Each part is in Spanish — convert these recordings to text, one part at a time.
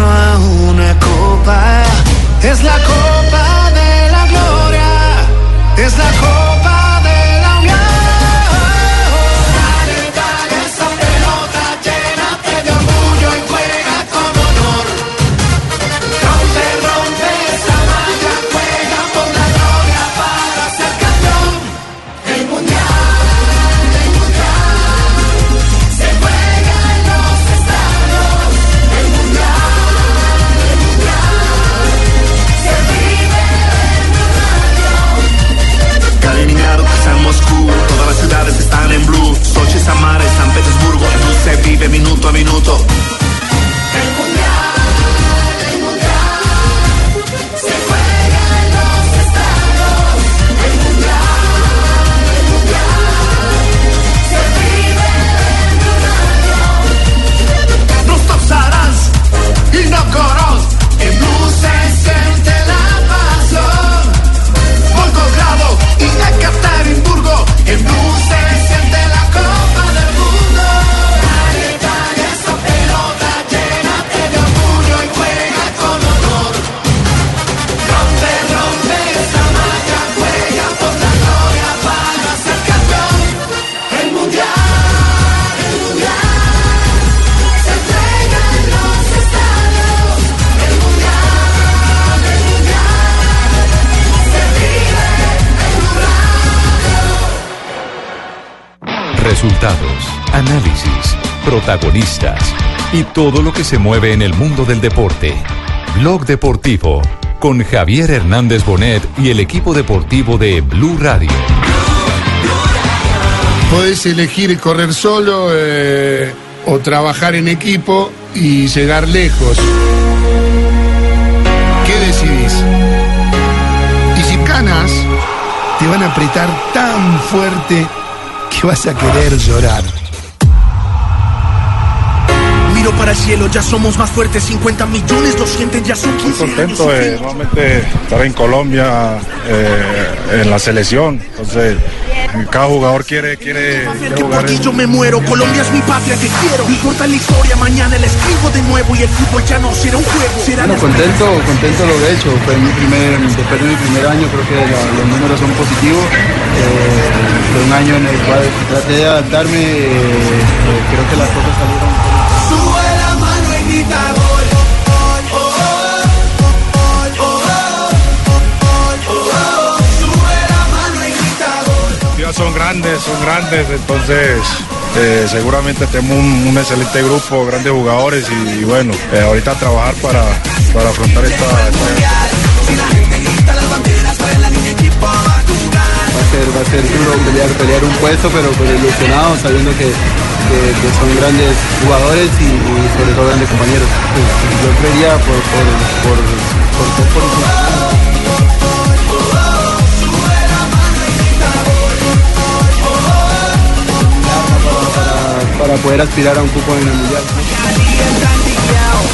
Torno a una copa. Es la copa de la gloria, es la copa Resultados, análisis, protagonistas y todo lo que se mueve en el mundo del deporte. Blog Deportivo con Javier Hernández Bonet y el equipo deportivo de Blue Radio. Podés elegir correr solo eh, o trabajar en equipo y llegar lejos. ¿Qué decidís? Y si canas, te van a apretar tan fuerte que vas a querer llorar. Miro para el cielo, ya somos más fuertes, 50 millones lo sienten, ya son 15 años. contento de nuevamente estar en Colombia eh, en la selección. Entonces, cada jugador quiere, quiere, quiere Que por jugar. ti en- yo me muero, Colombia es mi patria, te quiero. No importa la historia, mañana la escribo de nuevo y el fútbol ya no será un juego. Será Bueno, contento, contento lo que he hecho. Fue mi primer, después de mi primer año, creo que la- los números son positivos. Eh, fue un año en el cual traté de adaptarme. eh, eh, creo que las cosas salieron. Sube la mano y son grandes, son grandes, entonces eh, seguramente tenemos un, excelente grupo, grandes jugadores y, bueno, eh, ahorita trabajar para, para afrontar esta, Va a ser, va a ser duro pelear, pelear un puesto, pero, pero ilusionado, sabiendo que, que- son grandes jugadores y, sobre todo grandes compañeros. Pues, yo creería por, por, por, por, por- por- para, poder aspirar a un cupo en el mundial.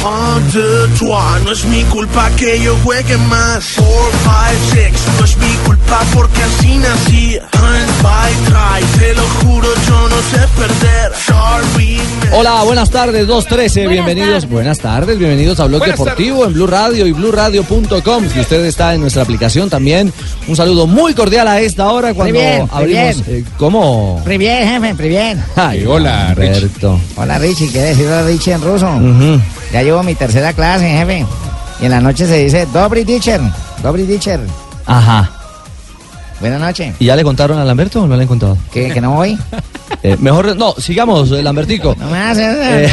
Un, deux, trois, no es mi culpa que yo juegue más. Four, five, six, no es mi culpa porque así nací. Te lo juro, yo no sé perder. Hola, buenas tardes, 213, bienvenidos. Buenas tardes, bienvenidos a Blog Buenas Deportivo en Blue Radio y BlueRadio.com. Si usted está en nuestra aplicación también, un saludo muy cordial a esta hora cuando bien, abrimos. bien. eh, ¿Cómo? Muy bien, jefe, muy bien. Ay, hola, Roberto. Hola, Richie. ¿Qué decir a Richie en ruso? Ya llevo mi tercera clase, jefe. Y en la noche se dice, Dobry teacher, Dobry teacher. Ajá. Buenas noches. ¿Y ya le contaron a Lamberto o no le han contado? ¿Que, que no voy? Eh, mejor, no, sigamos, eh, Lambertico. No me hagas, Eh.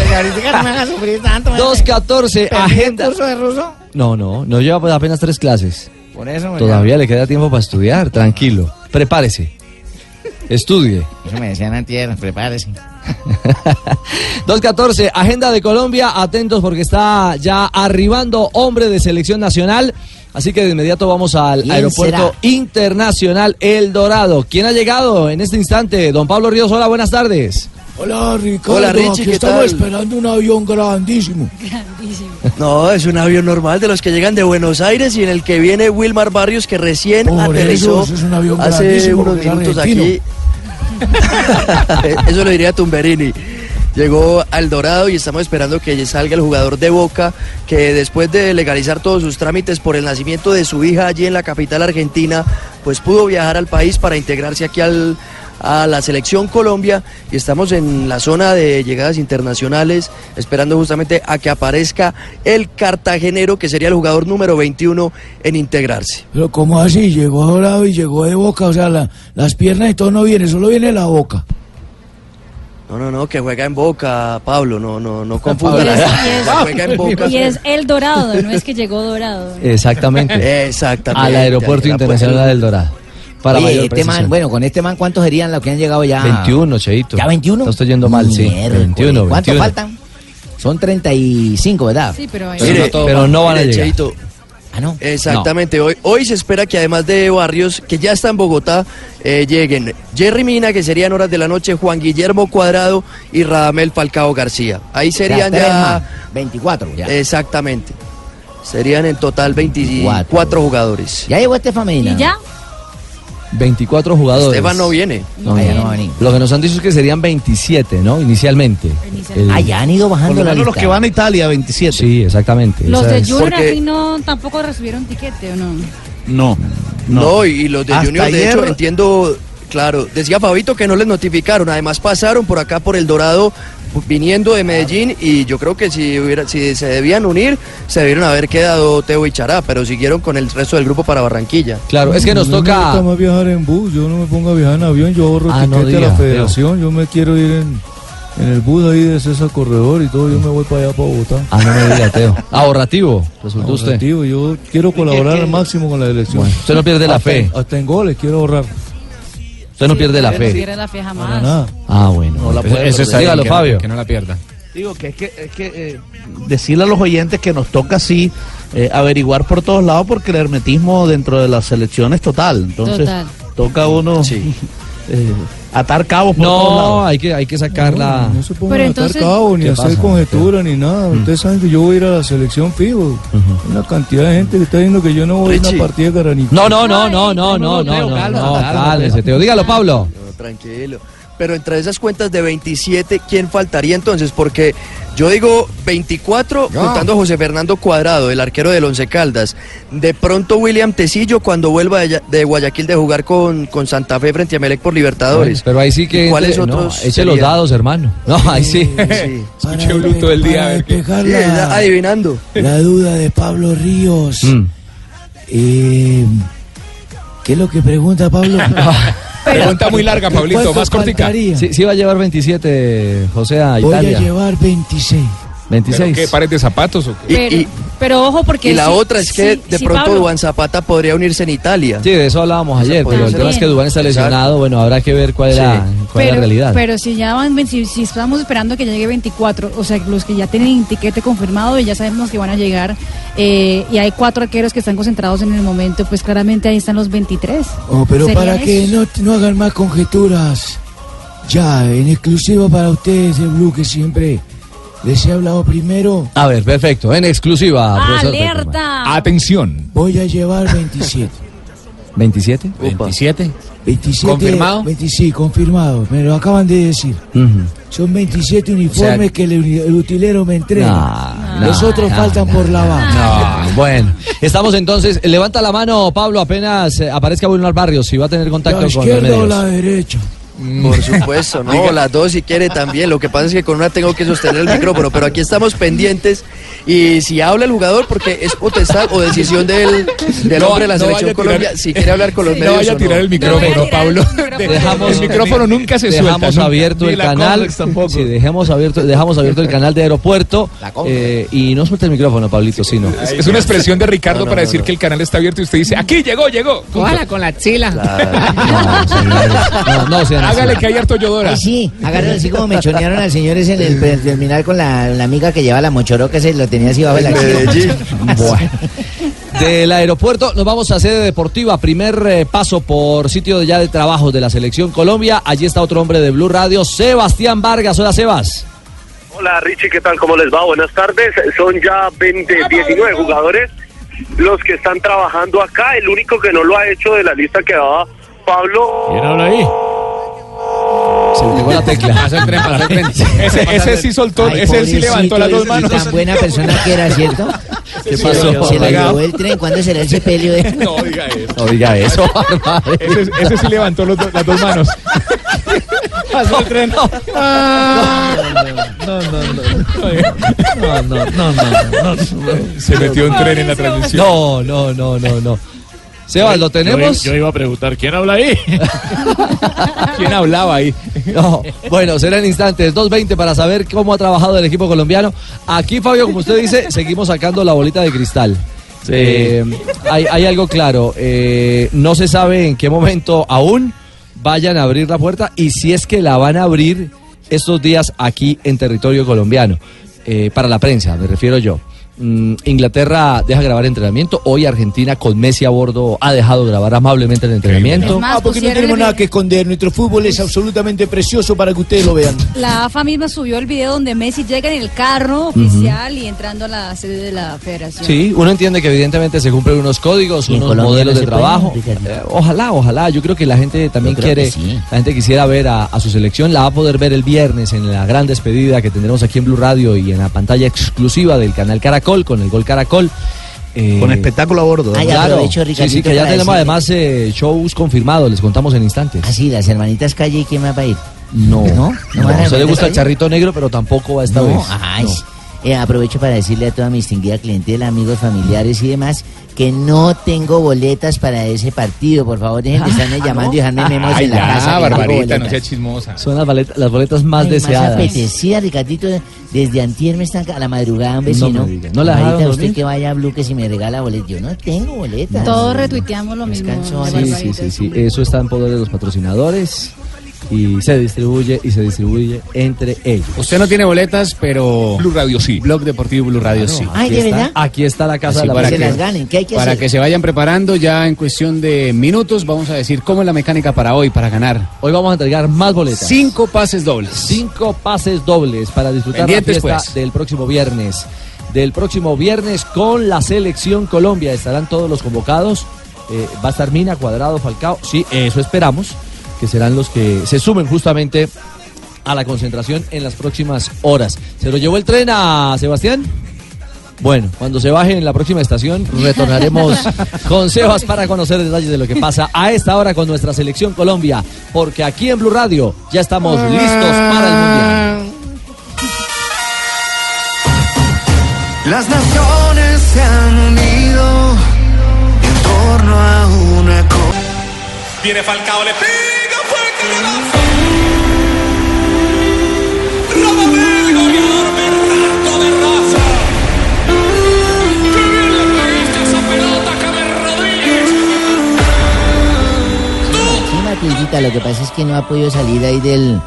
no me hagas sufrir tanto. jefe. 214, ¿Perdí el agenda. curso de ruso? No, no, no lleva pues apenas tres clases. Por eso me Todavía le queda tiempo para estudiar, tranquilo. Prepárese. Estudie. Eso me decían antier, prepárese. 2.14, agenda de Colombia, atentos porque está ya arribando hombre de selección nacional. Así que de inmediato vamos al ¿Quién aeropuerto será? internacional El Dorado. ¿Quién ha llegado en este instante? Don Pablo Ríos, hola, buenas tardes. Hola Ricardo, Hola, Richie, aquí ¿qué estamos tal? esperando un avión grandísimo. No, es un avión normal de los que llegan de Buenos Aires y en el que viene Wilmar Barrios que recién Por aterrizó eso, es un avión hace grandísimo, unos minutos argentino. aquí. eso lo diría Tumberini. Llegó al Dorado y estamos esperando que salga el jugador de Boca, que después de legalizar todos sus trámites por el nacimiento de su hija allí en la capital argentina, pues pudo viajar al país para integrarse aquí al, a la selección Colombia y estamos en la zona de llegadas internacionales esperando justamente a que aparezca el cartagenero que sería el jugador número 21 en integrarse. Pero ¿cómo así? Llegó dorado y llegó de boca, o sea, la- las piernas y todo no viene, solo viene la boca. No, no, no, que juega en Boca, Pablo, no, no, no confundan. Y es- y es- juega en Boca. Y es el dorado, no es que llegó dorado. Exactamente. Exactamente. Al aeropuerto internacional puerta. del Dorado. Para Oye, mayor este man, bueno, con este man, ¿cuántos serían los que han llegado ya? 21, Cheito. ¿Ya 21? No estoy yendo mal, sí. Miércoles. 21, ¿Cuántos 21. faltan? Son 35, ¿verdad? Sí, pero, Mire, pero no van a llegar. Cheito, Ah, no. Exactamente, hoy, hoy se espera que además de Barrios, que ya está en Bogotá, eh, lleguen Jerry Mina, que serían horas de la noche, Juan Guillermo Cuadrado y Radamel Falcao García. Ahí serían ya... más, 24 ya. Exactamente. Serían en total 24 jugadores. Ya llegó Estefan Medina. ¿Y ya? 24 jugadores. Esteban no viene. No, ya no. no va a venir. Lo que nos han dicho es que serían 27, ¿no? Inicialmente. El- Ah, ya han ido bajando Por lo la menos lista. los que van a Italia, 27. Sí, exactamente. Los de Junior Porque- así no tampoco recibieron tiquete, ¿o no? No, No, y, y los de Hasta Junior, de hecho, entiendo, claro, decía Fabito que no les notificaron, además pasaron por acá por el Dorado viniendo de Medellín y yo creo que si hubiera, si se debían unir, se debieron haber quedado Teo y Chará, pero siguieron con el resto del grupo para Barranquilla. Claro, es que nos No me toca... gusta más viajar en bus, yo no me pongo a viajar en avión, yo ahorro Ah, no tiquete a diga, la federación, yo me quiero ir en, en el bus ahí de César Corredor y todo, yo me voy para allá, para Bogotá. Ah, no me diga, Teo. Ahorrativo, resultó usted. Ahorrativo, yo quiero colaborar al máximo con la elección. Bueno, usted no pierde la Hasta- fe. Hasta en goles quiero ahorrar. Usted no pierde la No fe. pierde la fe jamás. Ah, bueno. No la puede Eso Dígalo, Que no- Fabio. que no la pierda. Digo que es que, es que eh, decirle a los oyentes que nos toca así eh, averiguar por todos lados porque el hermetismo dentro de la selección es total. Entonces Total. toca uno eh, atar cabos por todos No, lados. hay que, hay que sacarla. No se pongan Pero a atar entonces- cabo, ni ¿Qué hacer pasa? conjetura, ni nada. Ustedes saben que yo voy a ir a la selección fijo. Hay una cantidad de gente que está diciendo que yo no voy a Richie. una partida de Garaní. No, no, no, no, no, no, no, Teo, no, calma, no, calma, cálmese, Teo. Dígalo, Pablo. No, tranquilo. Pero entre esas cuentas de 27, ¿quién faltaría entonces? Porque yo digo 24, Ya. contando a José Fernando Cuadrado, el arquero del Once Caldas. De pronto William Tecillo cuando vuelva de, Guayaquil de jugar con, con Santa Fe frente a Melec por Libertadores. Pero ahí sí que. ¿Y ¿Cuáles entre- no, otros? eche los dados, hermano. No, ahí sí. Sí. Escuché Blue todo el día. La, adivinando. la duda de Pablo Ríos. Mm. Eh, ¿Qué es lo que pregunta Pablo? Pregunta muy larga, Pablito, ¿Cuánto más cortica. Sí, sí va a llevar 27, José, a Voy Italia. a llevar 26. 26. ¿Qué, pares de zapatos o qué? Y, Pero, y- pero ojo porque... y la sí- otra es que sí- de sí, pronto Pablo, Duan Zapata podría unirse en Italia. Sí, de eso hablábamos ayer, pero el tema es que Dubán está lesionado. Bueno, habrá que ver cuál es, la, cuál es la realidad. pero si ya van, si, si estamos esperando que llegue 24, o sea, los que ya tienen tiquete confirmado y ya sabemos que van a llegar, eh, y hay cuatro arqueros que están concentrados en el momento, pues claramente ahí están los 23. Oh, pero para que no, no hagan más conjeturas, ya, en exclusiva para ustedes, el Blue, que siempre les he hablado primero, A ver, perfecto. En exclusiva, profesor Peckerman. ¡Alerta! Atención. voy a llevar 27. ¿27? 27. 27 ¿Confirmado? 26, confirmado, me lo acaban de decir. Son 27 uniformes O sea- que el, utilero me entrega. No, Los no, otros no, faltan no, por lavar. No, bueno. Estamos entonces. Levanta la mano, Pablo, apenas eh, aparezca Wilmar Barrios. Si va a tener contacto ¿La con los izquierda o la derecha? Por supuesto, no, las dos si quiere también. Lo que pasa es que con una tengo que sostener el micrófono, pero aquí estamos pendientes. Y si habla el jugador, porque es potestad o decisión del, del No, hombre de la no selección tirar- Colombia, si quiere hablar con los No medios. vaya a tirar el micrófono, No, Pablo. Dejamos, el micrófono nunca se suelta. Dejamos abierto el canal. Sí, dejamos abierto, dejamos abierto el canal de aeropuerto. eh, y no suelta el micrófono, Pablito, sino. Es, es una expresión de Ricardo No, no, para decir no. que el canal está abierto y usted dice, aquí llegó, llegó. Punto. con la. No, señores. No, no, sean Hágale que hay harto yodora. Ay, sí, agárralo así como mechonearon al señor ese en el terminal con la, la amiga que lleva la mochoró que se lo tenía así bajo la. Bueno. Del aeropuerto nos vamos a sede deportiva. Primer eh, paso por sitio ya de trabajo de la selección Colombia. Allí está otro hombre de Blue Radio, Sebastián Vargas. Hola, Sebas. Hola Richie, ¿qué tal? ¿Cómo les va? Buenas tardes. Son ya 20, 19 jugadores los que están trabajando acá. El único que no lo ha hecho de la lista que daba Pablo. ¿Quién habla ahí? Se le pegó la tecla. Pasó el tren, pasó el tren. Ese, ese sí soltó, Ay, ese sí levantó las dos manos. Tan buena persona que era, ¿cierto? ¿Qué Se pasó? lo- Se la llevó el tren. ¿Cuándo será el sepelio de No diga eso. No diga eso. Ese, ese sí levantó los do- las dos manos. Pasó el tren. Ah. No, no, no. No, no, no, no, no. Se metió un tren en la transmisión. No, no, no, no, no. Sebas, ¿lo tenemos? Yo, yo iba a preguntar, ¿quién habla ahí? ¿Quién hablaba ahí? No, bueno, serán instantes, 2.20 para saber cómo ha trabajado el equipo colombiano. Aquí, Fabio, como usted dice, seguimos sacando la bolita de cristal. Eh, hay, hay algo claro, eh, no se sabe en qué momento aún vayan a abrir la puerta y si es que la van a abrir estos días aquí en territorio colombiano. Eh, para la prensa, me refiero yo. Mm, Inglaterra deja grabar entrenamiento. Hoy Argentina con Messi a bordo ha dejado grabar amablemente el entrenamiento. Ah, porque no tenemos nada que esconder. Nuestro fútbol es absolutamente precioso para que ustedes lo vean. La AFA misma subió el video donde Messi llega en el carro oficial y entrando a la sede de la federación. Sí, uno entiende que evidentemente se cumplen unos códigos, ¿Y en unos Colombia modelos no de trabajo. Eh, ojalá, ojalá. Yo creo que la gente también quiere, sí. la gente quisiera ver a, a su selección. La va a poder ver el viernes en la gran despedida que tendremos aquí en Blue Radio y en la pantalla exclusiva del canal Caracol con el gol Caracol. Eh, Con espectáculo a bordo. Ay, Claro, aprovecho, sí, sí, que ya tenemos decirle- además eh, shows confirmados, les contamos en instantes. Ah, sí, las hermanitas Calle, ¿y quién más va a ir? No, ¿No? no, ¿No a a usted le gusta el charrito negro, pero tampoco va esta no, vez. ay, No. Eh, aprovecho para decirle a toda mi distinguida clientela, amigos, familiares y demás, que no tengo boletas para ese partido. Por favor, dejen de estarme llamando y dejarme memos Ay, en la ya, casa. no Barbarita, no sea chismosa. Son las, boletas- las boletas más Ay, deseadas. Más apetecida, Ricardito. Desde antier me están a la madrugada un No vecino. me diga. ¿No la Ahorita dejaron usted dormir? que vaya a Blue que si me regala boletas. Yo no tengo boletas. Todos retuiteamos lo mismo. Sí, sí, sí, sí. Eso está en poder de los patrocinadores y se distribuye y se distribuye entre ellos. Usted no tiene boletas, pero. Blue Radio sí. Blog Deportivo Blue Radio sí. Ay, Aquí ¿de está- verdad? Aquí está la casa Así de la para se que- las ganen. ¿Qué hay que Para hacer? que se vayan preparando ya en cuestión de minutos, vamos a decir cómo es la mecánica para hoy, para ganar. Hoy vamos a entregar más boletas. Cinco pases dobles. Cinco pases dobles para disfrutar Pendientes, la fiesta pues. del próximo viernes. Del próximo viernes con la selección Colombia. Estarán todos los convocados. Eh, va a estar Mina, Cuadrado, Falcao. Sí, eso esperamos. Que serán los que se sumen justamente a la concentración en las próximas horas. ¿Se lo llevó el tren a Sebastián? Bueno, cuando se baje en la próxima estación, retornaremos con Sebas para conocer detalles de lo que pasa a esta hora con nuestra selección Colombia, porque aquí en Blue Radio ya estamos listos para el Mundial. Las naciones se han unido en torno a una cosa. Viene Falcao, le pega lo que pasa es que no ha podido salir ahí del,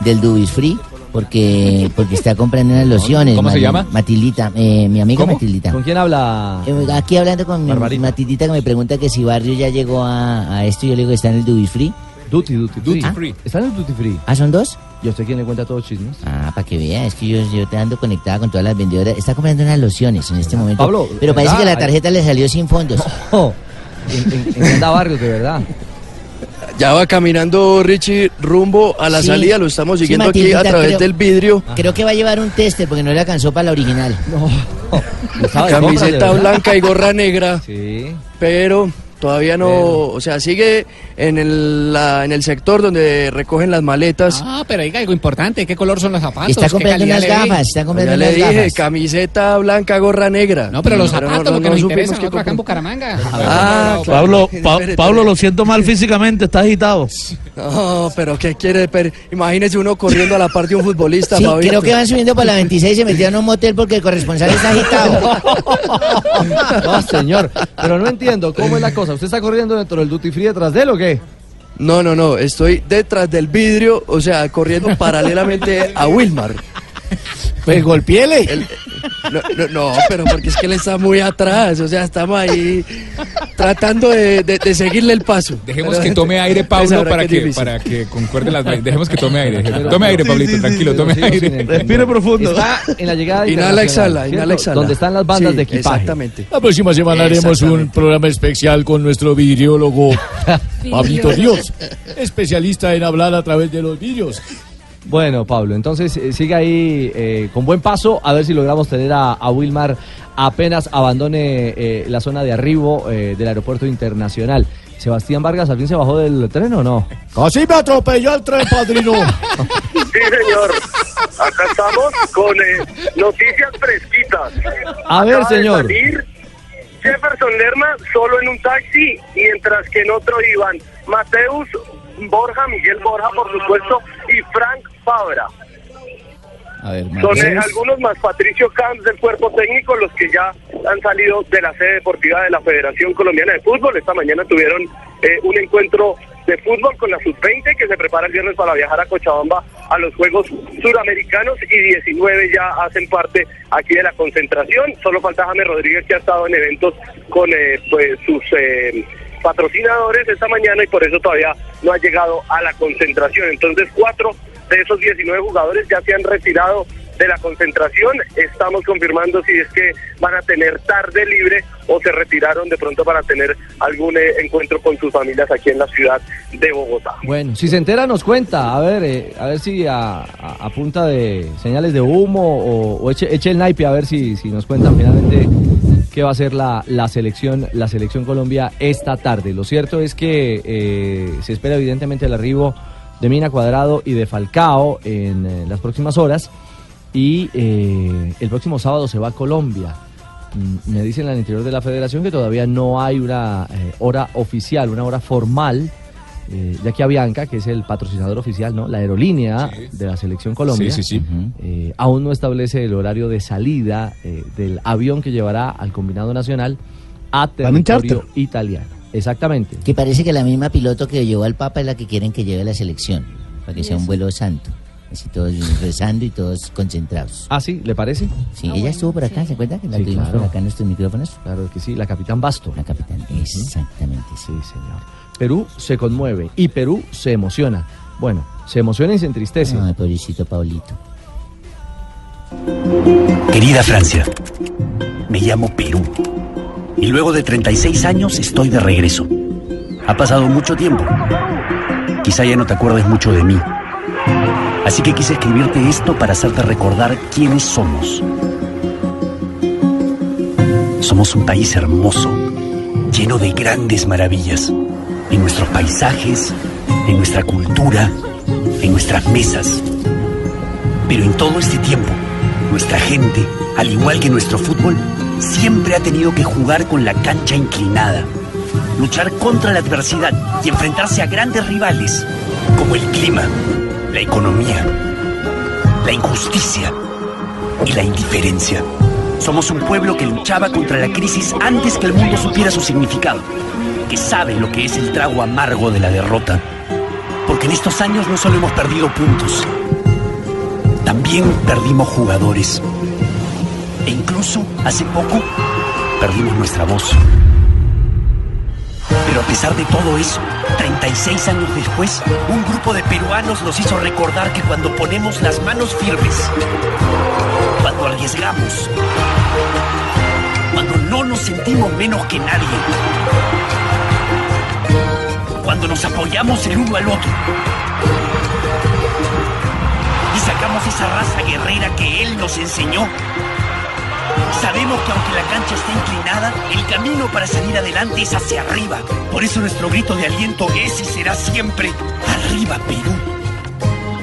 del Dubis Free porque, porque está comprando unas lociones. ¿Cómo se llama? Matildita, eh, mi amiga ¿Cómo? Matildita. ¿Con quién habla? Eh, Aquí hablando con mi Barbarita. Matildita que me pregunta que si Barrio ya llegó a, a esto, yo le digo, ¿está en el Dubis Free? Duty, Duty, Free. Ah. Free. ¿Está en Duty Free? ¿Ah, son dos? ¿Y a usted quién le cuenta todos los chismes? Ah, para que vea, es que yo, yo te ando conectada con todas las vendedoras. Está comprando unas lociones en este momento. Pablo, pero parece que la tarjeta le salió sin fondos. Oh, en, en, en de verdad. Ya va caminando Richie rumbo a la Sí. salida, lo estamos Sí, siguiendo aquí a través creo- del vidrio. Creo que va a llevar un tester porque no le alcanzó para la original. De Camiseta blanca y gorra negra. Sí. Pero todavía no, o sea, sigue en el, la- en el sector donde recogen las maletas. Ah, pero diga algo importante, ¿qué color son los zapatos? Está ¿Qué comprando calidad unas gafas, está comprando ya le unas dije, gafas. camiseta blanca, gorra negra. No, pero los zapatos, no- lo que no nos interesa qué nosotros acá en. Bucaramanga. Ah, claro. Pablo, Pa- Pablo, lo siento mal físicamente, está agitado. No, pero ¿qué quiere? Pero imagínese uno corriendo a la par de un futbolista, Sí, Fabito. creo que van subiendo por la 26 y se metieron a un motel porque el corresponsal está agitado. No, señor. Pero no entiendo, ¿cómo es la cosa? ¿Usted está corriendo dentro del Duty Free detrás de él o qué? No, no, no, estoy detrás del vidrio, o sea, corriendo paralelamente a Wilmar. Pues golpeele. No, no, no, pero porque es que él está muy atrás, o sea, estamos ahí tratando de, de- de seguirle el paso. Dejemos Pero- que tome aire Pablo para que, difícil. para que concuerde las. Dejemos que tome aire. Pero- Tome aire, Pablito, sí, sí, tranquilo, sí, tome aire. sin entender. Está en la llegada Inhala, exhala, ¿cierto? inhala, exhala. Donde están las bandas Sí, de equipaje. Exactamente. La próxima semana haremos un programa especial con nuestro vidriólogo Pablito Dios, especialista en hablar a través de los vidrios. Bueno, Pablo, entonces eh, sigue ahí eh, con buen paso, a ver si logramos tener a, a Wilmar apenas abandone eh, la zona de arribo eh, del aeropuerto internacional. Sebastián Vargas, ¿al fin se bajó del tren o no? Casi me atropelló el tren, padrino. Sí, señor. Acá estamos con eh, noticias fresquitas. A ver, Acaba de señor. salir Jefferson Lerma solo en un taxi, mientras que en otro iban Mateus Borja, Miguel Borja, por supuesto, y Frank Fabra. A ver, Son eh, algunos más Patricio Camps del cuerpo técnico los que ya han salido de la sede deportiva de la Federación Colombiana de Fútbol. Esta mañana tuvieron eh, un encuentro de fútbol con la sub-20 que se prepara el viernes para viajar a Cochabamba a los Juegos Suramericanos y 19 ya hacen parte aquí de la concentración. Solo falta James Rodríguez que ha estado en eventos con eh, pues sus eh, patrocinadores esta mañana y por eso todavía no ha llegado a la concentración. Entonces cuatro de esos 19 jugadores ya se han retirado de la concentración. Estamos confirmando si es que van a tener tarde libre o se retiraron de pronto para tener algún eh, encuentro con sus familias aquí en la ciudad de Bogotá. Bueno, si se entera nos cuenta, a ver, eh, a ver si a, punta de señales de humo o, eche el naipe a ver si, si nos cuentan finalmente qué va a ser la, la selección, la selección Colombia esta tarde. Lo cierto es que eh, se espera evidentemente el arribo de Mina Cuadrado y de Falcao en eh, las próximas horas y eh, el próximo sábado se va a Colombia. Mm, Me dicen al interior de la federación que todavía no hay una eh, hora oficial, una hora formal, eh, ya que Avianca, que es el patrocinador oficial, ¿no? la aerolínea de la selección Colombia, Sí, sí, sí. eh, aún no establece el horario de salida eh, del avión que llevará al combinado nacional a territorio italiano. Exactamente. Que parece que la misma piloto que llevó al Papa es la que quieren que lleve la selección, para que sea un vuelo santo. Así todos rezando y todos concentrados. Ah, sí, ¿le parece? Sí, ella estuvo por acá, ¿se acuerda? Que la Sí, tuvimos claro. por acá en nuestros micrófonos. Claro que sí, la capitán Basto. La capitán, exactamente. Sí, señor. Perú se conmueve y Perú se emociona. Bueno, se emociona y se entristece. Ay, pobrecito Paulito. Querida Francia, me llamo Perú. Y luego de 36 años estoy de regreso. Ha pasado mucho tiempo. Quizá ya no te acuerdes mucho de mí. Así que quise escribirte esto para hacerte recordar quiénes somos. Somos un país hermoso, lleno de grandes maravillas. En nuestros paisajes, en nuestra cultura, en nuestras mesas. Pero en todo este tiempo, nuestra gente, al igual que nuestro fútbol, siempre ha tenido que jugar con la cancha inclinada, luchar contra la adversidad y enfrentarse a grandes rivales, como el clima, la economía, la injusticia y la indiferencia. Somos un pueblo que luchaba contra la crisis antes que el mundo supiera su significado, que sabe lo que es el trago amargo de la derrota. Porque en estos años no solo hemos perdido puntos, también perdimos jugadores. E incluso hace poco perdimos nuestra voz. Pero a pesar de todo eso, 36 años después, un grupo de peruanos nos hizo recordar que cuando ponemos las manos firmes, cuando arriesgamos, cuando no nos sentimos menos que nadie, cuando nos apoyamos el uno al otro y sacamos esa raza guerrera que él nos enseñó, Sabemos que aunque la cancha está inclinada, el camino para salir adelante es hacia arriba. Por eso nuestro grito de aliento es y será siempre arriba Perú.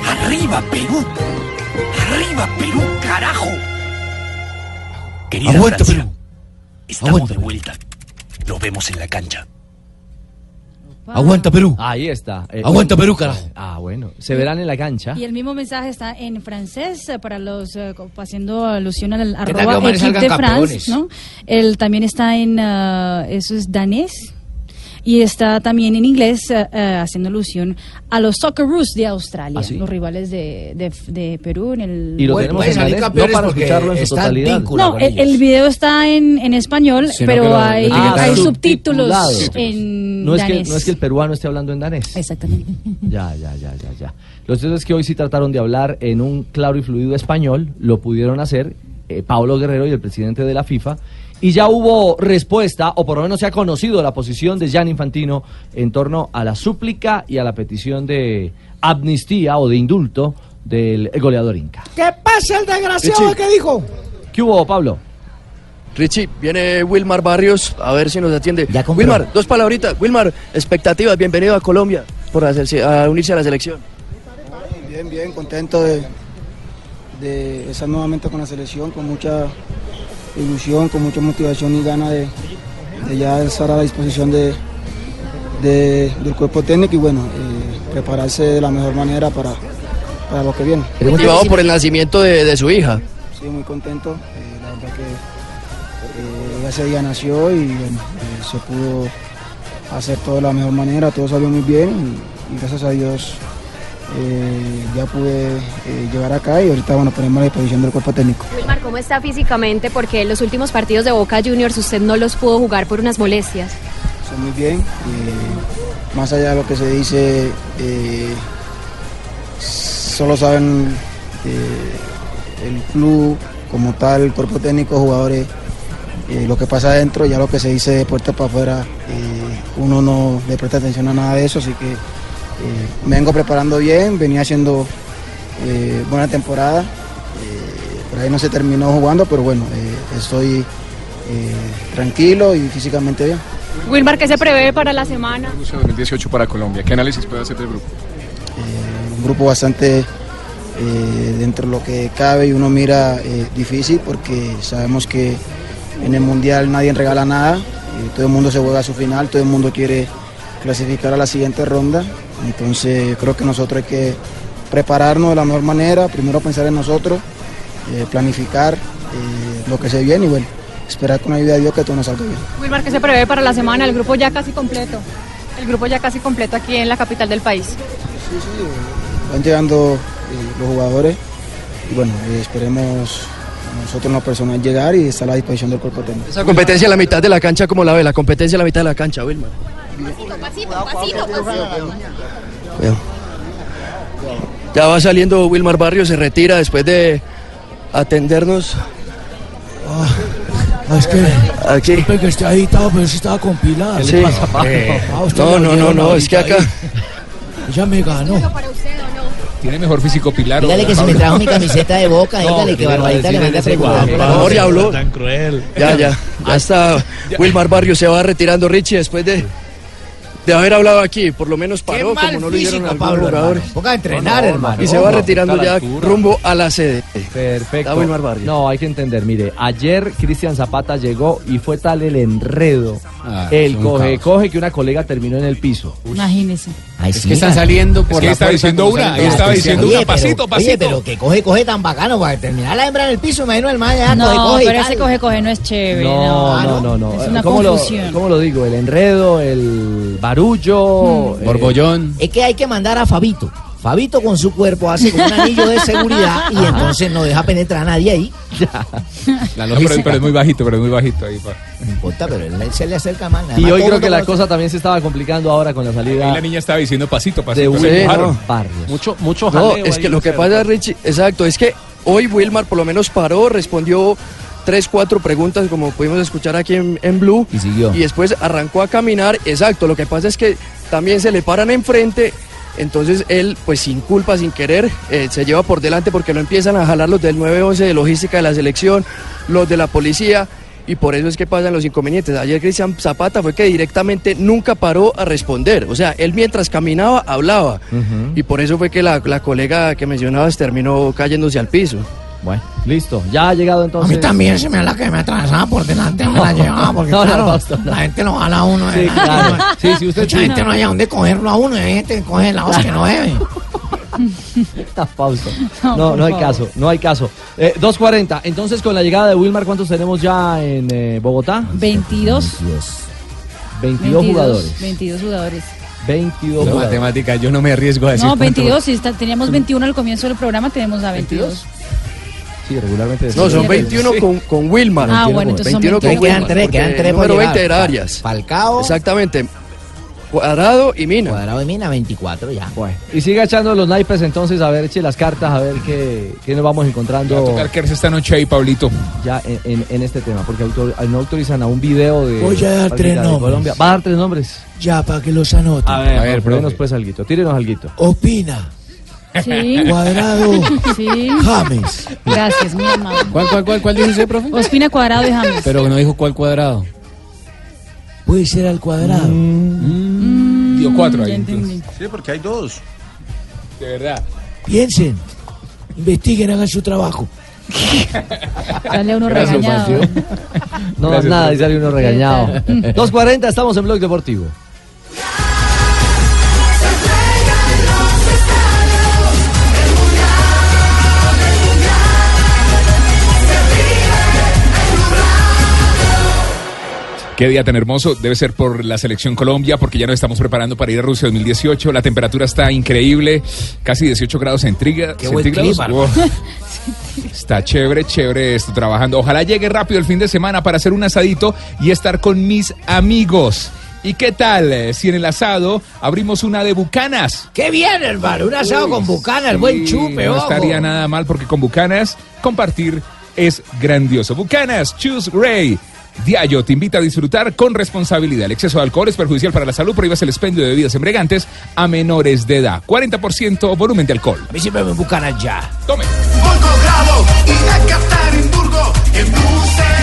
Arriba Perú. Arriba Perú, carajo. Querida Aguanta, Francia, Perú. estamos Aguanta, de vuelta. Nos vemos en la cancha. Aguanta, Perú. Ahí está. Eh, Aguanta, Perú, carajo. Ah, bueno. Se verán en la cancha. Y el mismo mensaje está en francés eh, para los eh, haciendo alusión al arroba equipe de France? ¿no? El también está en eh, eso es danés. Y está también en inglés eh, haciendo alusión a los Socceroos de Australia, ¿Ah, sí? los rivales de, de- de Perú en el... Y lo tenemos en danés, no para escucharlo en su totalidad. No, el, el video está en, en español, Sino pero lo hay, subtítulos en No es, que, danés. no es que el peruano esté hablando en danés. Exactamente. Ya, ya, ya, ya, ya. Lo cierto es que hoy sí trataron de hablar en un claro y fluido español, lo pudieron hacer eh, Pablo Guerrero y el presidente de la FIFA, y ya hubo respuesta, o por lo menos se ha conocido la posición de Gian Infantino en torno a la súplica y a la petición de amnistía o de indulto del goleador Inca. ¿Qué pasa el desgraciado Richie. que dijo? ¿Qué hubo, Pablo? Richie, viene Wilmar Barrios, a ver si nos atiende. Wilmar, dos palabritas. Wilmar, expectativas, bienvenido a Colombia por hacerse- a unirse a la selección. Bien, bien, contento de, de estar nuevamente con la selección, con mucha ilusión, con mucha motivación y ganas de, de ya estar a la disposición de, de- del cuerpo técnico y bueno, eh, prepararse de la mejor manera para, para lo que viene. Motivado por el nacimiento de, de su hija. Sí, muy contento, eh, la verdad que eh, ese día nació y bueno, se pudo hacer todo de la mejor manera, todo salió muy bien y, y gracias a Dios eh, ya pude eh, llegar acá y ahorita bueno, ponemos a disposición del cuerpo técnico. Wilmar, ¿cómo está físicamente? Porque los últimos partidos de Boca Juniors usted no los pudo jugar por unas molestias. Estoy muy bien, eh, más allá de lo que se dice, eh, solo saben eh, el club como tal, el cuerpo técnico, jugadores, eh, lo que pasa adentro, ya lo que se dice de puerta para afuera, eh, uno no le presta atención a nada de eso, así que eh, me vengo preparando bien, venía haciendo eh, buena temporada, eh, por ahí no se terminó jugando, pero bueno, eh, estoy eh, tranquilo y físicamente bien. Wilmar, ¿qué se prevé para la semana? 2018 para Colombia. ¿Qué análisis puede hacer del grupo? un grupo bastante eh, dentro de lo que cabe y uno mira eh, difícil porque sabemos que en el mundial nadie regala nada, eh, todo el mundo se juega a su final, todo el mundo quiere clasificar a la siguiente ronda, entonces creo que nosotros hay que prepararnos de la mejor manera, primero pensar en nosotros, eh, planificar eh, lo que se viene y bueno, esperar con la ayuda de Dios que todo nos salga bien. Wilmar, ¿qué se prevé para la semana? El grupo ya casi completo. El grupo ya casi completo aquí en la capital del país. van llegando eh, los jugadores y bueno, esperemos nosotros en lo personal llegar y estar a la disposición del cuerpo técnico. Esa competencia en la mitad de la cancha, ¿cómo la ve? La competencia en la mitad de la cancha, Wilmar. Cuidado. Ya va saliendo Wilmar Barrios, se retira después de atendernos. Ah, es que, Aquí. disculpe que esté agitado, pero sí estaba compilado. Sí. Eh, Ah, no, no, no, no, es que acá. ahí. Ya me ganó. Tiene mejor físico Pilar. Dígale que si me trajo mi camiseta de boca, No, dígale que ¿qué le va a Barbarita le manda preguntar. por favor, ya habló. Tan cruel. Ya, ya. Ya está. Wilmar Barrios se va retirando Richie después de, de haber hablado aquí. Por lo menos paró, como no lo hicieron físico, algunos Pablo, jugadores. hermano. Ponga a entrenar, hermano. Y se va retirando ya rumbo a la sede. Perfecto. No, hay que entender, mire, ayer Cristian Zapata llegó y fue tal el enredo, Ah, el es un coge, caos. coge que una colega terminó en el piso. Imagínese. Es que están saliendo por la puerta como salen todos. Oye, pero- Oye, pero que coge, coge tan bacano para terminar la hembra en el piso, imagino el man ya No, coge, pero ese coge, coge no es chévere. No, No, no, no, no. Es una ¿Cómo lo, confusión. ¿Cómo lo digo? El enredo, el barullo. Hmm. eh, Borbollón. Es que hay que mandar a Fabito. Fabito con su cuerpo hace como un anillo de seguridad y entonces no deja penetrar a nadie ahí. La lógica, pero, pero es muy bajito, pero es muy bajito ahí. pa. No importa, pero él se le acerca más. Y hoy creo que la cosa también se estaba complicando ahora con la Ahí salida la niña estaba diciendo pasito, de pasito. Barrios. Mucho, mucho No, jaleo es ahí, que lo no que pasa, Richie, exacto, es que hoy Wilmar por lo menos paró, respondió tres, cuatro preguntas como pudimos escuchar aquí en, en Blue. Y siguió. Y después arrancó a caminar, exacto, lo que pasa es que también se le paran enfrente, entonces él pues sin culpa, sin querer, eh, se lleva por delante porque lo empiezan a jalar los del 911 de logística de la selección, los de la policía. Y por eso es que pasan los inconvenientes. Ayer Cristian Zapata fue que directamente nunca paró a responder. O sea, él mientras caminaba hablaba. Y por eso fue que la, la colega que mencionabas terminó cayéndose al piso. Bueno, listo. Ya ha llegado A entonces. mí también se me da la que me atravesaba por delante, me la llevaba, porque No, no, claro, Fausto, no. la gente lo jala a uno. Sí, ¿verdad? claro. Sí, si usted Mucha gente no haya dónde cogerlo a uno, hay gente que coge lados que no debe. Fausto. No, No, por no hay favor. caso, no hay caso. Eh, 2.40. Entonces, con la llegada de Wilmar, ¿cuántos tenemos ya en eh, Bogotá? 22. 22 jugadores. 22 jugadores. 22 No, jugadores. matemática, yo no me arriesgo a decir. No, cuánto- 22, si está- teníamos 21 al comienzo del programa, tenemos a 22. Sí, regularmente. No, son 21 con, con Wilmar. Ah, bueno, entonces son 21 con 21. Wilmar. Quedan tres, quedan tres número llevar. 20 era Fa- Arias. Falcao. Exactamente. Cuadrado y Mina. Cuadrado y Mina, 24 ya. Bueno, y siga echando los naipes entonces, a ver, eche las cartas, a ver qué, qué nos vamos encontrando. Va a tocar quedarse esta noche ahí, Pablito. Ya en, en- en este tema, porque autor- no autorizan a un video de. Voy a dar práctica tres de nombres. Colombia. Va a dar tres nombres. Ya, para que los anoten. A ver, A ver, profe. pues alguito, tírenos alguito. Opina. Sí. Cuadrado. Sí. James. Gracias, mi hermano. ¿Cuál, cuál, cuál, cuál dice usted, profe? Ospina Cuadrado y James. Pero no dijo cuál cuadrado. Puede ser al cuadrado. Dio cuatro ahí. Sí, porque hay dos. De verdad. Piensen. Investiguen, hagan su trabajo. Dale a uno Gracias, regañado. No, Gracias, nada, y sale uno regañado. 2.40, estamos en Blog Deportivo. Qué día tan hermoso. Debe ser por la selección Colombia, porque ya nos estamos preparando para ir a Rusia 2018. La temperatura está increíble, casi 18 grados centrígrados. Qué buen centígrados. clima, Wow. Está chévere, chévere esto trabajando. Ojalá llegue rápido el fin de semana para hacer un asadito y estar con mis amigos. ¿Y qué tal eh, si en el asado abrimos una de bucanas? Qué bien, hermano. Un asado Uy, con bucanas, sí, buen chupe, No ojo. estaría nada mal porque con bucanas compartir es grandioso. Bucanas, Choose Ray. Diallo te invita a disfrutar con responsabilidad. El exceso de alcohol es perjudicial para la salud. Prohíbas el expendio de bebidas embriagantes a menores de edad. 40% volumen de alcohol. A mí siempre me ya. Tome. Volgogrado y. En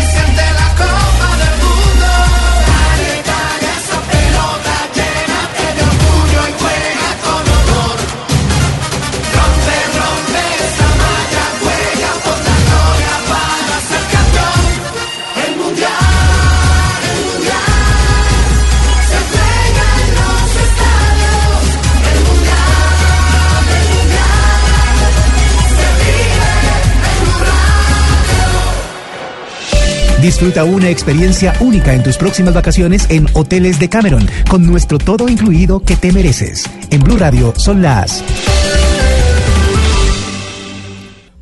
Disfruta una experiencia única en tus próximas vacaciones en Hoteles de Cameron con nuestro todo incluido que te mereces. En Blue Radio son las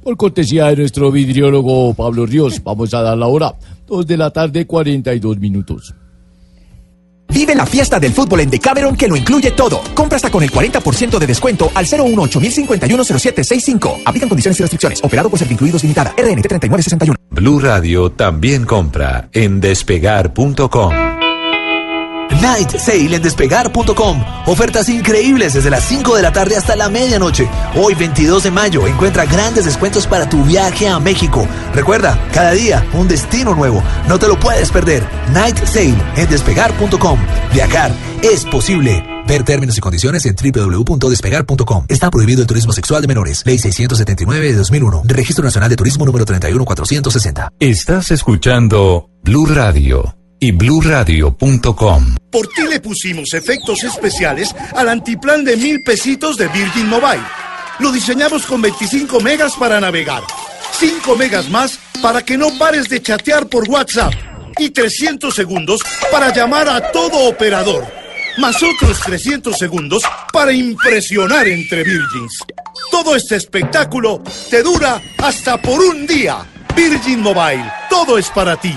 Por cortesía de nuestro vidriólogo Pablo Ríos, vamos a dar la hora. 2 de la tarde, 42 minutos. Vive la fiesta del fútbol en Decameron que lo incluye todo. Compra hasta con el 40% de descuento al 018 0765 Aplican condiciones y restricciones. Operado por Servincluidos Limitada. RNT 3961. Blue Radio también compra en despegar.com. Night Sale en despegar.com. Ofertas increíbles desde las 5 de la tarde hasta la medianoche. Hoy 22 de mayo encuentra grandes descuentos para tu viaje a México. Recuerda, cada día un destino nuevo. No te lo puedes perder. Night Sale en despegar.com. Viajar es posible. Ver términos y condiciones en www.despegar.com. Está prohibido el turismo sexual de menores. Ley 679 de 2001. Registro Nacional de Turismo número 31460. Estás escuchando Blue Radio y bluradio.com. Por ti le pusimos efectos especiales al antiplan de mil pesitos de Virgin Mobile. Lo diseñamos con 25 megas para navegar, 5 megas más para que no pares de chatear por WhatsApp y 300 segundos para llamar a todo operador, más otros 300 segundos para impresionar entre Virgins. Todo este espectáculo te dura hasta por un día. Virgin Mobile, todo es para ti.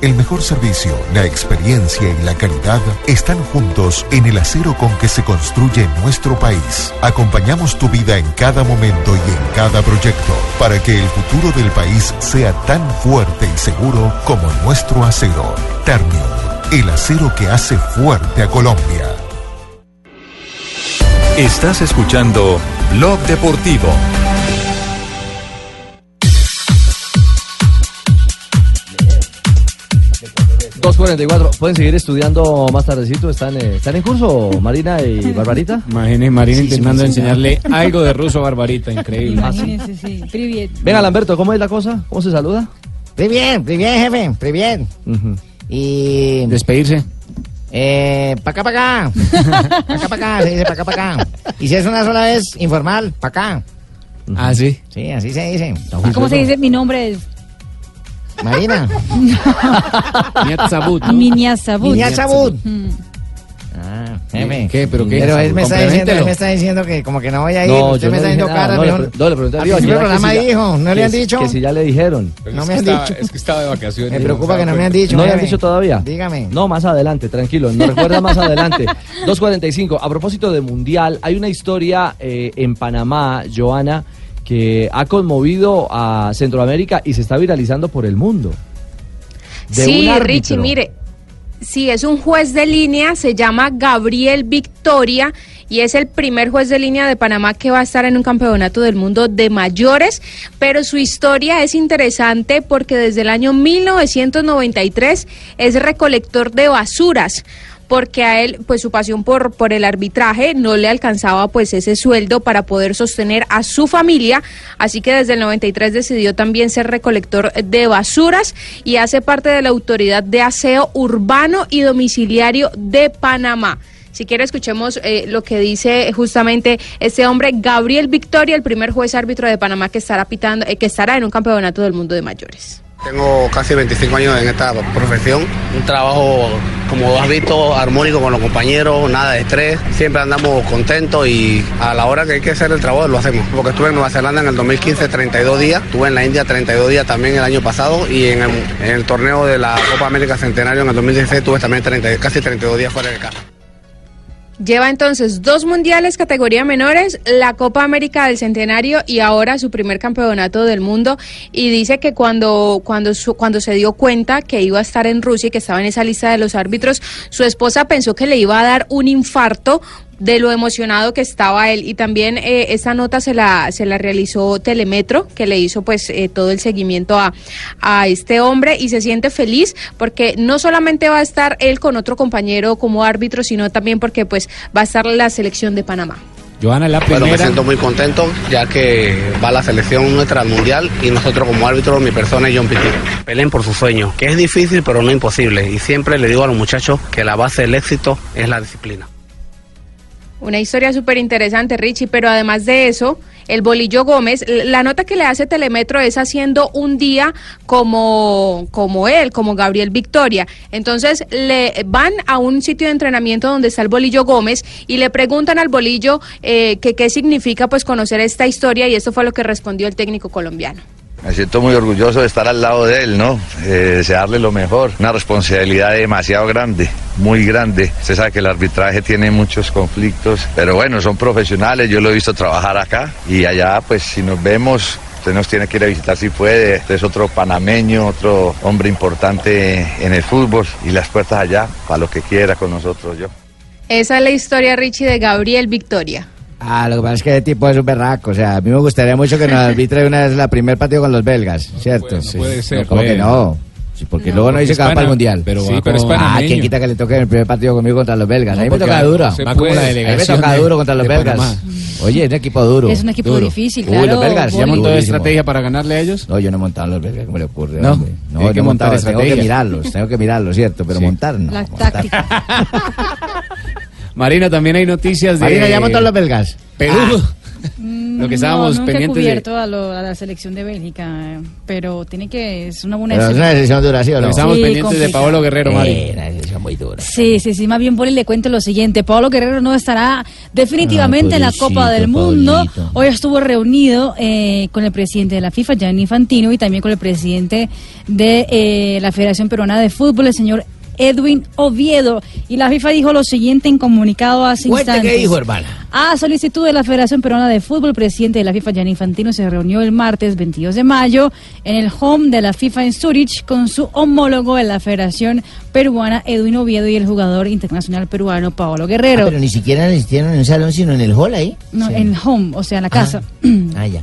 El mejor servicio, la experiencia y la calidad están juntos en el acero con que se construye nuestro país. Acompañamos tu vida en cada momento y en cada proyecto para que el futuro del país sea tan fuerte y seguro como nuestro acero. Ternium, el acero que hace fuerte a Colombia. Estás escuchando Blog Deportivo. 2.44. ¿Pueden seguir estudiando más tardecito? ¿Están, eh, ¿están en curso Marina y Barbarita? Imagínense, Marina intentando enseñarle algo de ruso a Barbarita, increíble. Imagínense, ah, sí. Privet. Venga, Lamberto, ¿cómo es la cosa? ¿Cómo se saluda? Privet, privet, jefe, privet. Uh. Y... Despedirse. Eh, pa' acá, pa' acá. pa' acá, pa' acá, se dice pa' acá, pa' acá. Y si es una sola vez informal, pa' acá. Ah, sí. Sí, así se dice. ¿Cómo se dice mi nombre? Es? Marina. Miniazabut. Miniazabut. Mm. Ah, jefe. ¿Qué? ¿Pero qué? Pero él me, está diciendo, él me está diciendo que como que no voy a ir. No, Usted yo me no está diciendo cara. No, le, mejor- pre- no, le pregunté a del que programa si ya- dijo, ¿no le han dicho? Que si ya le dijeron. No me han dicho. Es que estaba de vacaciones. Me no preocupa que no me han dicho. ¿No le han dicho todavía? Dígame. No, más adelante, tranquilo, nos recuerda más adelante. 2.45. A propósito de Mundial, hay una historia eh, en Panamá, Joana, que ha conmovido a Centroamérica y se está viralizando por el mundo. De sí. Richie, mire. Sí, es un juez de línea, se llama Gabriel Victoria y es el primer juez de línea de Panamá que va a estar en un campeonato del mundo de mayores, pero su historia es interesante porque desde el año 1993 es recolector de basuras porque a él, pues su pasión por, por el arbitraje no le alcanzaba pues ese sueldo para poder sostener a su familia, así que desde el 93 decidió también ser recolector de basuras y hace parte de la autoridad de aseo urbano y domiciliario de Panamá. Si quiere escuchemos eh, lo que dice justamente este hombre, Gabriel Victoria, el primer juez árbitro de Panamá que estará pitando, eh, que estará en un campeonato del mundo de mayores. Tengo casi 25 años en esta profesión, un trabajo, como has visto, armónico con los compañeros, nada de estrés, siempre andamos contentos y a la hora que hay que hacer el trabajo lo hacemos. Porque estuve en Nueva Zelanda en el 2015 32 días, estuve en la India 32 días también el año pasado y en el, en el torneo de la Copa América Centenario en el 2016 estuve también 30 casi 32 días fuera de casa. Lleva entonces dos mundiales categoría menores, la Copa América del Centenario y ahora su primer campeonato del mundo. Y dice que cuando, cuando, su- cuando se dio cuenta que iba a estar en Rusia y que estaba en esa lista de los árbitros, su esposa pensó que le iba a dar un infarto de lo emocionado que estaba él y también eh, esta nota se la se la realizó Telemetro que le hizo pues eh, todo el seguimiento a, a este hombre y se siente feliz porque no solamente va a estar él con otro compañero como árbitro sino también porque pues va a estar la selección de Panamá Joana, la Bueno, me primera. siento muy contento ya que va la selección nuestra al mundial y nosotros como árbitro, mi persona y John Pitti, peleen por su sueño, que es difícil pero no imposible. Y siempre le digo a los muchachos que la base del éxito es la disciplina. Una historia súper interesante, Richie, pero además de eso, el Bolillo Gómez, la nota que le hace Telemetro es haciendo un día como, como él, como Gabriel Victoria. Entonces, le van a un sitio de entrenamiento donde está el Bolillo Gómez y le preguntan al Bolillo eh, que qué significa pues conocer esta historia y esto fue lo que respondió el técnico colombiano. Me siento muy orgulloso de estar al lado de él, ¿no? Eh, desearle lo mejor. Una responsabilidad demasiado grande, muy grande. Usted sabe que el arbitraje tiene muchos conflictos, pero bueno, son profesionales. Yo lo he visto trabajar acá y allá, pues si nos vemos, usted nos tiene que ir a visitar si puede. Usted es otro panameño, otro hombre importante en el fútbol y las puertas allá para lo que quiera con nosotros, yo. Esa es la historia, Richie, de Gabriel Victoria. Ah, lo que pasa es que el tipo es un berraco. O sea, a mí me gustaría mucho que nos arbitre una vez la primer partido con los belgas, ¿cierto? no puede ser. ¿Cómo que Puede. no? Sí, porque No, luego no dice que va para el mundial. pero Sí, pero como- Ah. ¿quién quita que le toque en el primer partido conmigo contra los belgas? No, a mí me toca duro. se Va como la a mí me delegación toca duro contra los belgas. Panamá. Oye, es un equipo duro. Es un equipo difícil, Uy, claro, los belgas. ¿Ya montó estrategia para ganarle a ellos? No, yo no he montado en los belgas, ¿cómo le ocurre? No, hombre? no, tiene que no montar montado, tengo que mirarlos, tengo que mirarlos, ¿cierto? Pero Sí. montar no. La montar. táctica. Marina, también hay noticias de. Marina, ¿ya montó los belgas? Perú. Mm, Lo que estábamos no, nunca he pendientes de- cubierto a, lo- a la selección de Bélgica, pero tiene que, es una buena Pero es una decisión dura, ¿sí o no? Sí, pendientes de. Paolo Guerrero, Mari. Eh, una decisión muy dura. Sí, sí, sí, más bien Poli le cuento lo siguiente, Pablo Guerrero no estará definitivamente Ah, en la Copa del Mundo. Hoy estuvo reunido eh, con el presidente de la FIFA, Gianni Infantino, y también con el presidente de eh, la Federación Peruana de Fútbol, el señor Edwin Oviedo. Y la FIFA dijo lo siguiente en comunicado hace Cuente instantes. qué dijo, hermana. A solicitud de la Federación Peruana de Fútbol, el presidente de la FIFA, Gianni Infantino, se reunió el martes 22 de mayo en el home de la FIFA en Zurich con su homólogo de la Federación Peruana, Edwin Oviedo, y el jugador internacional peruano, Paolo Guerrero. Ah, pero ni siquiera lo hicieron en un salón, sino en el hall ahí. No, en home, o sea, en la casa. Ah, ya.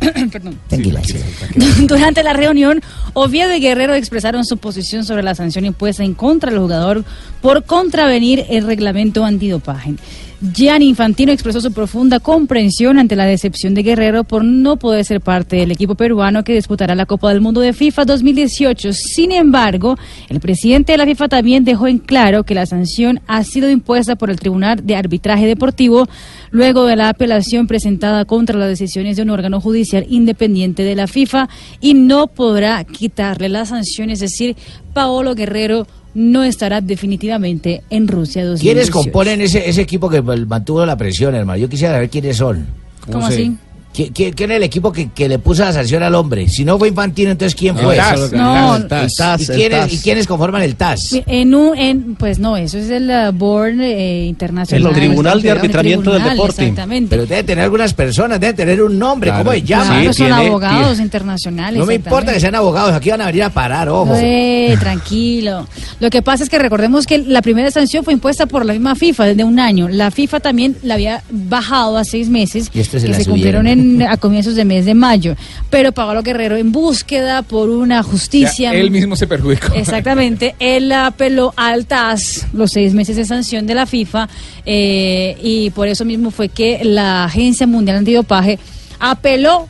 Perdón. Tranquila, sí. Durante la reunión, Oviedo y Guerrero expresaron su posición sobre la sanción impuesta en contra del jugador por contravenir el reglamento antidopaje. Gianni Infantino expresó su profunda comprensión ante la decepción de Guerrero por no poder ser parte del equipo peruano que disputará la Copa del Mundo de FIFA 2018. Sin embargo, el presidente de la FIFA también dejó en claro que la sanción ha sido impuesta por el Tribunal de Arbitraje Deportivo luego de la apelación presentada contra las decisiones de un órgano judicial independiente de la FIFA y no podrá quitarle la sanción, es decir, Paolo Guerrero no estará definitivamente en Rusia 2018. ¿Quiénes componen ese, ese equipo que mantuvo la presión, hermano? Yo quisiera saber quiénes son. ¿Cómo así? ¿Qui- qui- ¿Quién es el equipo que, que le puso la sanción al hombre? Si no fue Infantino, entonces ¿quién No, fue? el TAS. No, el TAS. ¿Y, El TAS, el quiénes, TAS. ¿Y quiénes conforman el TAS? En un, en, pues no, eso es el uh, Board eh, Internacional. El Tribunal de Arbitramiento del Deporte. Exactamente. Pero debe tener algunas personas, debe tener un nombre, ¿cómo se llama? Claro, son abogados internacionales. No me importa que sean abogados, aquí van a venir a parar, ojo. Eh, tranquilo. Lo que pasa es que recordemos que la primera sanción fue impuesta por la misma FIFA desde un año. La FIFA también la había bajado a seis meses, Y esto se que la se subieron. cumplieron en- a comienzos de mes de mayo. Pero Pablo Guerrero, en búsqueda por una justicia. Ya, él mismo se perjudicó. Exactamente, él apeló al TAS, los seis meses de sanción de la FIFA, eh, y por eso mismo fue que la Agencia Mundial Antidopaje apeló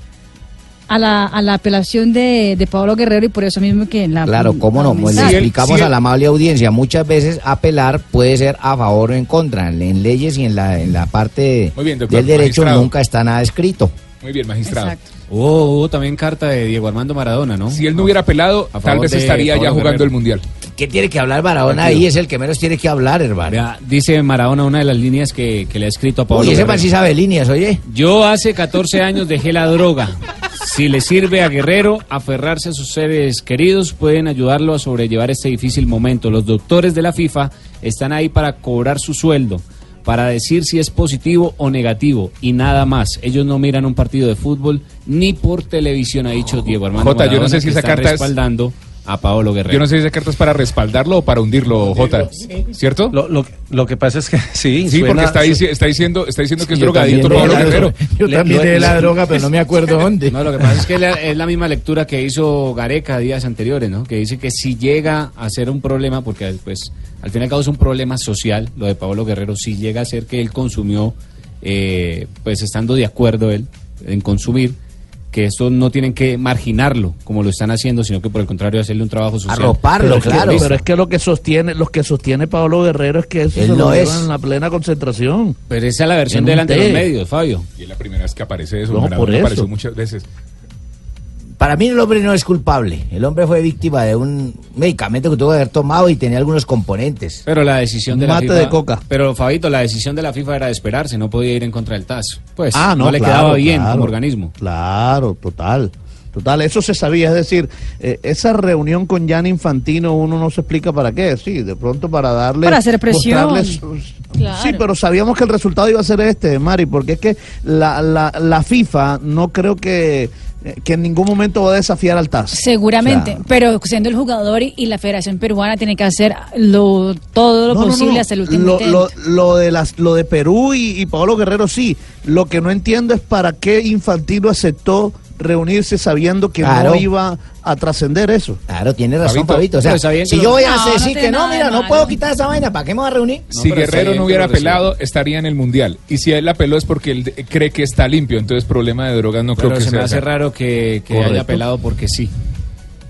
a la, a la apelación de, de Pablo Guerrero y por eso mismo que la... Claro, cómo no, pues le explicamos sí, a la amable audiencia, muchas veces apelar puede ser a favor o en contra, en leyes y en la, en la parte Muy bien, doctor, del derecho magistrado. nunca está nada escrito. Muy bien, magistrado. Hubo, hubo también carta de Diego Armando Maradona, ¿no? Si él no hubiera apelado, A tal vez de estaría ya jugando Guerrero. el Mundial. ¿Qué tiene que hablar Maradona Tranquilo. ahí? Es el que menos tiene que hablar, hermano. Vea, dice Maradona una de las líneas que, que le ha escrito a Pablo Uy, ese man sí sabe líneas, oye. Yo hace 14 años dejé la droga. Si le sirve a Guerrero aferrarse a sus seres queridos, pueden ayudarlo a sobrellevar este difícil momento. Los doctores de la FIFA están ahí para cobrar su sueldo, para decir si es positivo o negativo y nada más. Ellos no miran un partido de fútbol ni por televisión, ha dicho Diego Armando Jota, yo no sé si esa carta es- respaldando a Paolo Guerrero. Yo no sé si esa carta es para respaldarlo o para hundirlo, Jota. ¿Cierto? Lo, lo, lo que pasa es que sí. Sí, porque está, dici- está diciendo, está diciendo que es de la Guerrero. droga. Yo Le- también de la le- droga, pero no me acuerdo dónde. No, lo que pasa es que la- es la misma lectura que hizo Gareca días anteriores, ¿no? Que dice que si llega a ser un problema, porque pues al fin y al cabo es un problema social, lo de Pablo Guerrero, si llega a ser que él consumió, eh, pues estando de acuerdo él en consumir, que esto no tienen que marginarlo como lo están haciendo, sino que por el contrario hacerle un trabajo social. pero es que- pero es que lo que sostiene, los que sostiene Pablo Guerrero es que eso Él se no lo es. en la plena concentración. Pero esa es la versión En de los medios, Fabio. Y es la primera vez que aparece eso. No, por eso. apareció muchas veces. Para mí el hombre no es culpable. El hombre fue víctima de un medicamento que tuvo que haber tomado y tenía algunos componentes. Pero la decisión de Mate la FIFA. de coca. Pero Fabito, la decisión de la FIFA era de esperarse, no podía ir en contra del TAS. Pues Ah, no, no, le claro, quedaba bien claro. como organismo. Claro, total. Total, eso se sabía, es decir, eh, esa reunión con Jan Infantino uno no se explica para qué, sí, de pronto para darle... Para hacer presión. Claro. Sí, pero sabíamos que el resultado iba a ser este, Mari, porque es que la, la, la FIFA no creo que, que en ningún momento va a desafiar al TAS. Seguramente, O sea, pero siendo el jugador y, y la Federación Peruana tiene que hacer lo, todo lo No, no, posible no. hasta el último lo, intento. lo, lo de las, lo de Perú y, y Pablo Guerrero sí. Lo que no entiendo es para qué Infantino aceptó reunirse sabiendo que Claro. no iba a trascender eso. Claro, tiene razón, Fabito. O sea, si yo voy a No, decir que no, mira, no malo. puedo quitar esa vaina, ¿para qué me voy a reunir? si Guerrero no hubiera apelado, estaría en el Mundial. Y si él apeló es porque él cree que está limpio. Entonces, problema de drogas no creo Pero que se me hace raro que, haya apelado porque sí.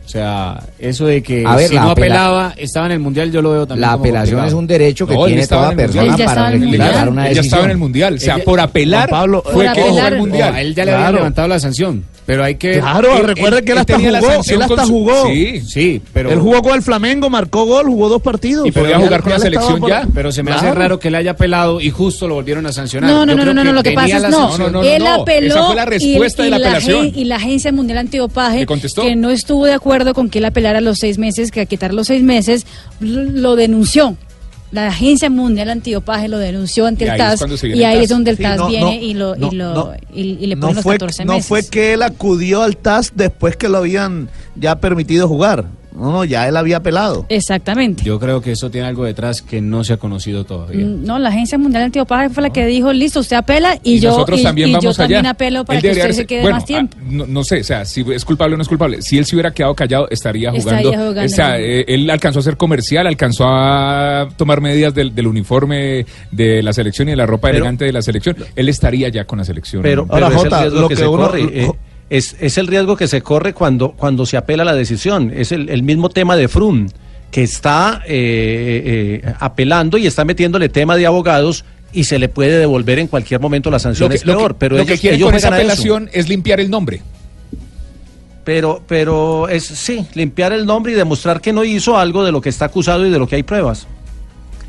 O sea, eso de que A ver, si la no apela- apelaba, estaba en el Mundial, yo lo veo también La apelación es un derecho que No, tiene toda persona para estaba en el rectificar Mundial. una decisión. estaba en el Mundial. O sea, Ella- por apelar Pablo, fue por que jugó apelar, el Mundial. a él ya le habían levantado la sanción. Pero hay que. Claro, él- recuerde que él, él hasta jugó. Él hasta su- jugó. Sí. Sí, pero. Él jugó con el Flamengo, marcó gol, jugó dos partidos. Y podía jugar con la selección por- ya. Pero se me hace raro que le haya apelado y justo lo volvieron a sancionar. No, no, Yo no, creo no, no, lo que pasa es la no. sanción. él apeló Esa fue la y- respuesta y, de la la apelación. y la Agencia Mundial Antidopaje ¿Le contestó? que no estuvo de acuerdo con que él apelara los seis meses, que a quitar los seis meses, lo denunció. La Agencia Mundial Antidopaje lo denunció ante Y el TAS y el ahí TAS. es donde el Sí, TAS no, viene no, y, lo, no, y, lo, no. y, y le no pone los fue, 14 no meses. fue que él acudió al TAS después que lo habían ya permitido jugar. No, no, ya él había apelado. Exactamente. Yo creo que eso tiene algo detrás que no se ha conocido todavía. Mm, No, la Agencia Mundial Antidopaje fue la que dijo, listo, usted apela y, yo, nosotros y, también y vamos yo allá. también apelo para Él que usted se quede bueno, más tiempo. ah, no, no sé, o sea, si es culpable o no es culpable. Si él se hubiera quedado callado, estaría jugando. Estaría jugando o sea, eh, él alcanzó a ser comercial, alcanzó a tomar medidas del, del uniforme de la selección y de la ropa Pero- elegante de la selección. Él estaría ya con la selección. Pero, pero es el riesgo que, se corre. eh, es, es el riesgo que se corre cuando, cuando se apela la decisión. Es el, el mismo tema de Frum, que está eh, eh, apelando y está metiéndole tema de abogados y se le puede devolver en cualquier momento la sanción. lo que, es lo que- peor, pero lo ellos, que quieren ellos con esa a eso. apelación es limpiar el nombre. Pero, pero es sí, limpiar el nombre y demostrar que no hizo algo de lo que está acusado y de lo que hay pruebas.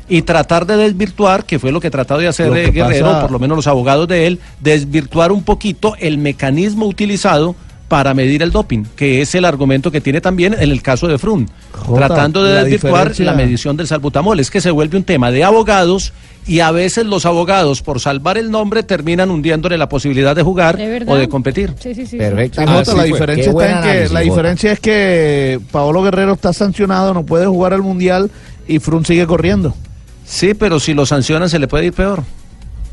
Y tratar de desvirtuar, que fue lo que trató de hacer eh, Guerrero, pasa- por lo menos los abogados de él, desvirtuar un poquito el mecanismo utilizado para medir el doping, que es el argumento que tiene también en el caso de Frun, Jota, tratando de la desvirtuar diferencia- la medición del salbutamol. Es que se vuelve un tema de abogados y a veces los abogados, por salvar el nombre, terminan hundiéndole la posibilidad de jugar o de competir. Sí, sí, sí. Sí, Jota, la diferencia, está en que, la diferencia es que Paolo Guerrero está sancionado, no puede jugar al Mundial y Frun sigue corriendo. Sí, pero si lo sancionan se le puede ir peor.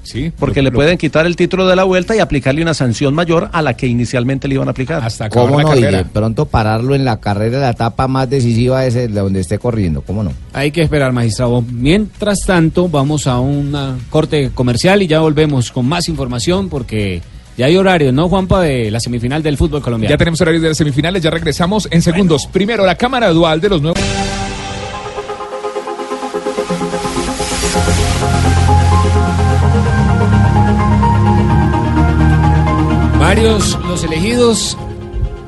Sí, porque le pueden quitar el título de la vuelta y aplicarle una sanción mayor a la que inicialmente le iban a aplicar. Hasta ¿Cómo no? Y de pronto pararlo en la carrera, la etapa más decisiva es el de donde esté corriendo. ¿Cómo no? Hay que esperar, magistrado. Mientras tanto, vamos a una corte comercial y ya volvemos con más información porque ya hay horario, ¿no, Juanpa, de la semifinal del fútbol colombiano? Ya tenemos horarios de las semifinales, ya regresamos en segundos. Primero, la cámara dual de los nuevos. Varios los elegidos.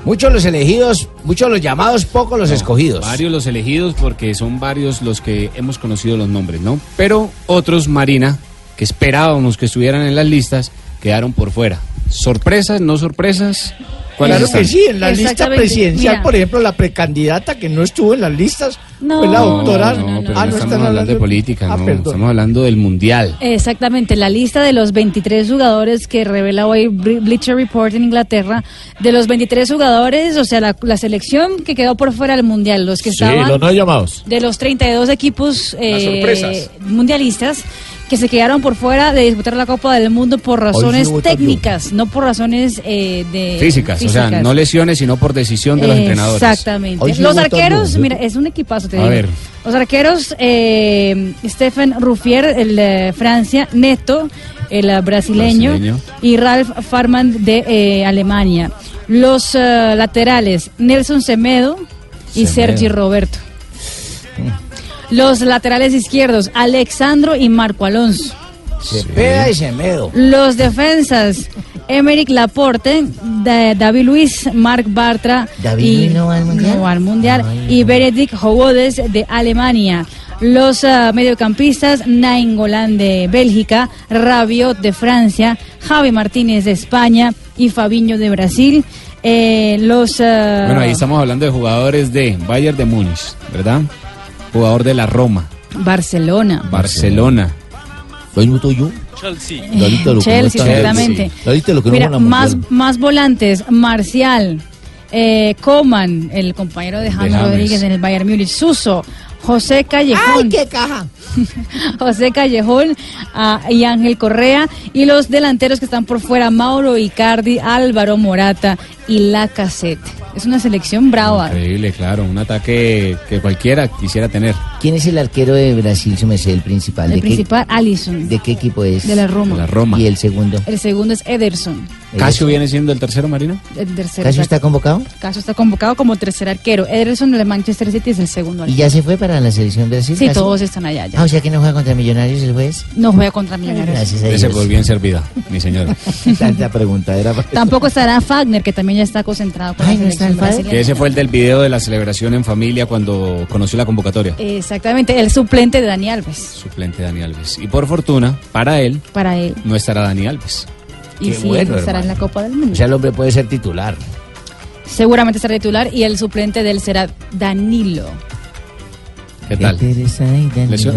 Muchos los elegidos, muchos los llamados, pocos los escogidos. Varios los elegidos porque son varios los que hemos conocido los nombres, ¿no? Pero otros, Marina, que esperábamos que estuvieran en las listas, quedaron por fuera. ¿Sorpresas, no sorpresas? ¿Cuáles Claro están? que sí, en la lista presidencial, mira. por ejemplo, la precandidata que no estuvo en las listas No, fue la no, doctora. No, no, pero Ah, no no estamos hablando de política, Ah, no, perdón. estamos hablando del mundial. Exactamente, la lista de los 23 jugadores que revela hoy Ble- Bleacher Report en Inglaterra, de los 23 jugadores, o sea, la, la selección que quedó por fuera del Mundial, los que Sí, estaban los no llamados. de los 32 equipos eh, sorpresas. mundialistas que se quedaron por fuera de disputar la Copa del Mundo por razones técnicas, no por razones eh, de Físicas, o sea, no lesiones, sino por decisión de los entrenadores. Exactamente. Los arqueros, mira, es un equipazo, te A digo. ver. Los arqueros, eh, Stephen Ruffier, el de Francia, Neto, el eh, brasileño, Brasileño. y Ralf Farman de eh, Alemania. Los laterales, Nelson Semedo y Semedo. Sergi Roberto. Los laterales izquierdos, Alexandro y Marco Alonso. Cepeda y Semedo. Los defensas, Emerick Laporte, Da- David Luis, Marc Bartra ¿David y no va al Mundial? no va al Mundial, y Benedict Hogodes de Alemania. Los ah, mediocampistas, Nainggolan de Bélgica, Rabiot de Francia, Javi Martínez de España y Fabiño de Brasil. Eh, los ah, Bueno, ahí estamos hablando de jugadores de Bayern de Múnich, ¿verdad? Jugador de la Roma, Barcelona. Barcelona. ¿Lo mismo yo? Chelsea. Lo Chelsea, exactamente. Lo que Mira, más, más volantes, Marcial, eh, Coman, el compañero de James. Rodríguez en el Bayern Múnich, Suso, José Callejón. ¡Ay, qué caja! José Callejón ah, y Ángel Correa. Y los delanteros que están por fuera, Mauro Icardi, Álvaro Morata y Lacazette. Es una selección brava. Increíble, claro, un ataque que cualquiera quisiera tener. ¿Quién es el arquero de Brasil, su merced, el principal? El ¿De principal, Allison. Qué, ¿De qué equipo es? De la Roma. De la Roma. ¿Y el segundo? El segundo es Ederson. ¿Casio viene siendo el tercero, Marina? El tercero ¿Casio está convocado? Casio está convocado como tercer arquero. Ederson del Manchester City es el segundo ¿Y arquero. ya se fue para la selección Brasil? Sí, Casio? todos están allá ya. Ah, o sea que no juega contra Millonarios el juez. No juega contra Millonarios. Gracias a Ese Dios. por bien servida, mi señora. Tanta pregunta era para- Tampoco estará Fagner, que también ya está concentrado con Ay, la ¿no está el. Que ese fue el del video de la celebración en familia cuando conoció la convocatoria. Exactamente, el suplente de Dani Alves. Suplente Dani Alves. Y por fortuna, para él, Para él. no estará Dani Alves. Y Qué sí, bueno, estará en la Copa del Mundo. O sea, el hombre puede ser titular. Seguramente será titular y el suplente de él será Danilo. ¿Qué tal?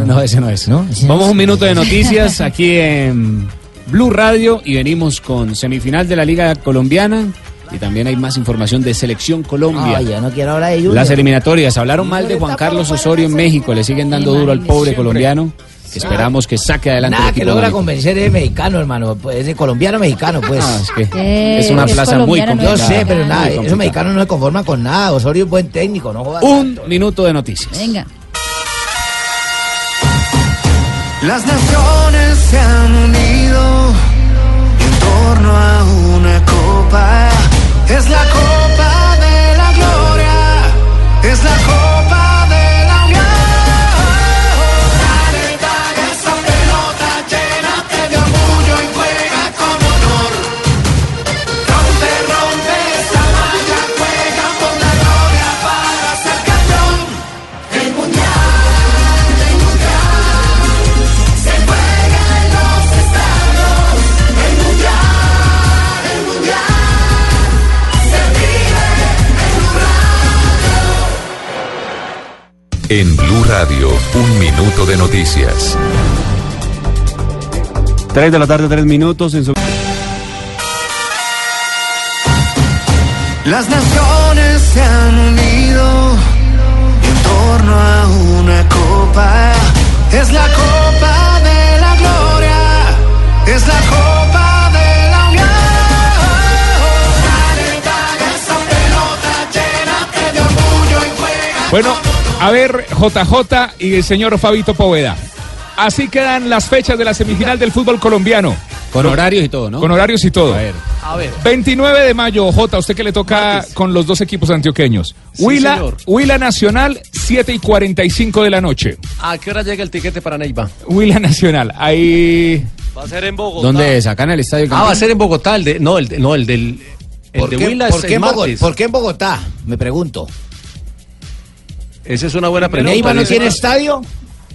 No, ese no es. no Vamos un minuto de noticias aquí en Blue Radio y venimos con semifinal de la Liga Colombiana. Y también hay más información de Selección Colombia. Ay, yo no quiero hablar de. Las eliminatorias. Hablaron mal de Juan Carlos Osorio en México. Le siguen dando duro al pobre colombiano. Que esperamos que saque adelante Nada el que logra convencer es mexicano, hermano. Pues, es de colombiano mexicano, pues. Ah, es que Eh, es una es plaza muy colombiano, Yo complicada. sé, pero nada, esos complicada. mexicanos no se conforman con nada. Osorio es buen técnico, no jodas. Un minuto de noticias. Venga. Las naciones se han unido en torno a una copa. Es la copa de la gloria. Es la copa En Blue Radio, un minuto de noticias. 3 de la tarde, 3 minutos. En su... Las naciones se han unido en torno a una copa. Es la copa de la gloria. Es la copa de la unión. Bueno, a ver, JJ y el señor Fabito Poveda. Así quedan las fechas de la semifinal del fútbol colombiano. Con horarios y todo, ¿no? Con horarios y todo. A ver. A ver. 29 de mayo, J, usted que le toca con los dos equipos antioqueños. Sí, Huila, señor. Huila Nacional, 7 y 45 de la noche. ¿A qué hora llega el tiquete para Neiva? Huila Nacional, ahí... Va a ser en Bogotá. ¿Dónde es? Acá en el Estadio Ah, va a ser en Bogotá. El de, no, el de, no, el del. El ¿Por de qué, Huila por es qué el en Bogo- martes. por qué en Bogotá? Me pregunto. Esa es una buena pregunta. ¿Neiva no tiene estadio?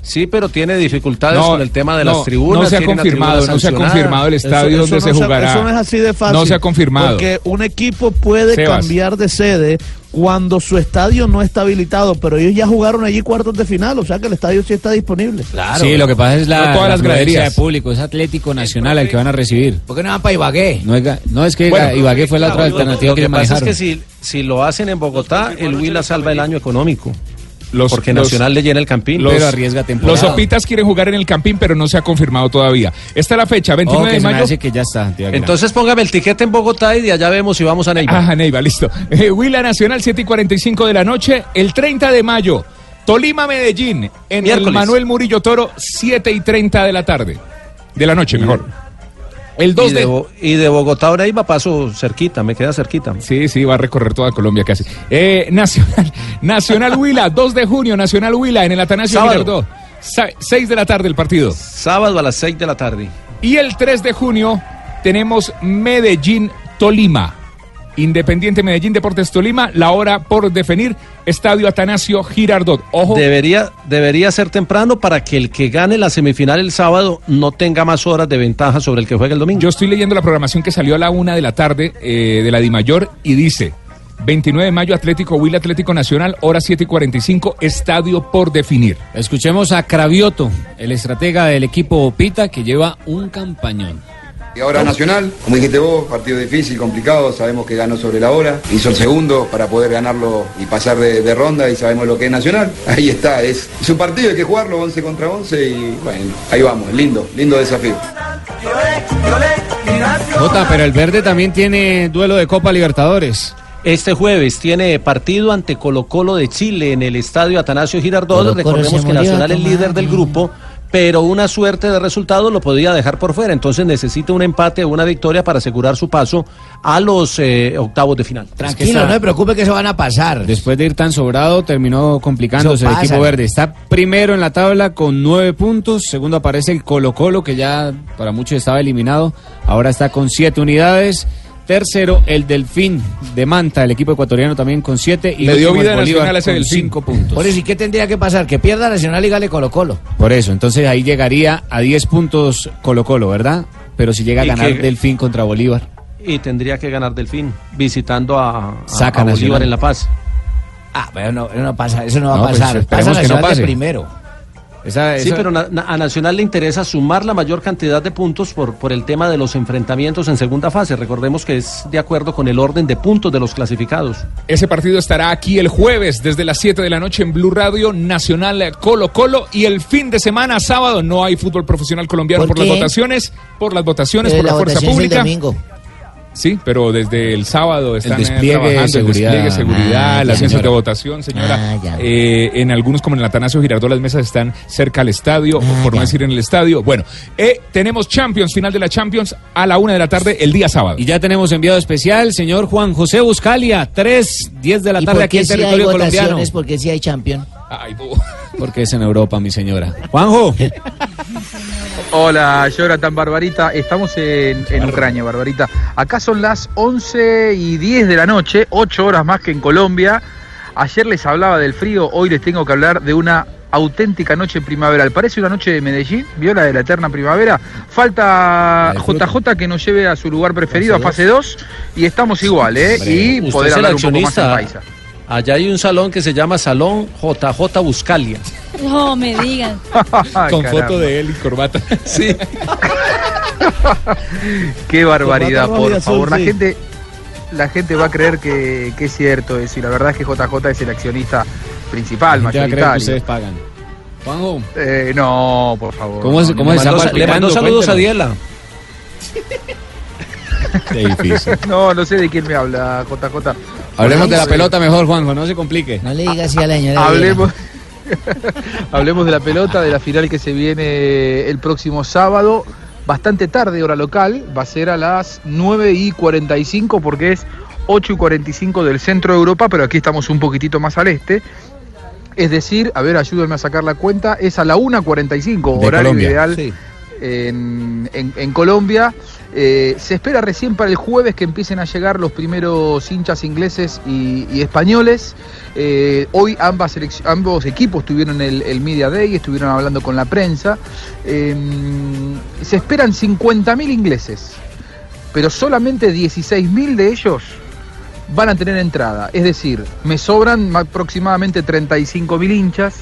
Sí, pero tiene dificultades No, con el tema de no, las tribunas. no se ha confirmado, no se ha confirmado el estadio Eso- donde se jugará. eso no es así de fácil. No se ha confirmado. Porque un equipo puede Sebas. cambiar de sede cuando su estadio no está habilitado, pero ellos ya jugaron allí cuartos de final, o sea que el estadio sí está disponible. Sí, lo que pasa es la, No todas la las graderías. de público. Es Atlético Nacional al que van a recibir. ¿Por qué no van para Ibagué? No es, ga- no, es que Bueno, Ibagué fue la otra alternativa Lo que que le pasa es manejaron. que si, si lo hacen en Bogotá, el Huila salva el año económico. Los- porque los- Nacional le llena el campín. Los, Pero arriesga temporada. los Sopitas quieren jugar en el Campín, pero no se ha confirmado todavía. Esta es la fecha, 29 Oh, que de se me mayo. que ya está. Entonces póngame el tiquete en Bogotá y de allá vemos si vamos a Neiva. Ajá, Neiva, listo. Eh, Huila Nacional, 7 y 45 de la noche. El 30 de mayo, Tolima Medellín, en el. Manuel Murillo Toro, 7 y 30 de la tarde. De la noche, mejor. El 2 y, de, y de Bogotá a Neiva paso cerquita, me queda cerquita. Sí, sí, va a recorrer toda Colombia casi. Eh, Nacional, Nacional Huila, 2 de junio, Nacional Huila, en el Atanasio Sábado. Girardot. 6 de la tarde el partido. Sábado a las 6 de la tarde. Y el 3 de junio tenemos Medellín Tolima. Independiente Medellín Deportes Tolima, la hora por definir, Estadio Atanasio Girardot. Ojo, Debería, debería ser temprano para que el que gane la semifinal el sábado no tenga más horas de ventaja sobre el que juegue el domingo. yo estoy leyendo la programación que salió a la una de la tarde eh, de la Dimayor y dice 29 de mayo Atlético Huila Atlético Nacional, hora 7 y 45, estadio por definir. Escuchemos a Cravioto, el estratega del equipo Pita, que lleva un campañón. Y ahora Nacional, como dijiste vos, partido difícil, complicado, sabemos que ganó sobre la hora, hizo el segundo para poder ganarlo y pasar de, de ronda y sabemos lo que es Nacional. Ahí está, es, es un partido, hay que jugarlo 11 contra 11 y bueno, ahí vamos, lindo, lindo desafío. Jota, pero el verde también tiene duelo de Copa Libertadores. Este jueves tiene partido ante Colo Colo de Chile en el estadio Atanasio Girardot. Colo Colo Recordemos que Nacional es líder del grupo, pero una suerte de resultado lo podía dejar por fuera. Entonces necesita un empate o una victoria para asegurar su paso a los eh, octavos de final. Tranquilo, no se preocupe que eso van a pasar. Después de ir tan sobrado, terminó complicándose el equipo verde. Está primero en la tabla con nueve puntos. Segundo aparece el Colo Colo, que ya para muchos estaba eliminado. Ahora está con siete unidades. Tercero, el Delfín de Manta, el equipo ecuatoriano también con siete. Y Le dio vida Bolívar Nacional a ese con Delfín. cinco puntos. Por eso, ¿y qué tendría que pasar? Que pierda Nacional y gane Colo Colo. Por eso, entonces ahí llegaría a 10 puntos Colo Colo, ¿verdad? Pero si llega a ganar que- Delfín contra Bolívar. Y tendría que ganar Delfín, visitando a, a- Saca a Bolívar en La Paz. Ah, pero no, no pasa, eso no va No, a pues pasar. esperemos pasa que no Nacional de primero. Esa- Sí, pero a Nacional le interesa sumar la mayor cantidad de puntos por, por el tema de los enfrentamientos en segunda fase. Recordemos que es de acuerdo con el orden de puntos de los clasificados. Ese partido estará aquí el jueves desde las 7 de la noche en Blue Radio Nacional Colo Colo y el fin de semana sábado no hay fútbol profesional colombiano ¿Por por, las votaciones, por las votaciones, Pero por la, la fuerza es el pública. domingo. Sí, pero desde el sábado están eh, despliegue de trabajando seguridad. el despliegue de seguridad, Ah, las ya, mesas de señora. votación, señora. Ah, ya. Eh, en algunos como en el Atanasio Girardot las mesas están cerca al estadio, Ah, por no decir en el estadio. Bueno, eh, tenemos Champions, final de la Champions a la una de la tarde el día sábado. Y ya tenemos enviado especial, señor Juan José Buscalia, 3, 10 de la ¿Y tarde por aquí qué en si hay territorio colombiano. votaciones? ¿Por qué si hay champion? Ay, Porque es en Europa, mi señora. Juanjo. Hola, Jonathan Barbarita. Estamos en, en Ucrania, Barbarita. Acá son las 11 y 10 de la noche, 8 horas más que en Colombia. Ayer les hablaba del frío, hoy les tengo que hablar de una auténtica noche primaveral. Parece una noche de Medellín, vio la de la eterna primavera. Falta JJ que nos lleve a su lugar preferido, a fase 2, y estamos igual, ¿eh? y poder hablar un poco más en paisa. Allá hay un salón que se llama Salón JJ Buscalia. No me digan. Con Caramba. foto de él y corbata. Sí. Qué barbaridad, Corbata por azul, favor. La gente, la gente va a creer que, que es cierto eso. Y la verdad es que JJ es el accionista principal, creer que mayoritario. ustedes pagan. Juanjo, Eh, no, por favor. ¿Cómo se- no, cómo Le aplicando? saludos a. Diela. qué difícil. No, no sé de quién me habla, JJ. Hablemos de la Sí. pelota mejor, Juanjo, no se complique. No le digas así a la señora. Hablemos, hablemos de la pelota, de la final que se viene el próximo sábado. Bastante tarde, hora local. Va a ser a las 9 y 45 porque es 8 y 45 del centro de Europa, pero aquí estamos un poquitito más al este. Es decir, a ver, ayúdenme a sacar la cuenta, es a la 1.45, De horario Colombia. ideal Sí. En, Colombia. Eh, se espera recién para el jueves que empiecen a llegar los primeros hinchas ingleses y, españoles. Eh, hoy ambas ambos equipos tuvieron el, Media Day, estuvieron hablando con la prensa. Eh, se esperan 50.000 ingleses, pero solamente 16.000 de ellos van a tener entrada. Es decir, me sobran aproximadamente 35.000 hinchas.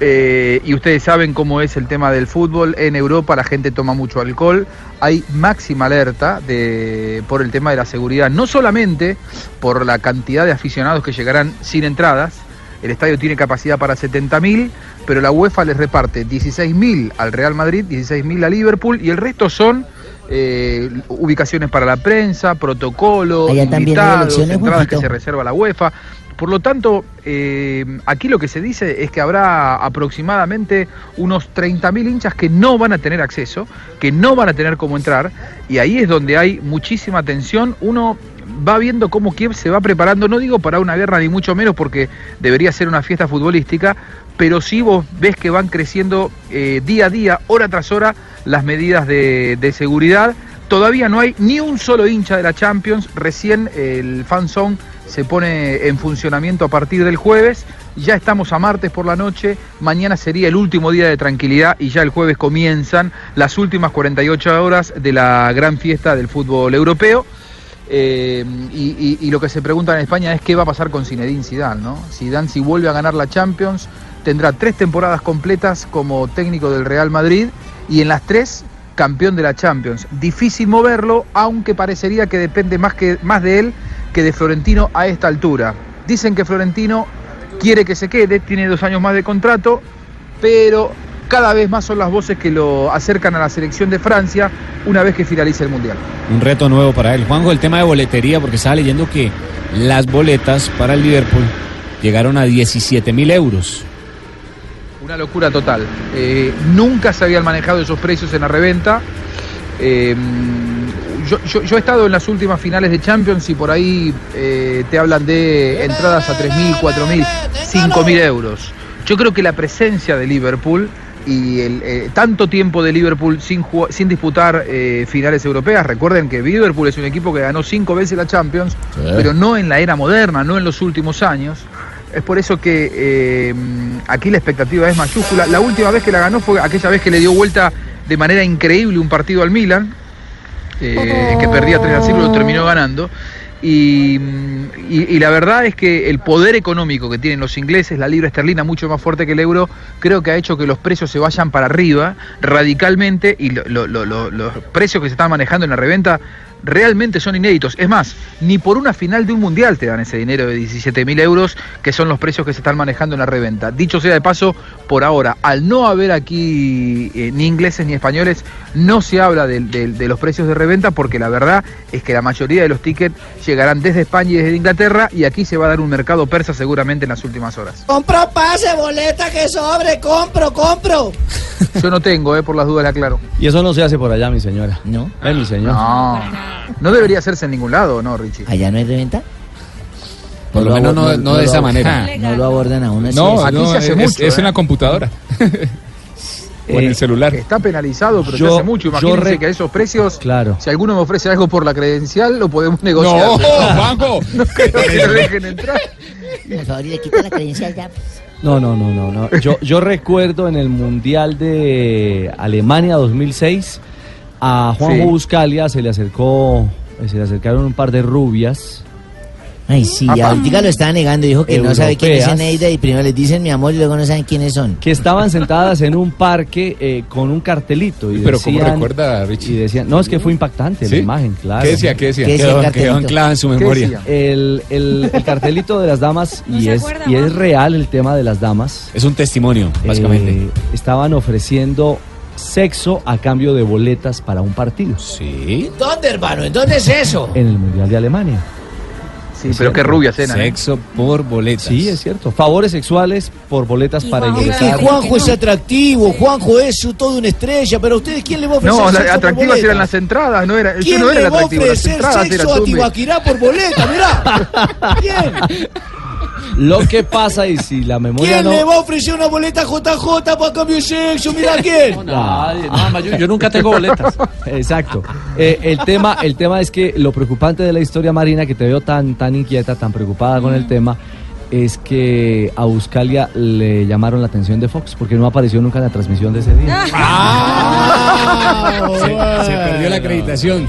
Eh, y ustedes saben cómo es el tema del fútbol. En Europa la gente toma mucho alcohol. Hay máxima alerta de, por el tema de la seguridad. No solamente por la cantidad de aficionados que llegarán sin entradas. El estadio tiene capacidad para 70.000, pero la UEFA les reparte 16.000 al Real Madrid, 16.000 a Liverpool y el resto son eh, ubicaciones para la prensa, protocolo, Allá también hay invitados, entradas que se reserva la UEFA. Por lo tanto, eh, aquí lo que se dice es que habrá aproximadamente unos 30.000 hinchas que no van a tener acceso, que no van a tener cómo entrar, y ahí es donde hay muchísima tensión. Uno va viendo cómo Kiev se va preparando, no digo para una guerra ni mucho menos porque debería ser una fiesta futbolística, pero sí vos ves que van creciendo eh, día a día, hora tras hora, las medidas de, seguridad. Todavía no hay ni un solo hincha de la Champions, recién el fan zone se pone en funcionamiento a partir del jueves, ya estamos a martes por la noche, mañana sería el último día de tranquilidad y ya el jueves comienzan las últimas 48 horas de la gran fiesta del fútbol europeo. Eh, y, lo que se pregunta en España es qué va a pasar con Zinedine Zidane, ¿no? Zidane si vuelve a ganar la Champions tendrá tres temporadas completas como técnico del Real Madrid y en las tres campeón de la Champions. Difícil moverlo, aunque parecería que depende más, que, más de él que de Florentino a esta altura. Dicen que Florentino quiere que se quede, tiene dos años más de contrato, pero cada vez más son las voces que lo acercan a la selección de Francia una vez que finalice el Mundial. Un reto nuevo para él. Juanjo, el tema de boletería, porque estaba leyendo que las boletas para el Liverpool llegaron a 17 mil euros. Una locura total. Eh, nunca se habían manejado esos precios en la reventa. Eh, yo, yo- yo he estado en las últimas finales de Champions y por ahí eh, te hablan de entradas a 3.000, 4.000, 5.000 euros. Yo creo que la presencia de Liverpool y el eh, tanto tiempo de Liverpool sin, sin disputar eh, finales europeas, recuerden que Liverpool es un equipo que ganó cinco veces la Champions, Sí. pero no en la era moderna, no en los últimos años. Es por eso que eh, aquí la expectativa es mayúscula. La última vez que la ganó fue aquella vez que le dio vuelta de manera increíble un partido al Milan, eh, que perdía 3 a 0 y lo terminó ganando. Y, mm, y- y la verdad es que el poder económico que tienen los ingleses, la libra esterlina mucho más fuerte que el euro, creo que ha hecho que los precios se vayan para arriba radicalmente y lo- lo- lo- lo- los precios que se están manejando en la reventa realmente son inéditos. Es más, ni por una final de un mundial te dan ese dinero de 17 mil euros, que son los precios que se están manejando en la reventa. Dicho sea de paso, por ahora, al no haber aquí eh, ni ingleses ni españoles, no se habla de, de- de los precios de reventa, porque la verdad es que la mayoría de los tickets llegarán desde España y desde Inglaterra, y aquí se va a dar un mercado persa seguramente en las últimas horas. Compro pase, boleta que sobre, compro, compro. Yo no tengo, eh, por las dudas, le aclaro. Y eso no se hace por allá, mi señora. No. Eh, mi señor. No. No debería hacerse en ningún lado, ¿no, Richie? ¿Allá no hay reventa? Por lo lo menos no, no de esa lo- manera. No lo abordan a uno así. No, así. no, es, es en la computadora. o en el celular. Está penalizado, pero Yo- se hace mucho. Imagínense re- que a esos precios, claro. si alguno me ofrece algo por la credencial, lo podemos negociar. No, Juanjo. no creo que lo dejen entrar. Por favor, y le quita la credencial ya. No, no, no, no, no. Yo, yo recuerdo en el Mundial de Alemania 2006 a Juanjo Sí. Buscalia se le acercó, se le acercaron un par de rubias. Ay, sí, ya ahorita lo estaba negando. Dijo que no sabe quién es. Eneida y primero les dicen mi amor y luego no saben quiénes son. que estaban sentadas en un parque eh, con un cartelito. Y Pero ¿cómo decían- recuerda, Richie? Y decían, no, es que fue impactante la imagen, claro. ¿Qué decía? ¿Qué decía? ¿Qué decía Quedó- anclada en su ¿Qué memoria. El, el- el cartelito de las damas, No y, es, acuerda, y es real el tema de las damas. Es un testimonio, básicamente. eh, estaban ofreciendo sexo a cambio de boletas para un partido. Sí. ¿Dónde, hermano? ¿En dónde es eso? En el Mundial de Alemania. Sí, pero qué rubia cena. ¿eh? Sexo por boletas. Sí, es cierto. Favores sexuales por boletas para Es que ingresar. Juanjo es atractivo, Juanjo es su- toda una estrella, pero ustedes, ¿quién le va a ofrecer No, sexo atractivas eran las entradas, no era, ¿Quién no era le va a ofrecer sexo a. Tibaquirá por boleta? Mirá. ¿Quién? Lo que pasa y si la memoria ¿Quién no... le va a ofrecer una boleta JJ para cambio de sexo? Mirá quién. Nadie, nada más, yo, yo nunca tengo boletas. Exacto. Eh, el, tema, el tema es que lo preocupante de la historia marina, que te veo tan, tan inquieta, tan preocupada con el tema, es que a Buscalia le llamaron la atención de Fox, porque no apareció nunca en la transmisión de ese día. Se, se perdió la acreditación.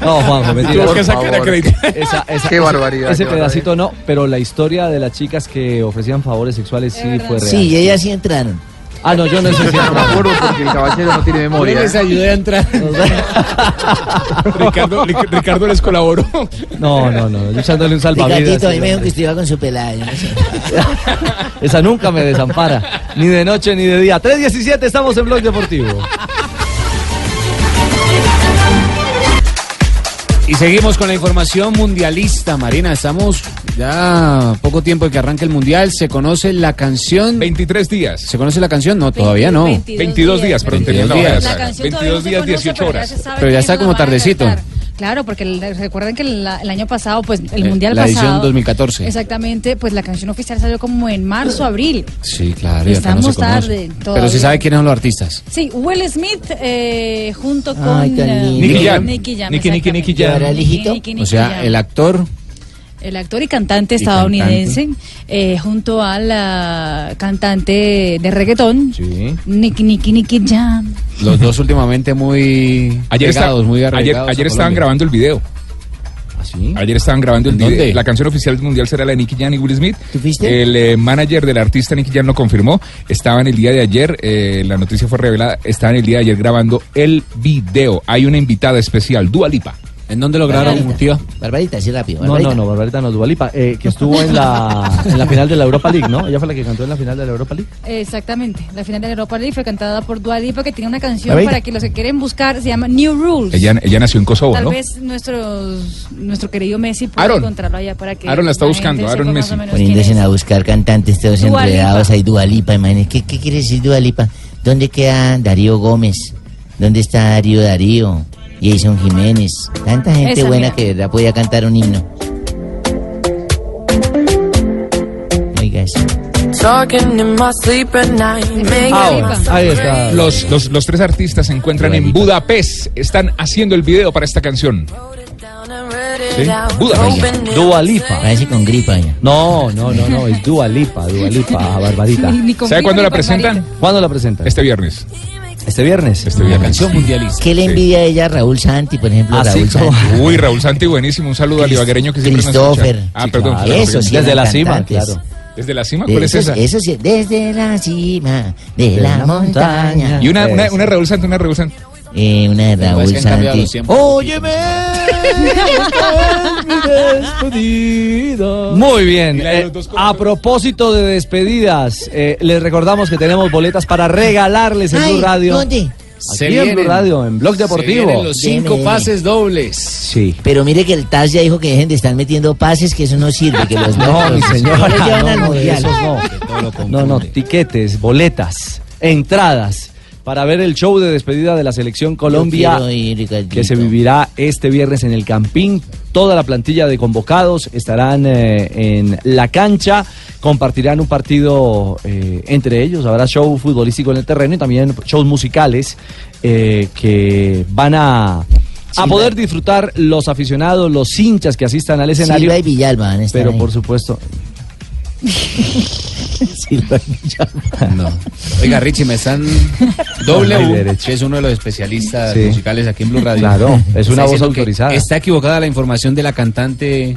No, Juanjo, mentira. Tuvo que sacar acreditación. Esa- esa- Qué ese- barbaridad, Ese qué pedacito no, pero la historia de las chicas que ofrecían favores sexuales sí fue real. Sí, ellas sí entraron. Ah, no, yo no sé si No me acuerdo porque el caballero no tiene memoria. Yo les ¿eh? ayudé a entrar. Ricardo, Ricardo les colaboró. No, no, no, yo echándole un salvavidas. Ricardito, a mí me dijo que estuviera con su pelada. no sé. Esa nunca me desampara, ni de noche ni de día. 3.17, estamos en Blog Deportivo. Y seguimos con la información mundialista, Marina. Estamos ya poco tiempo de que arranque el mundial. ¿Se conoce la canción? 23 días. ¿Se conoce la canción? No, todavía no. 22 días, perdón, 22 tenía la días. hora. La canción todavía 22 no se días, conoce, 18 pero ya horas. se sabe Pero ya está como tardecito. Claro, porque el- recuerden que la- el año pasado, pues el Eh, mundial la edición pasado. 2014. Exactamente, pues la canción oficial salió como en marzo, abril. Sí, claro. y acá no Estamos tarde Pero se sabe quiénes son los artistas. Sí, Will Smith eh, junto con Ay, lindo. Nicky Jam. Nicky Jam, Nicky, Nicky, Nicky. Jam. ¿Ahora el hijito? Nicky, Nicky O sea, Jam. el actor El actor y cantante Y estadounidense, eh, junto a la cantante de reggaetón, Sí. Nicky Nicky Nicky Jam. Los dos últimamente muy Ayer, está- muy ayer, ayer estaban grabando el video. ¿Ah, sí? Ayer estaban grabando el ¿En video. La canción oficial del mundial será la de Nicky Jam y Will Smith. ¿Tú fuiste? El eh, manager del artista Nicky Jam lo confirmó. Estaban el día de ayer, eh, la noticia fue revelada, estaban el día de ayer grabando el video. Hay una invitada especial, Dua Lipa. ¿En dónde lo grabaron, Barbarita. tío? Barbarita, sí, rápido. No, Barbarita. no, no, Barbarita no, Dualipa, eh, que estuvo en la, en la final de la Europa League, ¿no? Ella fue la que cantó en la final de la Europa League. Exactamente, la final de la Europa League fue cantada por Dua Lipa, que tiene una canción Barbarita. para que los que quieren buscar, se llama New Rules. Ella, ella nació en Kosovo, Tal ¿no? vez nuestros, nuestro querido Messi pueda Aaron. encontrarlo allá para que Aaron la está buscando, Aaron Messi. Poniéndose a buscar cantantes todos Dua enredados ahí, Dualipa, imagínate. ¿Qué, ¿Qué quiere decir Dualipa? ¿Dónde queda Darío Gómez? ¿Dónde está Darío Darío? Jason Jiménez. Tanta gente Esa, buena mira. que de verdad podía cantar un himno. Oiga eso. Ahora, ahí está. Los, los, los tres artistas se encuentran en Budapest. Están haciendo el video para esta canción. Sí, Budapest. Dua Lipa. Parece con gripa ya. No, no, no, no, es Dua Lipa, Dua Lipa, Barbarita. Ni- ni con ¿Sabe cuándo la presentan? ¿Cuándo la presenta? Este viernes. Este viernes. Este La canción mundialista. ¿Qué le envidia a ella a Raúl Santi, por ejemplo? Así Raúl como- Santi. Uy, Raúl Santi, buenísimo. Un saludo al ibaguereño que siempre nos Christopher. escucha. Ah, Sí, perdón. claro. Eso sí Desde la cima, claro. ¿Desde la cima? ¿Cuál es esa? eso sí, desde la cima de la montaña. Y una, una, una Raúl Santi, una Raúl Santi. Eh, una de Raúl que cambiado Santi. Óyeme. Muy bien. eh, a propósito de despedidas, eh, les recordamos que tenemos boletas para regalarles en Ay, Blue Radio. ¿dónde? Aquí en Blue Radio, en Blog Deportivo. vienen los cinco Deme, deme. pases dobles. Sí. Pero mire que el TAS ya dijo que dejen de estar metiendo pases, que eso no sirve, que los No, mi señora, no los llevan no, no. No, no, tiquetes, boletas, entradas para ver el show de despedida de la selección Colombia ir, que se vivirá este viernes en el Campín. Toda la plantilla de convocados estarán eh, en la cancha, compartirán un partido eh, entre ellos, habrá show futbolístico en el terreno y también shows musicales eh, que van a, a poder disfrutar los aficionados, los hinchas que asistan al escenario. Y Villalba Pero ahí. por supuesto, No. Oiga, Richie, me están W, que es uno de los especialistas Sí. musicales aquí en Blue Radio. Claro, es una voz diciendo que autorizada. Está equivocada la información de la cantante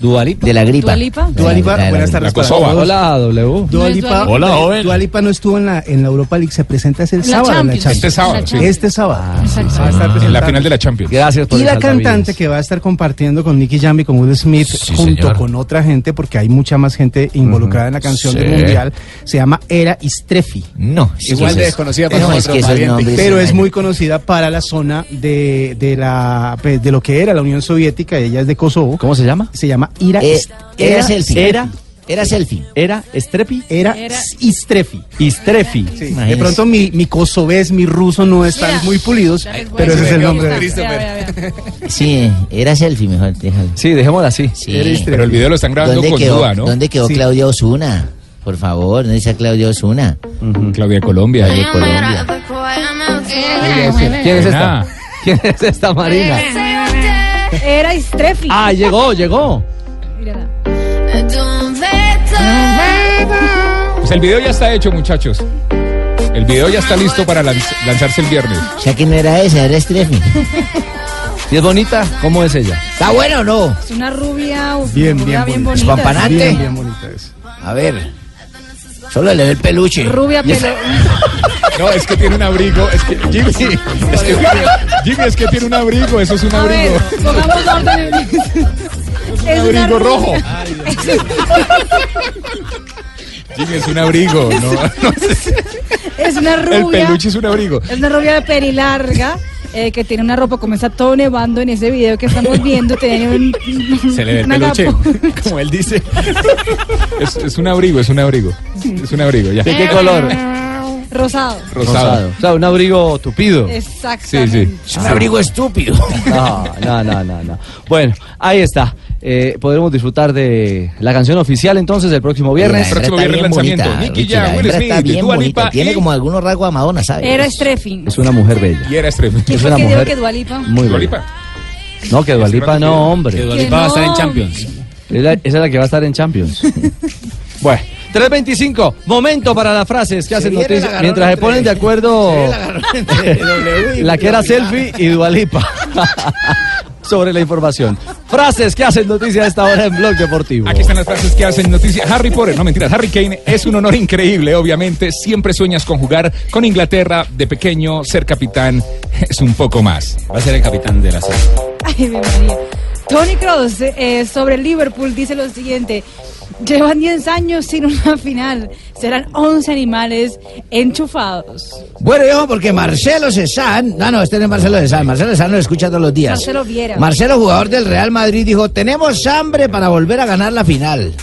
Dualipa. De la gripa. ¿Dua Lipa? Dua Lipa, buenas tardes. Hola, W. Dua No es Lipa, Dua Lipa. Hola, joven. Dua Lipa no estuvo en la, en la Europa League, se presenta es el En la sábado en la Champions. Este sábado, sí. Este sábado. Va a estar En la final de la Champions. Gracias por Y la cantante que va a estar compartiendo con Nicky Jam y con Will Smith junto señor. con otra gente, porque hay mucha más gente involucrada en la canción Sí. del mundial, se llama Era Istrefi. No, Igual de es- desconocida para no, es nosotros, Pero es muy conocida para la zona de, de la pues, de lo que era la Unión Soviética, ella es de Kosovo. ¿Cómo se llama? Se llama Ira Eh, Ist- era selfie. Era, Era selfie. era Estrepi, Era, Era- Istrefi. Istrefi. Sí, de pronto mi, mi kosovés, mi ruso no están muy pulidos, pero ese es el nombre de. Sí, era selfie mejor, déjalo. Sí, dejémosla así. Sí. Era. Pero el video lo están grabando ¿Dónde con quedó, duda, ¿no? ¿Dónde quedó Sí. Claudia Osuna? Por favor, ¿dónde está Claudia Osuna? Claudia Colombia. De Colombia. ¿Quién es esta? ¿Quién es esta Marina? Era Istrefi. Ah, llegó, llegó. Pues el video ya está hecho, muchachos. El video ya está listo para lanz- lanzarse el viernes. O sea que no era esa, era Estrefi. ¿Y es bonita? ¿Cómo es ella? ¿Está bueno o no? Es una rubia, Bien, rubia bien bien bonita. bonita. Espampanante. Bien, bien bonita es. A ver. Solo le ve el peluche. Rubia, pelo. No, es que tiene un abrigo. Es que Jimmy, es que tiene, Jimmy, es que tiene un abrigo. Eso es un A ver, abrigo. pongamos orden. Es Un abrigo rojo. Jimmy es un abrigo. No, no sé. Es una rubia. El peluche es un abrigo. Es una rubia de pelilarga. eh, que tiene una ropa como está todo nevando en ese video que estamos viendo, tiene un, Se le ve el peluche. Como él dice. Es, es un abrigo, es un abrigo. Es un abrigo, ya. ¿De qué color? Rosado. Rosado. O sea, un abrigo tupido. Exactamente. Sí, Un abrigo estúpido. No, no, no, no, no. Bueno, ahí está. Eh, podremos disfrutar de la canción oficial entonces el próximo viernes. La hembra Próximo viernes lanzamiento. Nicky Jam, la Will Smith, bien Dua. Lipa Tiene y- como algunos rasgos a Madonna, ¿sabes? Era Strefi. Es una mujer bella. Y era. ¿Quién es una que dijo mujer que Dualipa? Muy Dua. Lipa. No, que Dualipa no, hombre. Que Dua Que Lipa va a estar en. Champions. Es la- esa es la que va a estar en Champions. bueno, 3.25, momento para las frases que hacen el noticias. Mientras se ponen de acuerdo el y la que era selfie y Dualipa. Sobre la información. Frases que hacen noticias a esta hora en Blog Deportivo. Aquí están las frases que hacen noticia. Harry Potter, no mentiras, Harry Kane es un honor increíble, obviamente. Siempre sueñas con jugar con Inglaterra de pequeño, ser capitán es un poco más. Va a ser el capitán de la serie. Ay, mi María. Tony Kroos eh, sobre Liverpool dice lo siguiente. Llevan 10 años sin una final. Serán 11 animales enchufados. Bueno, viejo, porque Marcelo Cezán, no, no, este no es Marcelo Cezán, Marcelo Cezán lo escucha todos los días. Marcelo Viera. Marcelo, jugador del Real Madrid, dijo, tenemos hambre para volver a ganar la final.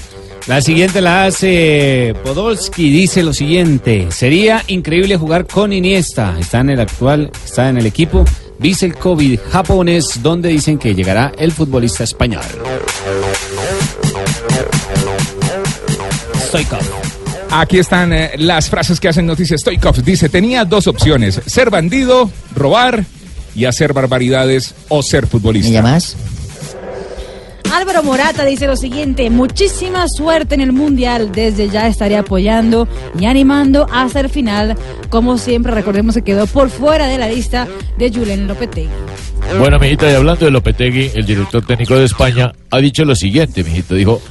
La siguiente la hace Podolski, dice lo siguiente, sería increíble jugar con Iniesta, está en el actual, está en el equipo, dice el COVID japonés, donde dicen que llegará el futbolista español. Stoikov. Aquí están eh, las frases que hacen noticia. Stoikov dice, tenía dos opciones, ser bandido, robar y hacer barbaridades o ser futbolista. ¿Me llamas? Álvaro Morata dice lo siguiente, muchísima suerte en el Mundial, desde ya estaré apoyando y animando hasta el final, como siempre recordemos que quedó por fuera de la lista de Julen Lopetegui. Bueno, mijita, y hablando de Lopetegui, el director técnico de España ha dicho lo siguiente, mijito. Dijo,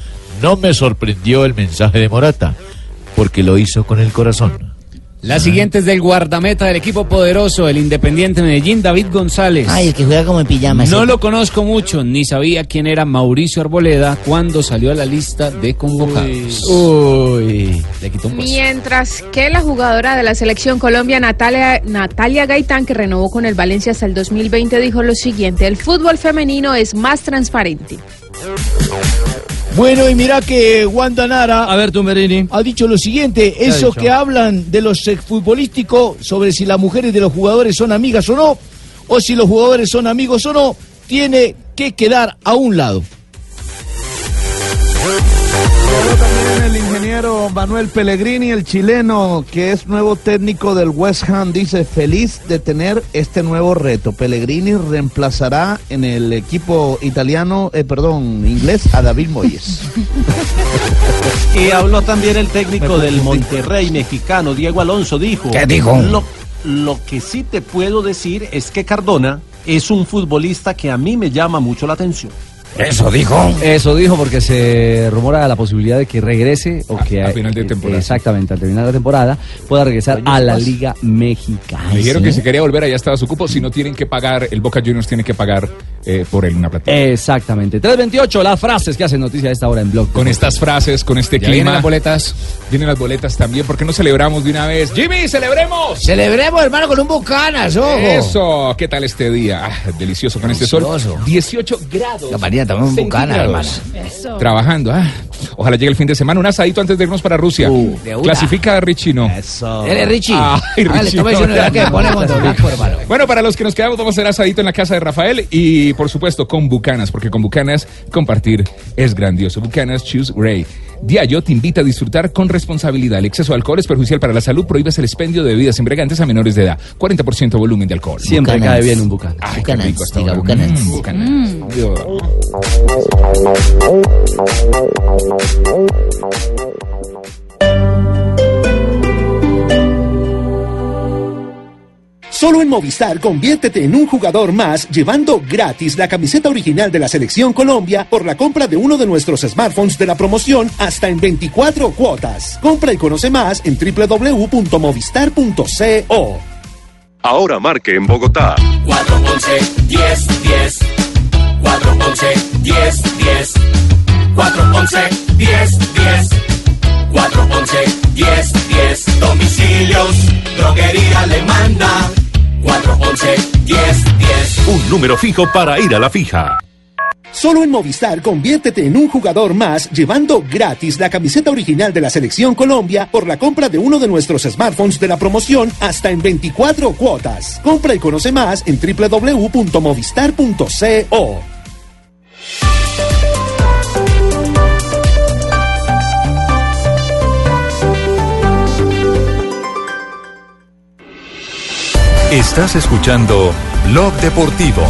no me sorprendió el mensaje de Morata, porque lo hizo con el corazón. La siguiente es del guardameta del equipo poderoso, el Independiente Medellín, David González. Ay, el que juega como en pijama. No ¿sí? lo conozco mucho, ni sabía quién era Mauricio Arboleda cuando salió a la lista de convocados. Uy, le quitó un. Mientras que la jugadora de la selección Colombia, Natalia, Natalia Gaitán, que renovó con el Valencia hasta el 2020, dijo lo siguiente, el fútbol femenino es más transparente. Bueno, y mira que Wanda Nara. A ver, Tumberini. Ha dicho lo siguiente: esos que hablan de los futbolísticos sobre si las mujeres de los jugadores son amigas o no, o si los jugadores son amigos o no, tiene que quedar a un lado. El ingeniero Manuel Pellegrini, el chileno, que es nuevo técnico del West Ham, dice feliz de tener este nuevo reto. Pellegrini reemplazará en el equipo italiano, eh, perdón, inglés, a David Moyes. Y habló también el técnico del Monterrey mexicano, Diego Alonso, dijo. ¿Qué dijo? Lo, lo que sí te puedo decir es que Cardona es un futbolista que a mí me llama mucho la atención. Eso dijo. Eso dijo porque se rumora la posibilidad de que regrese o que a final de temporada. Exactamente, al terminar la temporada pueda regresar a la Liga Mexicana. Me dijeron Sí. que si quería volver allá estaba su cupo, si no tienen que pagar, el Boca Juniors tiene que pagar eh, por él una plata. Exactamente. 328, las frases que hacen noticia a esta hora en blog. Con estas frases, con este Ya clima. vienen las boletas. Vienen las boletas también, ¿por qué no celebramos de una vez? Jimmy, celebremos. Celebremos, hermano, con un bucanas, ojo. Eso, ¿qué tal este día? Ah, delicioso con este sol. Delicioso. 18 grados. La María, también un bucanas, hermano. centígrados. Trabajando. ah. Ojalá llegue el fin de semana. Un asadito antes de irnos para Rusia. de una. Clasifica a Richie, no. Él es Richie. Ay, Richie, tómese no, que no. Bueno, para los que nos quedamos, vamos a hacer asadito en la casa de Rafael y, por supuesto, con Bucanas, porque con Bucanas compartir es grandioso. Bucanas Choose Ray. Diallo te invita a disfrutar con responsabilidad. El exceso de alcohol es perjudicial para la salud. Prohíbes el expendio de bebidas embriagantes a menores de edad. 40% volumen de alcohol. Siempre Bucanas. cae bien un bucán. Ay, qué Bucanas, rico hasta diga, ahora. Bucanas. Mm, Bucanas. Dios. Solo en Movistar conviértete en un jugador más llevando gratis la camiseta original de la Selección Colombia por la compra de uno de nuestros smartphones de la promoción hasta en 24 cuotas. Compra y conoce más en www.movistar.co. Ahora marque en Bogotá. 411 10 10 411 10 10 411 10 10 411 10 10 Domicilios, droguería le manda 411 10 10 un número fijo para ir a la fija. Solo en Movistar conviértete en un jugador más llevando gratis la camiseta original de la Selección Colombia por la compra de uno de nuestros smartphones de la promoción hasta en 24 cuotas. Compra y conoce más en www.movistar.co. Estás escuchando Blog Deportivo.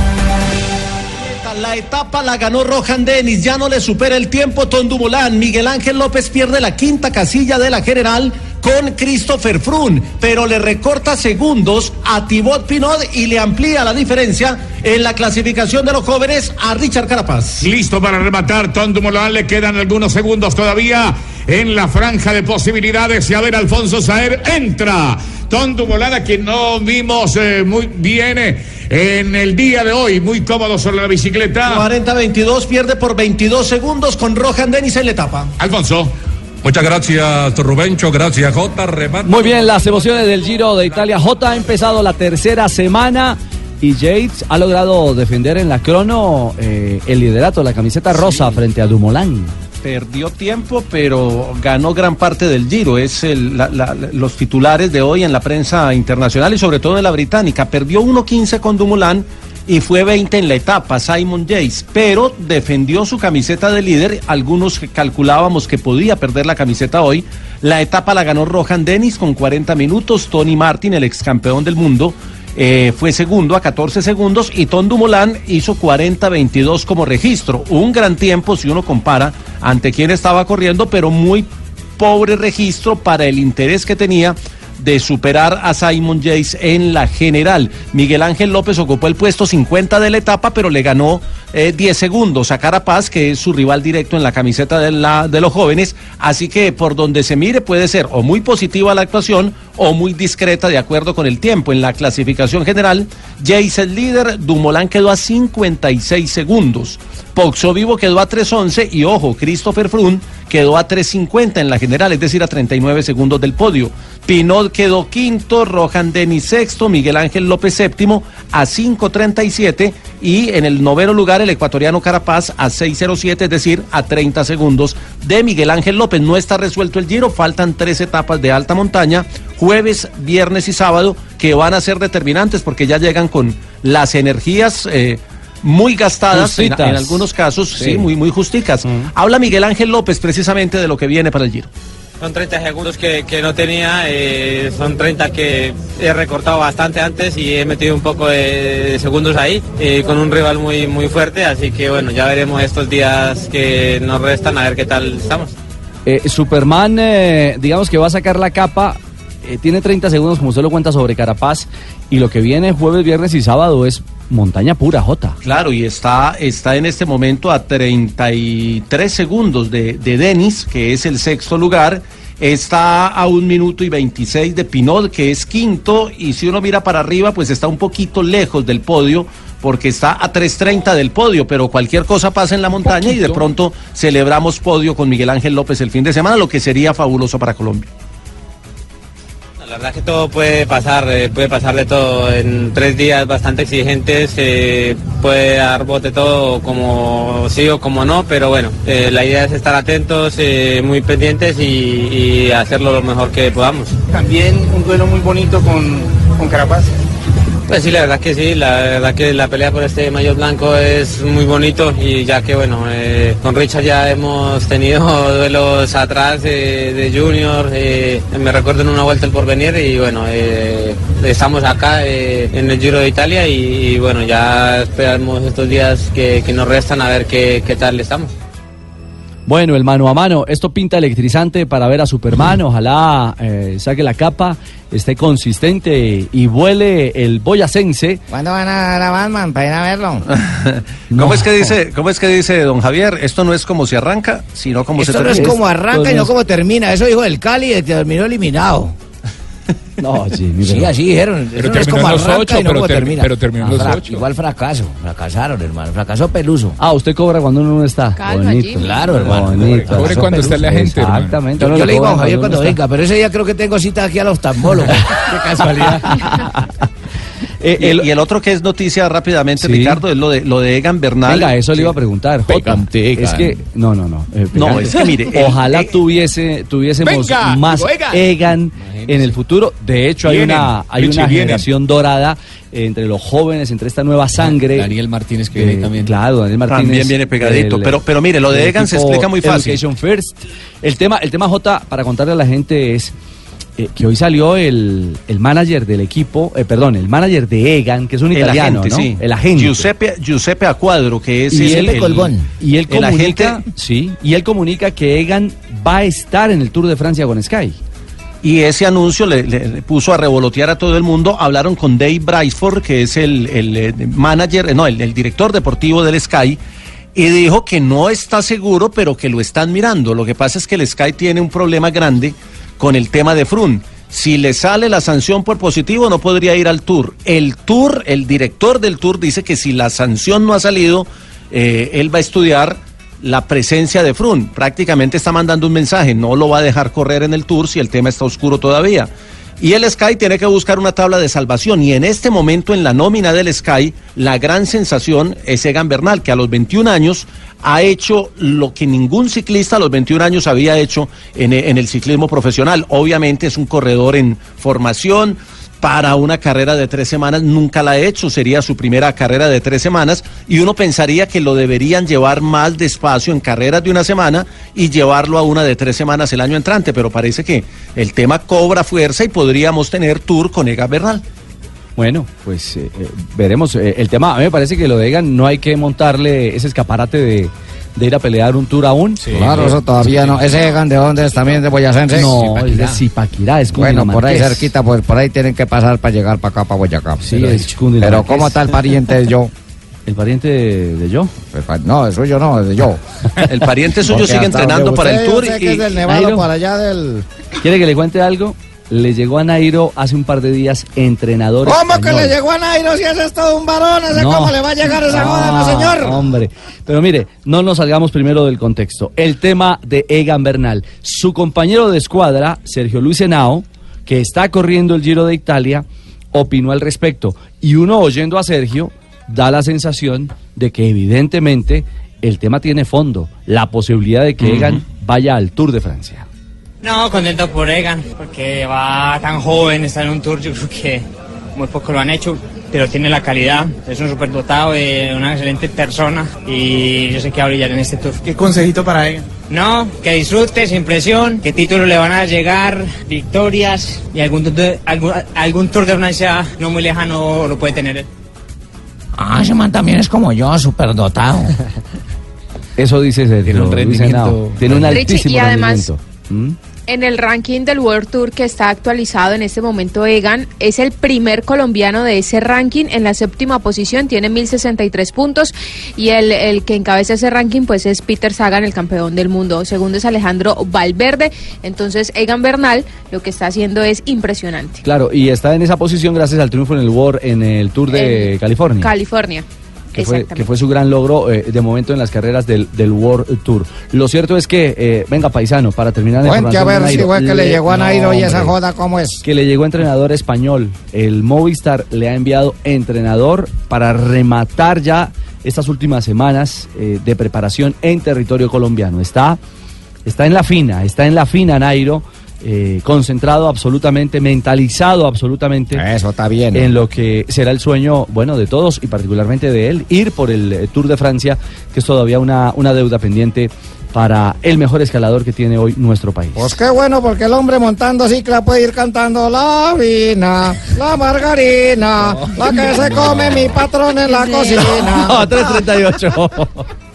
La etapa la ganó Rohan Dennis, ya no le supera el tiempo Tondumolán. Miguel Ángel López pierde la quinta casilla de la general con Christopher Frun, pero le recorta segundos a Thibaut Pinot y le amplía la diferencia en la clasificación de los jóvenes a Richard Carapaz. Listo para rematar, Tom Dumoulin le quedan algunos segundos todavía en la franja de posibilidades y a ver Alfonso Saer entra. Tom Dumoulin a quien no vimos eh, muy bien eh, en el día de hoy, muy cómodo sobre la bicicleta. 40-22 pierde por 22 segundos con Rohan Dennis en la etapa. Alfonso. Muchas gracias, Rubencho. Gracias, Jota. Remata. Muy bien, las emociones del Giro de Italia. J ha empezado la tercera semana y Yates ha logrado defender en la crono eh, el liderato, la camiseta rosa frente a Dumoulin. Perdió tiempo, pero ganó gran parte del Giro. Es los titulares de hoy en la prensa internacional y sobre todo en la británica. Perdió 1.15 con Dumoulin y fue 20 en la etapa, Simon Yates, pero defendió su camiseta de líder. Algunos calculábamos que podía perder la camiseta hoy. La etapa la ganó Rohan Dennis con 40 minutos. Tony Martin, el ex campeón del mundo, eh, fue segundo a 14 segundos y Tom Dumoulin hizo 40-22 como registro. Un gran tiempo si uno compara ante quien estaba corriendo, pero muy pobre registro para el interés que tenía de superar a Simon Yates en la general. Miguel Ángel López ocupó el puesto 50 de la etapa, pero le ganó eh, 10 segundos a Carapaz, que es su rival directo en la camiseta de, la, de los jóvenes. Así que por donde se mire puede ser o muy positiva la actuación o muy discreta de acuerdo con el tiempo. En la clasificación general, Yates el líder, Dumoulin quedó a 56 segundos. Poxo Vivo quedó a 3.11 y ojo, Christopher Froome quedó a 3.50 en la general, es decir, a 39 segundos del podio. Pinot quedó quinto, Rohan Denis sexto, Miguel Ángel López séptimo a 5.37 y en el noveno lugar el ecuatoriano Carapaz a 6.07, es decir, a 30 segundos de Miguel Ángel López. No está resuelto el giro, faltan tres etapas de alta montaña, jueves, viernes y sábado, que van a ser determinantes porque ya llegan con las energías... eh, muy gastadas en, algunos casos, sí, Sí. muy, muy justicas. Habla Miguel Ángel López precisamente de lo que viene para el Giro. Son 30 segundos que, que no tenía, eh, son 30 que he recortado bastante antes y he metido un poco de, de segundos ahí, eh, con un rival muy, muy fuerte, así que bueno, ya veremos estos días que nos restan a ver qué tal estamos. Eh, Superman, eh, digamos que va a sacar la capa, eh, tiene 30 segundos, como usted lo cuenta, sobre Carapaz, y lo que viene jueves, viernes y sábado es montaña pura, Jota. Claro, y está, está en este momento a 33 segundos de, de Denis, que es el sexto lugar. Está a un minuto y 26 de Pinot, que es quinto. Y si uno mira para arriba, pues está un poquito lejos del podio, porque está a 3.30 del podio. Pero cualquier cosa pasa en la montaña y de pronto celebramos podio con Miguel Ángel López el fin de semana, lo que sería fabuloso para Colombia. La verdad es que todo puede pasar, eh, puede pasar de todo. En tres días bastante exigentes, eh, puede dar bote todo como sí o como no, pero bueno, eh, la idea es estar atentos, muy pendientes y, y hacerlo lo mejor que podamos. También un duelo muy bonito con, con Carapaz. Pues sí, la verdad que sí, la verdad que la pelea por este maillot blanco es muy bonito y ya que bueno, eh, con Richard ya hemos tenido duelos atrás de Junior, eh, me recuerdo en una vuelta el porvenir y bueno, eh, estamos acá en el Giro de Italia y, bueno, ya esperamos estos días que, nos restan a ver qué tal estamos. Bueno, el mano a mano, esto pinta electrizante para ver a Superman, ojalá eh, saque la capa, esté consistente y vuele el boyacense. ¿Cuándo van a dar a Batman para ir a verlo? ¿Cómo, es que dice, ¿Cómo es que dice don Javier? Esto no es como se arranca, sino como se Esto no es termina. como arranca y no como termina. Eso dijo el Cali y terminó eliminado. No, Sí, pero- así dijeron. Pero no terminó los ocho, no pero termi- termina. pero terminó los ocho. Igual fracaso. Fracasaron, hermano. Fracasó Peluso. Ah, usted cobra cuando uno no está. Calma, Bonito. Claro, hermano. Bonito. Cobre cuando está la gente, hermano. Exactamente. Yo, yo le digo a Javier cuando venga, pero ese día creo que tengo cita aquí al oftalmólogo. Qué casualidad. y, y el otro que es noticia rápidamente, Sí. Ricardo, es lo de, lo de Egan Bernal. Venga, eso le iba a preguntar. Jota. Pegante, es que, no, no, no. eh, No, es que mire, el- Ojalá eh, tuviese, tuviésemos Venga, más Egan. Egan en el futuro. De hecho, hay una, hay una vienen. generación dorada entre los jóvenes, entre esta nueva sangre. Daniel Martínez que viene ahí también. Claro, Daniel Martínez. También viene pegadito. Pero- pero mire, lo de Egan se explica muy fácil. Education First. El tema, el tema J, para contarle a la gente, es eh, que hoy salió el, el manager del equipo, eh, perdón, el manager de Egan, que es un el italiano, agente, ¿no? sí. El agente. Giuseppe, Giuseppe Acuadro, que es y el, el- y él el comunica, agente sí, y él comunica que Egan va a estar en el Tour de Francia con Sky. Y ese anuncio le, le- le puso a revolotear a todo el mundo. Hablaron con Dave Briceford, que es el, el, eh, manager, no, el, el director deportivo del Sky, y dijo que no está seguro, pero que lo están mirando. Lo que pasa es que el Sky tiene un problema grande con el tema de Frun. Si le sale la sanción por positivo, no podría ir al Tour. El Tour, el director del Tour dice que si la sanción no ha salido, eh, él va a estudiar la presencia de Frun. Prácticamente está mandando un mensaje, no lo va a dejar correr en el Tour si el tema está oscuro todavía. Y el Sky tiene que buscar una tabla de salvación. Y en este momento, en la nómina del Sky, la gran sensación es Egan Bernal, que a los 21 años ha hecho lo que ningún ciclista a los 21 años había hecho en, en el ciclismo profesional. Obviamente es un corredor en formación, para una carrera de tres semanas, nunca la ha hecho, sería su primera carrera de tres semanas y uno pensaría que lo deberían llevar más despacio en carreras de una semana y llevarlo a una de tres semanas el año entrante, pero parece que el tema cobra fuerza y podríamos tener tour con Egan Bernal. Bueno, pues eh, eh, veremos. Eh, el tema, a mí me parece que lo de Egan no hay que montarle ese escaparate de, de ir a pelear un tour aún. Claro, eso todavía no. ¿Ese Egan de dónde es también de Boyacense? No, es de Zipaquirá, es Bueno, por ahí cerquita, pues por ahí tienen que pasar para llegar para acá, para Boyacá. Sí, Pero- es. Pero ¿cómo está el pariente de yo? ¿El pariente de, yo? No, el suyo no, es de yo. El pariente suyo Porque sigue entrenando para el yo tour sé y- que es del Nevado Nairo. para allá del... ¿Quiere que le cuente algo? Le llegó a Nairo hace un par de días entrenador ¿Cómo que le llegó a Nairo si ese es todo un varón? ¿Ese No. cómo le va a llegar esa joda, no, señor? Hombre, pero mire, no nos salgamos primero del contexto. El tema de Egan Bernal. Su compañero de escuadra, Sergio Luis Henao, que está corriendo el Giro de Italia, opinó al respecto. Y uno oyendo a Sergio da la sensación de que evidentemente el tema tiene fondo. La posibilidad de que. Egan vaya al Tour de Francia. No, contento por Egan, porque va tan joven, está en un tour, yo creo que muy poco lo han hecho, pero tiene la calidad, es un superdotado, eh, una excelente persona y yo sé que va a brillar en este tour. ¿Qué consejito para Egan? No, que disfrute, sin presión, que títulos le van a llegar, victorias y algún, tour de- algún, algún tour de Francia no muy lejano lo puede tener él. Ah, ese man también es como yo, superdotado. Eso dice Sergio Tiene un rendimiento-. Tiene un Richie, altísimo y además- rendimiento. ¿Mm? En el ranking del World Tour que está actualizado en este momento, Egan es el primer colombiano de ese ranking en la séptima posición, tiene 1063 puntos y el, el que encabeza ese ranking pues es Peter Sagan, el campeón del mundo. Segundo es Alejandro Valverde, entonces Egan Bernal lo que está haciendo es impresionante. Claro, y está en esa posición gracias al triunfo en el World, en el Tour de En California. California. Que fue, que fue su gran logro eh, de momento en las carreras del, del World Tour. Lo cierto es que, eh, venga paisano, para terminar Cuente a ver si fue que le llegó a no, Nairo y esa hombre, joda, ¿cómo es? Que le llegó entrenador español. El Movistar le ha enviado entrenador para rematar ya estas últimas semanas eh, de preparación en territorio colombiano. Está, está en la fina, está en la fina Nairo. Eh, concentrado absolutamente, mentalizado absolutamente. Eso está bien. En lo que será el sueño, bueno, de todos y particularmente de él, ir por el eh, Tour de Francia, que es todavía una, una deuda pendiente para el mejor escalador que tiene hoy nuestro país. Pues qué bueno, porque el hombre montando cicla puede ir cantando la vina, la margarina, la que se come mi patrón en la cocina. No, 338.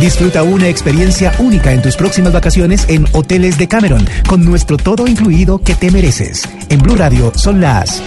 Disfruta una experiencia única en tus próximas vacaciones en Hoteles de Cameron, con nuestro todo incluido que te mereces. En Blue Radio son las...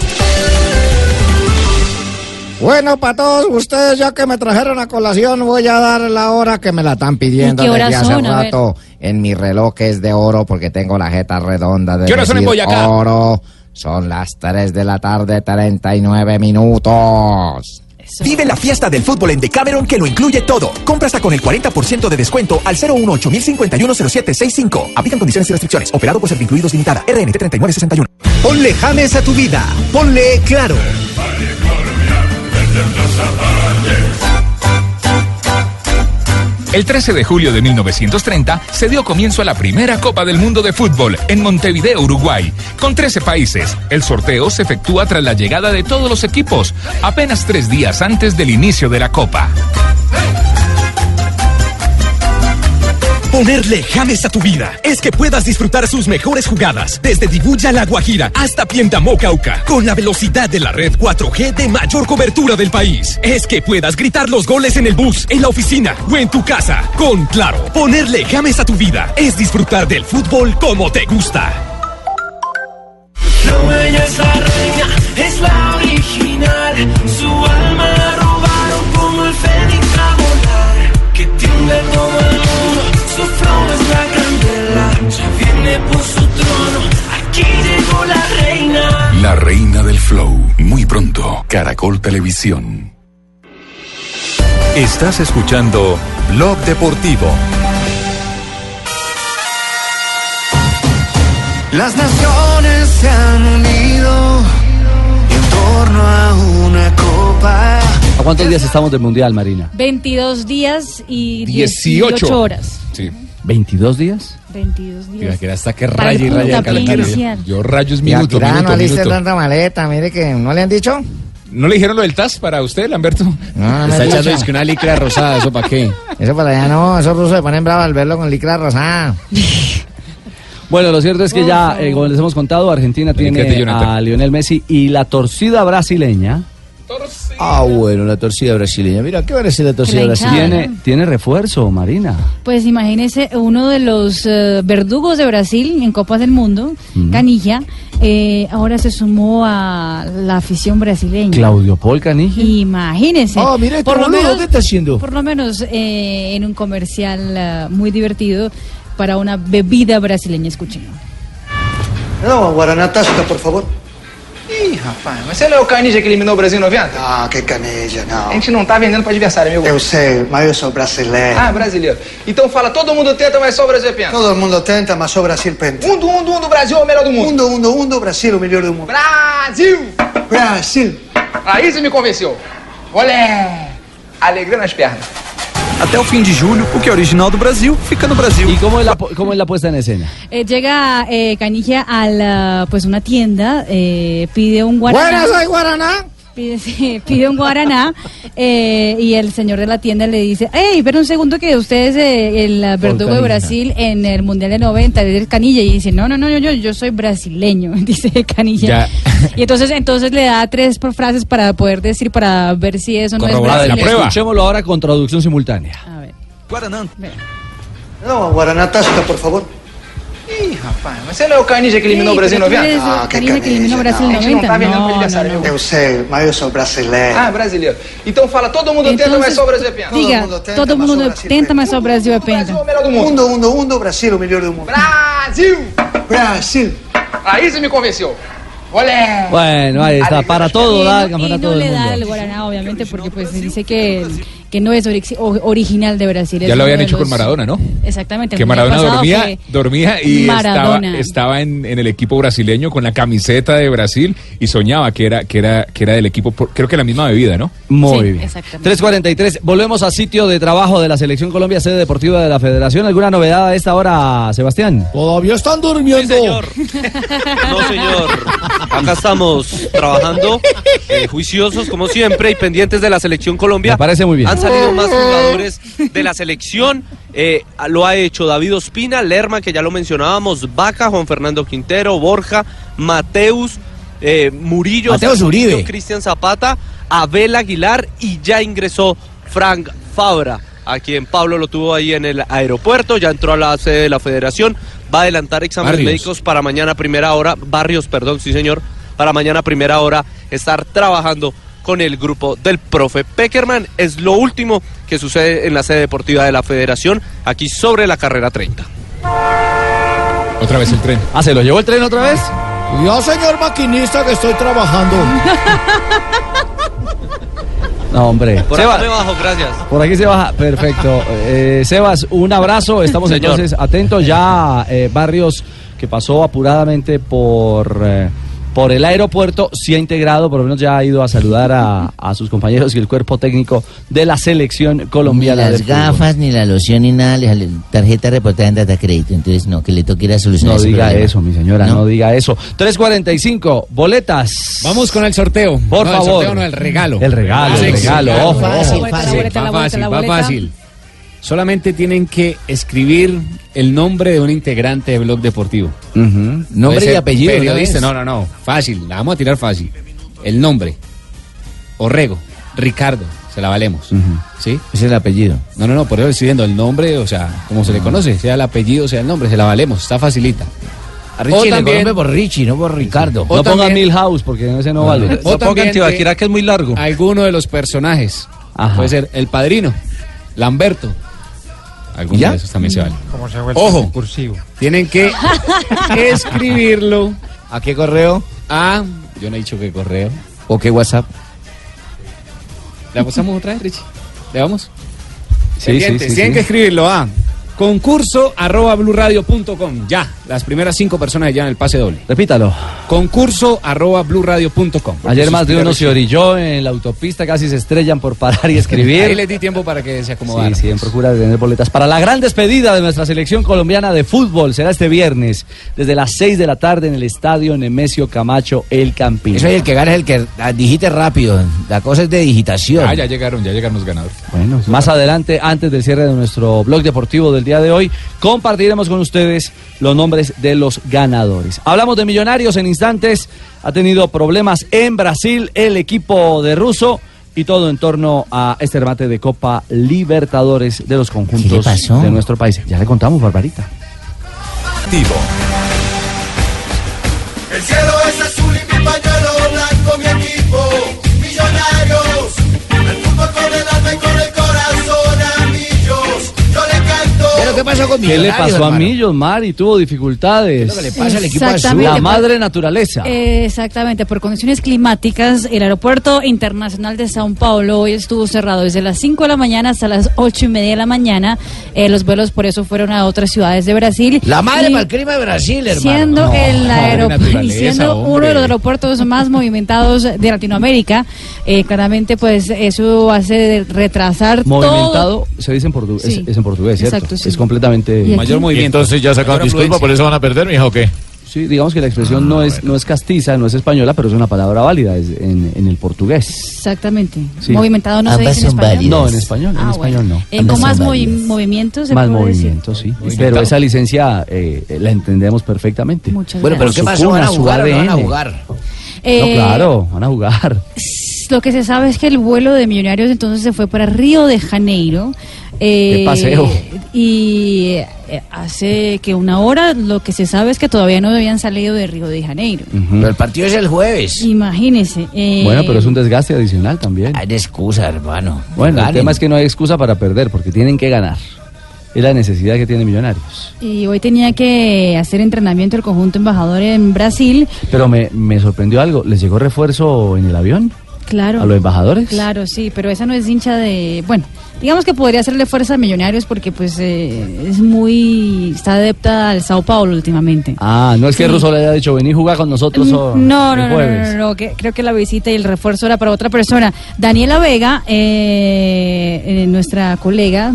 Bueno, para todos ustedes, ya que me trajeron a colación, voy a dar la hora que me la están pidiendo ¿Y qué desde hace son? Rato en mi reloj que es de oro porque tengo la jeta redonda de ¿Qué horas son en Boyacá? oro. Son las 3 de la tarde, 39 minutos. Vive la fiesta del fútbol en Decameron que lo incluye todo. Compra hasta con el 40% de descuento al 018 1051 0765. Aplican condiciones y restricciones. Operado por Servincluidos Limitada. RNT 3961. Ponle James a tu vida. Ponle claro. El 13 de julio de 1930 se dio comienzo a la primera Copa del Mundo de Fútbol en Montevideo, Uruguay, con 13 países. El sorteo se efectúa tras la llegada de todos los equipos, apenas tres días antes del inicio de la Copa. Ponerle James a tu vida es que puedas disfrutar sus mejores jugadas desde Dibuya La Guajira hasta Piendamó Cauca con la velocidad de la red 4G de mayor cobertura del país. Es que puedas gritar los goles en el bus, en la oficina o en tu casa. Con Claro, ponerle James a tu vida es disfrutar del fútbol como te gusta. La reina, es la original. Su flow. Muy pronto. Caracol Televisión. Estás escuchando Blog Deportivo. Las naciones se han unido en torno a una copa. ¿A cuántos días estamos del Mundial, Marina? 22 días y 18. 18 horas. Sí. ¿22 días? 22 días. que hasta que raya y raya el calendario. Yo rayos Y minuto, aquí no minuto, tanta maleta, mire que no le han dicho. ¿No le dijeron lo del TAS para usted, Lamberto? no Está me echando escucha. disque una licra rosada, ¿eso para qué? Eso para allá no, esos rusos se ponen bravos al verlo con licra rosada. Bueno, lo cierto es que ya, eh, como les hemos contado, Argentina tiene a Lionel Messi y la torcida brasileña Ah, bueno, la torcida brasileña. Mira, ¿qué va a ser la torcida brasileña? tiene, tiene refuerzo, Marina. Pues imagínese uno de los eh, verdugos de Brasil en Copas del Mundo, Canilla, eh, ahora se sumó a la afición brasileña. Claudio Paul Caniggia. Imagínese. Ah, mira este por lo menos, ¿qué está haciendo? Por lo menos eh, en un comercial muy divertido para una bebida brasileña. Escuchen. Não, a Guaraná Tasca, por favor. Ih, rapaz, mas você não é o Canija que eliminou o Brasil em 90? Ah, que caneja, não. A gente não tá vendendo pra adversário, amigo. Eu sei, mas eu sou brasileiro. Ah, brasileiro. Então fala, todo mundo tenta, mas só o Brasil é penta. Todo mundo tenta, mas só o Brasil penta. Um do um do um do Brasil é o melhor do mundo. Um do, um do, um do Brasil, o melhor do mundo. Brasil! Brasil! Aí você me convenceu. Olé! Alegria nas pernas. Até o fim de julho, o que é original do Brasil fica no Brasil. ¿Y cómo es la, cómo es la puesta en escena? Eh, llega eh, a la, pues una tienda, eh, pide un guaraná. Buenas, soy Guaraná. Pide, sí, pide un guaraná eh, y el señor de la tienda le dice, hey, pero un segundo que usted es eh, el verdugo de. Brasil en el Mundial de 90, es el Canilla. Y dice, no, no, no, yo, yo, yo soy brasileño, dice Canilla. Ya. Y entonces, entonces le da tres por frases para poder decir, para ver si eso no es brasileño. Escuchémoslo ahora con traducción simultánea. Guaraná. Não, a Guaraná Tasca, por favor. Ih, rapaz, mas você não é o Canija que eliminou Ih, o Brasil em pero tú 90? eres Ah, que Canilla que eliminó caneja, Brasil não. en A gente não 90. tá vendendo pra no. amigo. Eu sei, mas eu sou brasileiro. Ah, brasileiro. Então fala, todo mundo tenta, mas só o Brasil é penta. Diga, todo mundo tenta, mas só o Brasil é penta. o melhor do mundo. Um do, um do, um do Brasil, o melhor do mundo. Brasil! Brasil! Aí você me convenceu. Olé! Bueno, ahí está. Para todo da el Y campeonato no le da mundo. el guaraná, obviamente, porque pues dice que, que no es ori- original de Brasil. es Ya lo habían hecho con Maradona, ¿no? Exactamente. Que Maradona pasado dormía, dormía y estaba, Maradona. estaba en, en el equipo brasileño con la camiseta de Brasil y soñaba que era, que era, que era del equipo, por- creo que la misma bebida, ¿no? Muy bien. 3.43. Volvemos al sitio de trabajo de la Selección Colombia, sede deportiva de la Federación. ¿Alguna novedad a esta hora, Sebastián? Todavía están durmiendo. No, señor. Acá estamos trabajando, eh, juiciosos como siempre y pendientes de la selección Colombia. Me parece muy bien. Han salido más jugadores de la selección. eh, lo ha hecho David Ospina, Lerma, que ya lo mencionábamos, Vaca, Juan Fernando Quintero, Borja, Mateus, eh, Murillo, Mateus Uribe. Cristian Zapata, Abel Aguilar y ya ingresó Frank Fabra, a quien Pablo lo tuvo ahí en el aeropuerto, ya entró a la sede de la federación, va a adelantar exámenes Barrios. médicos para mañana primera hora, Barrios, perdón, sí señor, para mañana primera hora estar trabajando con el grupo del profe Peckerman. Es lo último que sucede en la sede deportiva de la federación, aquí sobre la carrera 30. Otra vez el tren. Ah, ¿se lo llevó el tren otra vez? Yo, señor maquinista, que estoy trabajando. No, hombre. Por Seba- acá me bajo, gracias. Por aquí se baja, perfecto. Eh, Sebas, un abrazo, estamos Señor. entonces atentos ya, eh, Barrios, que pasó apuradamente por, eh, por el aeropuerto, sí ha integrado, por lo menos ya ha ido a saludar a, a sus compañeros y el cuerpo técnico de la selección Ni colombiana. las de fútbol. gafas, ni la loción, ni nada, le sale tarjeta reportada en data crédito. Entonces, no, que le toque ir a solucionar No ese diga problema. eso, mi señora, no, ¿No? diga eso. 3.45, boletas. Vamos con el sorteo. Por No, favor. El sorteo no, el regalo. El regalo, el regalo, ojo, Fácil, ojo. fácil. la va la fácil. Solamente tienen que escribir el nombre de un integrante de Blog Deportivo. Nombre y apellido, Periodista, ¿no no, no, no. Fácil, la vamos a tirar fácil. El nombre. Orrego. Ricardo. Se la valemos. ¿Sí? Ese es el apellido. No, no, no, por eso estoy diciendo el nombre, o sea, como se le conoce, sea el apellido, sea el nombre, se la valemos, está facilita. A Richie le por Richie, no por Ricardo. O No pongan también- Milhouse porque ese no vale. O también de que es muy largo. Alguno de los personajes. Ajá. Puede ser el padrino, Lamberto. Alguno ¿Ya? de esos también se vale. Como se vuelve Ojo, cursivo. tienen que escribirlo ¿A qué correo? a. Yo no he dicho qué correo. ¿O qué WhatsApp? ¿Le pasamos otra vez, Richie? ¿Le vamos? Sí, sí, sí, tienen sí. que escribirlo a Concurso arroba blurradio.com. Ya, las primeras cinco personas ya en el pase doble. Repítalo. Concurso arroba blurradio.com. Ayer más de uno se orilló en la autopista, casi se estrellan por parar y escribir. Ahí les di tiempo para que se acomodaran. Sí, sí, en procura de tener boletas. Para la gran despedida de nuestra selección colombiana de fútbol será este viernes, desde las 6 de la tarde en el estadio Nemesio Camacho El Campín. Eso es el que gana, es el que ah, digite rápido. La cosa es de digitación. Ah, ya llegaron, ya llegaron los ganadores. Bueno, más adelante, antes del cierre de nuestro blog deportivo del día de hoy, compartiremos con ustedes los nombres de los ganadores. Hablamos de millonarios en instantes. Ha tenido problemas en Brasil el equipo de Russo y todo en torno a este remate de Copa Libertadores de los conjuntos de nuestro país. Ya le contamos, Barbarita. El qué pasó con ¿Qué le pasó a hermano? Millos, Mari? Tuvo dificultades. ¿Qué es lo que le pasa al equipo azul? La madre naturaleza. Eh, Exactamente, por condiciones climáticas, el aeropuerto internacional de Sao Paulo hoy estuvo cerrado desde las 5 de la mañana hasta las 8 y media de la mañana. Eh, los vuelos por eso fueron a otras ciudades de Brasil. La madre Y para el clima de Brasil, hermano. Siendo, No, el siendo uno de los aeropuertos más movimentados de Latinoamérica, eh, claramente pues eso hace retrasar todo. Movimentado, se dice en portugués, Sí. es, es en portugués, ¿cierto? Exacto, sí. Es completamente... ¿Y aquí? Mayor movimiento. Entonces ya sacaron disculpa, por eso van a perder, mija, ¿o qué? Sí, digamos que la expresión no, es, no es castiza, no es española, pero es una palabra válida es en, en el portugués. Exactamente. Sí. Movimentado no se dice en español. No, en español, en Ah, español no. Eh, con más movi- movimientos se Más puede decir. movimiento, sí. Pero esa licencia eh, la entendemos perfectamente. Muchas Bueno, pero Por ¿qué pasó? ¿Van a jugar o no van a jugar? Eh, No, claro, van a jugar. Lo que se sabe es que el vuelo de Millonarios entonces se fue para Río de Janeiro. Eh, Qué paseo. Y eh, hace que una hora lo que se sabe es que todavía no habían salido de Río de Janeiro. Pero el partido es el jueves. Imagínese. eh, Bueno, pero es un desgaste adicional también. Hay excusa, hermano. Bueno, el tema es que no hay excusa para perder, porque tienen que ganar. Es la necesidad que tiene Millonarios. Y hoy tenía que hacer entrenamiento el conjunto embajador en Brasil. Pero me, me sorprendió algo. ¿Les llegó refuerzo en el avión? Claro. ¿A los embajadores? Claro, sí, pero esa no es hincha de... Bueno, digamos que podría hacerle fuerza a Millonarios porque pues eh, es muy... está adepta al Sao Paulo últimamente. Ah, no es que Sí. Russo le haya dicho, vení jugar con nosotros o- No, el no, no, no, no, no, que creo que la visita y el refuerzo era para otra persona. Daniela Vega, eh, eh, nuestra colega.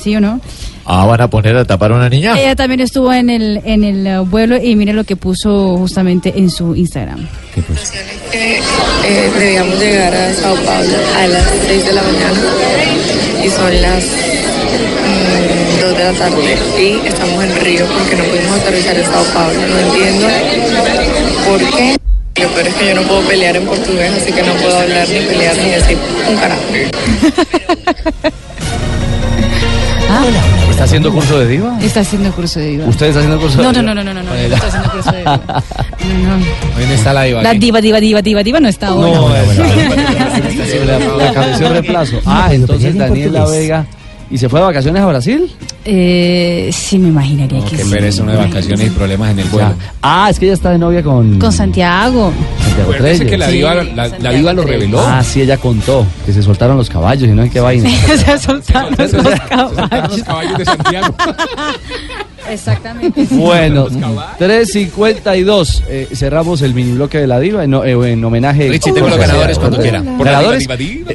¿sí o no? Ah, van a poner a tapar a una niña. Ella también estuvo en el, en el eh, vuelo y mire lo que puso justamente en su Instagram. que eh, debíamos llegar a Sao Paulo a las 6 de la mañana y son las 2 de la tarde y estamos en Río porque no pudimos aterrizar en Sao Paulo. No entiendo por qué. Lo peor es que yo no puedo pelear en portugués, así que no puedo hablar ni pelear ni decir un carajo. ¿Está haciendo curso de diva? Está haciendo curso de diva. ¿Usted está haciendo curso de No, diva? no, no, no, no, no, no, estoy haciendo curso de diva. No, no. Hoy no está la diva. La diva, diva, diva, diva, diva no está ahora. No, la, la cabeció reemplazo. Ah, entonces Daniela Vega. ¿Y se fue de vacaciones a Brasil? Eh, sí, me imaginaría que Qué sí. pereza uno de vacaciones y problemas en el vuelo. Ah, es que ella está de novia con... Con Santiago. Santiago Treyes. que la diva, la, la diva lo reveló. Ah, sí, ella contó que se soltaron los caballos y no hay qué vaina. Se soltaron los caballos. Los caballos de Santiago. Exactamente. Bueno, 3.52. Eh, cerramos el mini bloque de la diva en, eh, en homenaje. Richie, tengo los ganadores cuando quiera. Ganadores.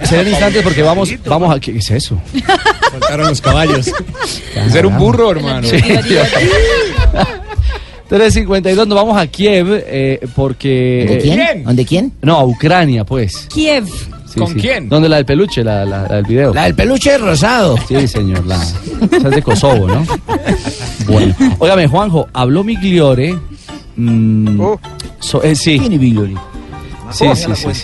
serán instantes porque vamos, vamos a. ¿Qué es eso? Soltaron los caballos. Ser un burro, hermano. Sí. 3.52, nos vamos a Kiev eh, porque... ¿De quién? ¿Dónde quién? No, a Ucrania, pues. Kiev. Sí, sí. ¿Dónde la del peluche, la, la- la del video? La del peluche rosado. Sí, señor, la, esa es de Kosovo, ¿no? Bueno, óigame, Juanjo, habló Migliore. mm, so- eh, sí. ¿Quién es Migliore? Sí, sí, sí, sí.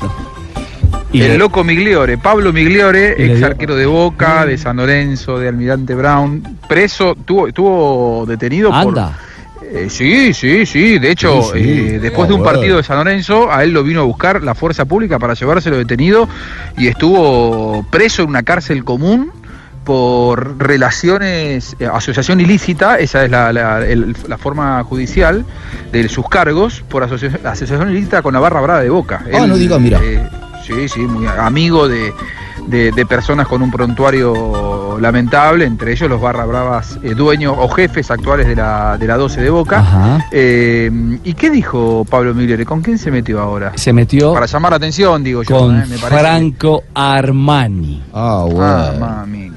Y el le- loco Migliore, Pablo Migliore, Y ex dio- arquero de Boca, de San Lorenzo, de Almirante Brown, preso, tuvo, estuvo detenido Anda. por... Eh, sí, sí, sí, de hecho, Sí, sí. eh, después de un bueno. partido de San Lorenzo, a él lo vino a buscar la fuerza pública para llevárselo detenido y estuvo preso en una cárcel común por relaciones, eh, asociación ilícita, esa es la, la- el- la forma judicial de sus cargos, por asocia- asociación ilícita con la barra brava de Boca. Ah, no diga, mira. Sí, sí, muy amigo de, de- de personas con un prontuario lamentable, entre ellos los barra bravas eh, dueños o jefes actuales de la, de la 12 de Boca. Ajá. Eh, ¿Y qué dijo Pablo Migliore? ¿Con quién se metió ahora? Se metió Para llamar la atención, digo yo. con ¿eh? Me parece Franco Armani. Ah, Ah, mami.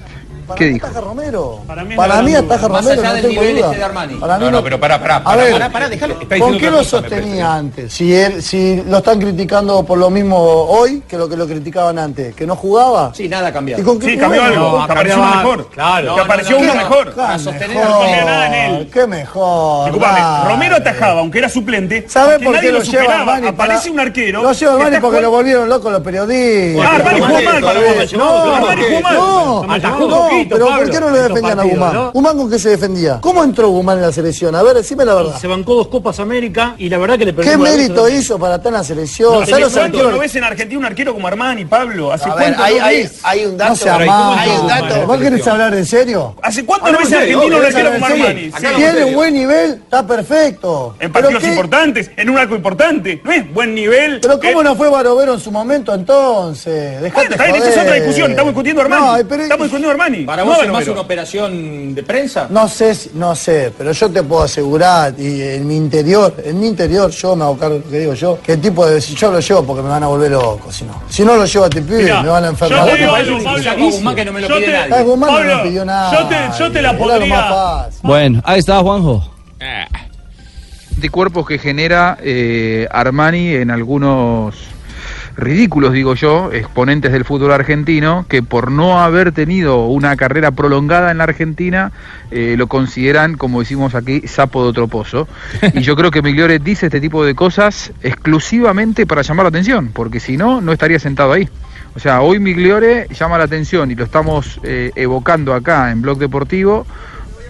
¿Qué dijo? Romero. Para mí, Para no, mí ataja más Romero, allá no del tengo nivel duda. este de Armani. Para mí No, no, pero pará, pará, A ver, pará, pará, déjalo. ¿con qué lo sostenía antes? Si, él, si lo están criticando por lo mismo hoy que lo que lo criticaban antes, que no jugaba. Sí, nada ha cambiado. ¿Y con qué Sí, cambió algo, No, que apareció uno mejor. Claro. Que apareció uno mejor. ¿Qué Para sostener no cambia nada en él. Qué mejor. Disculpame. Romero atajaba, aunque era suplente. ¿Sabe porque por nadie qué lo lleva superaba. Armani? Aparece Para- un arquero. Lo lleva Armani porque lo volvieron locos los periodistas. Ah, Armani jugó mal para vos. No, Armani jugó mal. no, Atajó un pero ¿por qué no lo defendían a Guzmán? ¿no? ¿Guzmán con qué se defendía? ¿Cómo entró Guzmán en la selección? A ver, decime la verdad. Se bancó dos Copas América y la verdad que le ¿Qué perdimos la mérito hizo para estar en la selección? No, ¿Sabes ¿Desde los cuándo arqueros? no ves en Argentina un arquero como Armani, Pablo? ¿Hace A ver, cuánto hay- no hay- ves? hay un dato. No sea Pero, ¿y cómo malo. hay un dato? ¿Vos querés hablar en serio? ¿Hace cuánto Ah, no ves en Argentina un arquero ¿querés como Armani? Sí, Tiene serio. buen nivel, está perfecto. En ¿Pero partidos qué? importantes, en un arco importante. No es buen nivel. Pero ¿cómo Eh, no fue Barovero en su momento entonces? Dejate Bueno, está bien, esa es otra discusión. Estamos discutiendo Armani. No, pero- Estamos discutiendo a Para vos es más una operación de prensa. No sé, no sé, pero yo te puedo asegurar, y en mi interior, en mi interior, yo me hago cargo de lo que digo yo, que el tipo de, si yo lo llevo porque me van a volver loco, si no. Si no lo llevo a este pibe, Mirá, me van a enfermar. yo te que no me lo Yo pide nadie. Ah, Guzmán no Pablo, me pidió nada. yo te- yo te la podría- más fácil. Bueno, ahí está Juanjo. anticuerpos que genera eh, Armani en algunos ridículos, digo yo, exponentes del fútbol argentino, que por no haber tenido una carrera prolongada en la Argentina, eh, lo consideran, como decimos aquí, sapo de otro pozo. Y yo creo que Migliore dice este tipo de cosas exclusivamente para llamar la atención, porque si no, no estaría sentado ahí. O sea, hoy Migliore llama la atención y lo estamos eh, evocando acá en Blog Deportivo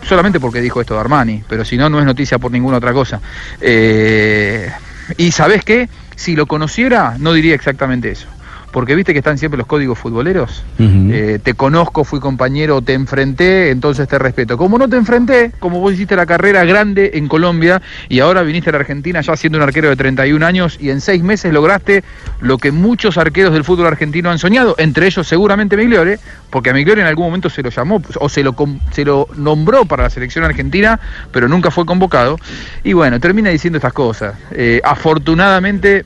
solamente porque dijo esto de Armani, pero si no, no es noticia por ninguna otra cosa. Eh, y sabes qué, si lo conociera, no diría exactamente eso. Porque viste que están siempre los códigos futboleros. Eh, te conozco, fui compañero, te enfrenté, entonces te respeto. Como no te enfrenté, como vos hiciste la carrera grande en Colombia y ahora viniste a la Argentina ya siendo un arquero de 31 años y en seis meses lograste lo que muchos arqueros del fútbol argentino han soñado, entre ellos seguramente Migliore, porque a Migliore en algún momento se lo llamó o se lo, com- se lo nombró para la selección argentina, pero nunca fue convocado. Y bueno, termina diciendo estas cosas. Eh, afortunadamente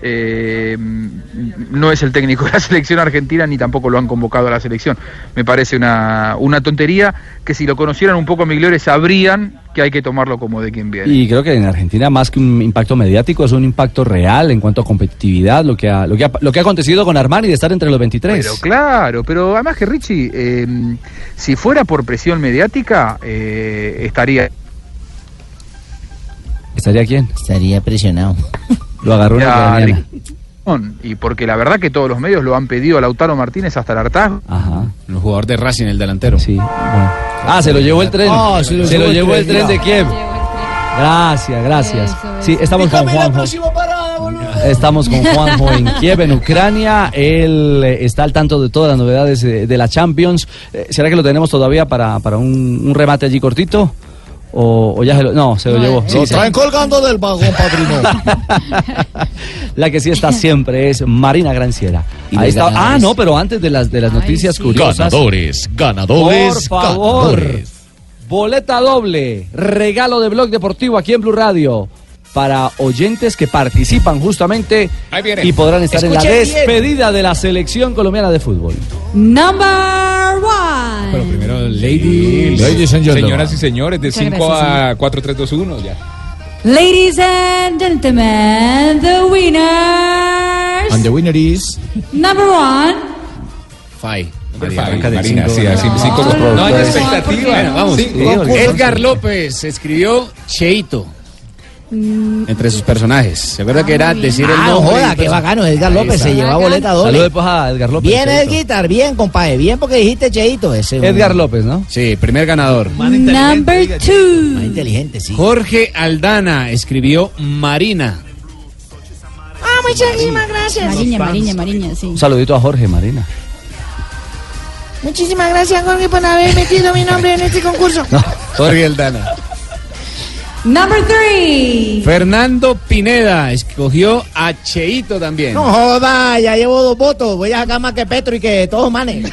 eh, no es el técnico de la selección argentina ni tampoco lo han convocado a la selección. Me parece una, una tontería que si lo conocieran un poco a Migliore sabrían que hay que tomarlo como de quien viene. Y creo que en Argentina más que un impacto mediático es un impacto real en cuanto a competitividad, lo que ha, lo que ha, lo que ha acontecido con Armani de estar entre los 23. Pero claro, pero además que Richie, eh, si fuera por presión mediática, eh, estaría... ¿Estaría quién? Estaría presionado. Lo agarró ucraniana. Y porque la verdad que todos los medios lo han pedido a Lautaro Martínez hasta el hartazgo. Ajá. El jugador de Racing, el delantero. Sí, bueno. Ah, se lo llevó el tren. Se lo, llevó el tren de Kiev. Gracias, gracias. Sí, estamos con Juanjo. Estamos con Juanjo en Kiev, en Ucrania. Él eh, está al tanto de todas las novedades eh, de la Champions. Eh, ¿Será que lo tenemos todavía para, para un, un remate allí cortito? ¿O, o ya se lo.? No, se lo llevó. Lo Sí, sí. traen colgando del vagón, padrino. La que sí está siempre es Marina Granciera. Y Ahí está. Ah, no, pero antes de las, de las noticias curiosas. Ganadores, ganadores, Por favor. ganadores. Boleta doble, regalo de Blog Deportivo aquí en Blue Radio. Para oyentes que participan justamente y podrán estar en la bien. despedida de la selección colombiana de fútbol. Number one. Pero primero, ladies. Ladies and gentlemen. Señoras y señores, de Muchas 5 gracias, a 4, 3, 2, 1, ya. Ladies and gentlemen, the winners. And the winner is... Number one. Five. Marina, Marina, Marina, sí, sí, así, no. cinco no hay productores. expectativa. Bueno, vamos. Sí, Sí, concurso. Edgar López escribió Cheito entre sus personajes. ¿Se acuerda que era decir el Ah, no nombre? joda, qué bacano, Edgar López se lleva boleta doble. Saludos pues, a Edgar López. Bien, Cheito. Edgar, bien, compadre, bien porque dijiste Cheito. Ese Edgar López, ¿no? Sí, primer ganador. Number two. Más inteligente, sí. Jorge Aldana escribió Marina. Ah, muchísimas gracias. Mariña, Mariña, Mariña, sí. Un saludito a Jorge Marina. Muchísimas gracias, Jorge, por haber metido mi nombre en este concurso. Jorge Aldana. Number three. Fernando Pineda escogió a Cheito también. No joda, ya llevo dos votos. Voy a sacar más que Petro y que todos manes.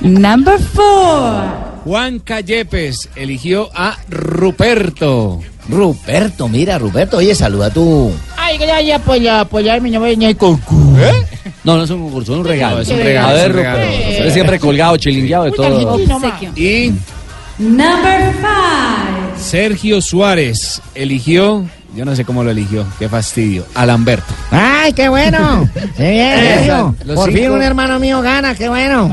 Number four. Juan Callepes eligió a Ruperto. Ruperto, mira, Ruperto, oye, saluda tú. Ay, gracias por apoyar mi nombre en concurso. No, no es un concurso, es un regalo. No, es un regalo, A es ver. Ruperto, usted siempre colgado, chilingueado de todo. Y Number five. Sergio Suárez eligió, yo no sé cómo lo eligió, qué fastidio, a Lamberto. Ay, qué bueno. Qué bien, Sergio. Por fin cinco. un hermano mío gana, qué bueno.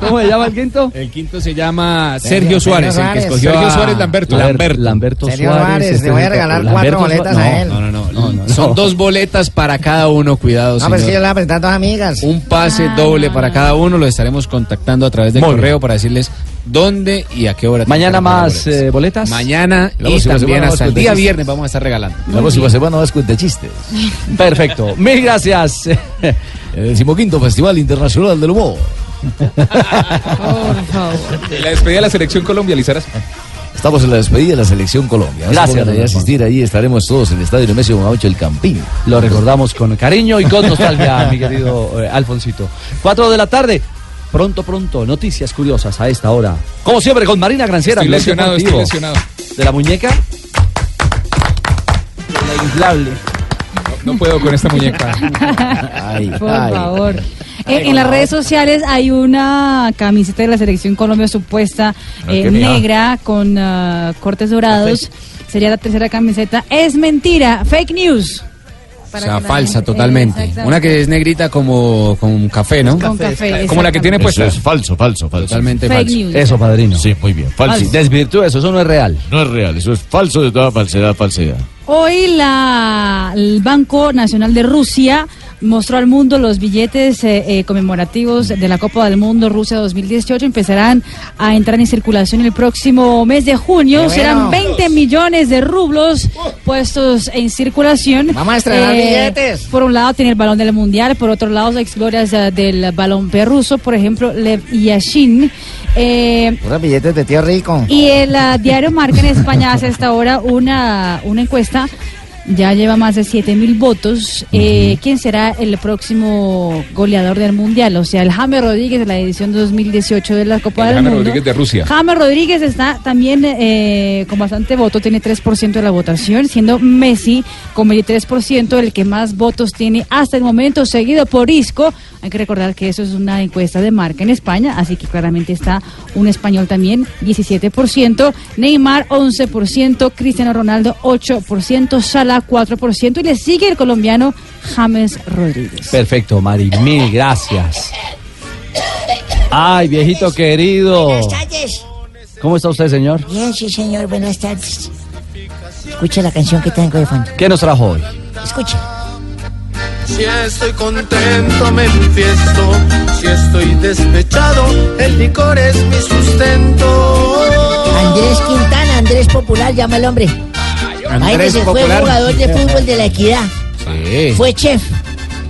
¿Cómo se llama el quinto? El quinto se llama Sergio- Sergio Suárez, Sergio el que Suárez. escogió Sergio a Suárez Lamberto. Lamberto, Lamberto Sergio Suárez. Suárez, este le voy a es el regalar cuatro Lamberto boletas a él. No, no, no, no, no. Son dos boletas para cada uno, cuidado. No, pero es que yo le voy a presentar a todas amigas. Un pase doble para cada uno, lo estaremos contactando a través del Muy bien. correo para decirles dónde y a qué hora. Mañana más boletas. eh, boletas. Mañana La y próxima también hasta el día viernes vamos a estar regalando. La próxima semana vas cuenta chistes. Perfecto. Mil gracias. El decimoquinto Festival Internacional del Humor. Por favor. La despedida de la selección Colombia, Lizaras. Estamos en la despedida de la selección Colombia. Gracias por asistir ahí. Estaremos todos en el Estadio Nemesio Mamacho El Campín. Lo recordamos con cariño y con nostalgia, mi querido eh, Alfonsito. Cuatro de la tarde. Pronto, pronto, noticias curiosas a esta hora. Como siempre, con Marina Granciera. Estoy lesionado, estoy lesionado. ¿De la muñeca? La inflable. No puedo con esta muñeca. Ay, Por ay. favor. Eh, en las redes sociales hay una camiseta de la selección Colombia supuesta Ah, eh, negra con ah, cortes dorados. Sería la tercera camiseta. Es mentira, fake news. O sea, falsa gente- totalmente. Una que es negrita como con café, ¿no? Con café, Como la que tiene puesta. es falso, falso, falso. Totalmente Fake falso. news. Eso, padrino. Sí, muy bien. Falso. Falso. Desvirtúa eso, eso no es real. No es real, eso es falso de toda falsedad, falsedad. Hoy la, el Banco Nacional de Rusia mostró al mundo los billetes eh, eh, conmemorativos de la Copa del Mundo Rusia 2018. Empezarán a entrar en circulación el próximo mes de junio. Serán bueno. 20 millones de rublos puestos en circulación. Eh, Vamos a estrenar billetes. Por un lado tiene el balón del Mundial, por otro lado las glorias eh, del balón ruso, por ejemplo, Lev Yashin. Eh, Puros billetes de tío rico. y el ah, diario Marca en España hace hasta ahora una, una encuesta. Ya lleva más de 7 mil votos. Eh, ¿Quién será el próximo goleador del Mundial? O sea, el James Rodríguez de la edición 2018 de la Copa El del James Mundo. Rodríguez de Rusia. James Rodríguez está también eh, con bastante voto, tiene 3% de la votación, siendo Messi con 23% el que más votos tiene hasta el momento, seguido por Isco. Hay que recordar que eso es una encuesta de marca en España, así que claramente está un español también, 17%, Neymar 11%, Cristiano Ronaldo 8%, Salah 4% y le sigue el colombiano James Rodríguez. Perfecto, Mari. Mil gracias. Ay, viejito querido. Buenas tardes. ¿Cómo está usted, señor? Bien, sí, señor, buenas tardes. Escucha la canción que tengo de fondo. ¿Qué nos trajo hoy? Escucha. Si estoy contento me enfiesto, si estoy despechado, el licor es mi sustento. Andrés Quintana, Andrés Popular, llama el hombre. Andrés fue jugador de fútbol de la equidad. Sí. Fue chef.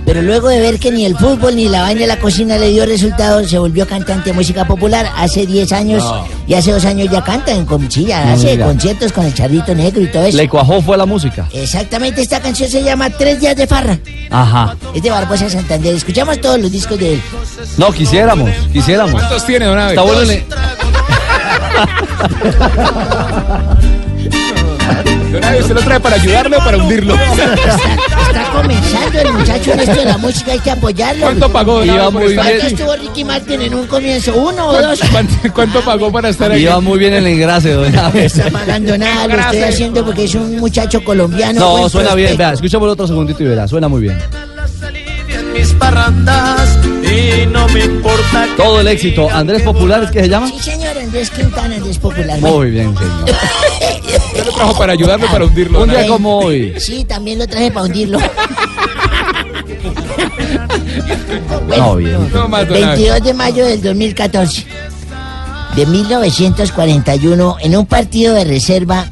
Pero luego de ver que ni el fútbol ni la vaina de la cocina le dio resultados, se volvió cantante de música popular hace 10 años No. y hace dos años ya canta en Comchilla, No hace conciertos con el charrito negro y todo eso. Le cuajó fue la música. Exactamente, esta canción se llama Tres días de farra. Ajá. Es de Barbosa Santander. Escuchamos todos los discos de él. No, quisiéramos, quisiéramos. ¿Cuántos tiene, don Abe? Está bueno Abe, ¿usted lo trae para ayudarle o para hundirlo? Está comenzando el muchacho en esto de la música, hay que apoyarlo. ¿Cuánto pagó, Iba por muy bien. ¿Cuánto estuvo Ricky Martin en un comienzo? ¿Uno o dos? ¿Cuánto, cuánto pagó para estar aquí? Iba muy bien el engrase, don. No está pagando nada, lo estoy haciendo porque es un muchacho colombiano. No, buen suena bien. Vea, escuchamos otro segundito y verá. Suena muy bien. En mis parrandas y no me importa que Todo el éxito. Andrés Popular, ¿es que se llama? Sí, señor, Andrés Quintana, Andrés Popular. Muy bien, señor. Yo lo trajo para ayudarle o para hundirlo. Un día como hoy. Sí, también lo traje para hundirlo. No, bien. No más, don Abe. 22 de mayo del 2014. De 1941, en un partido de reserva,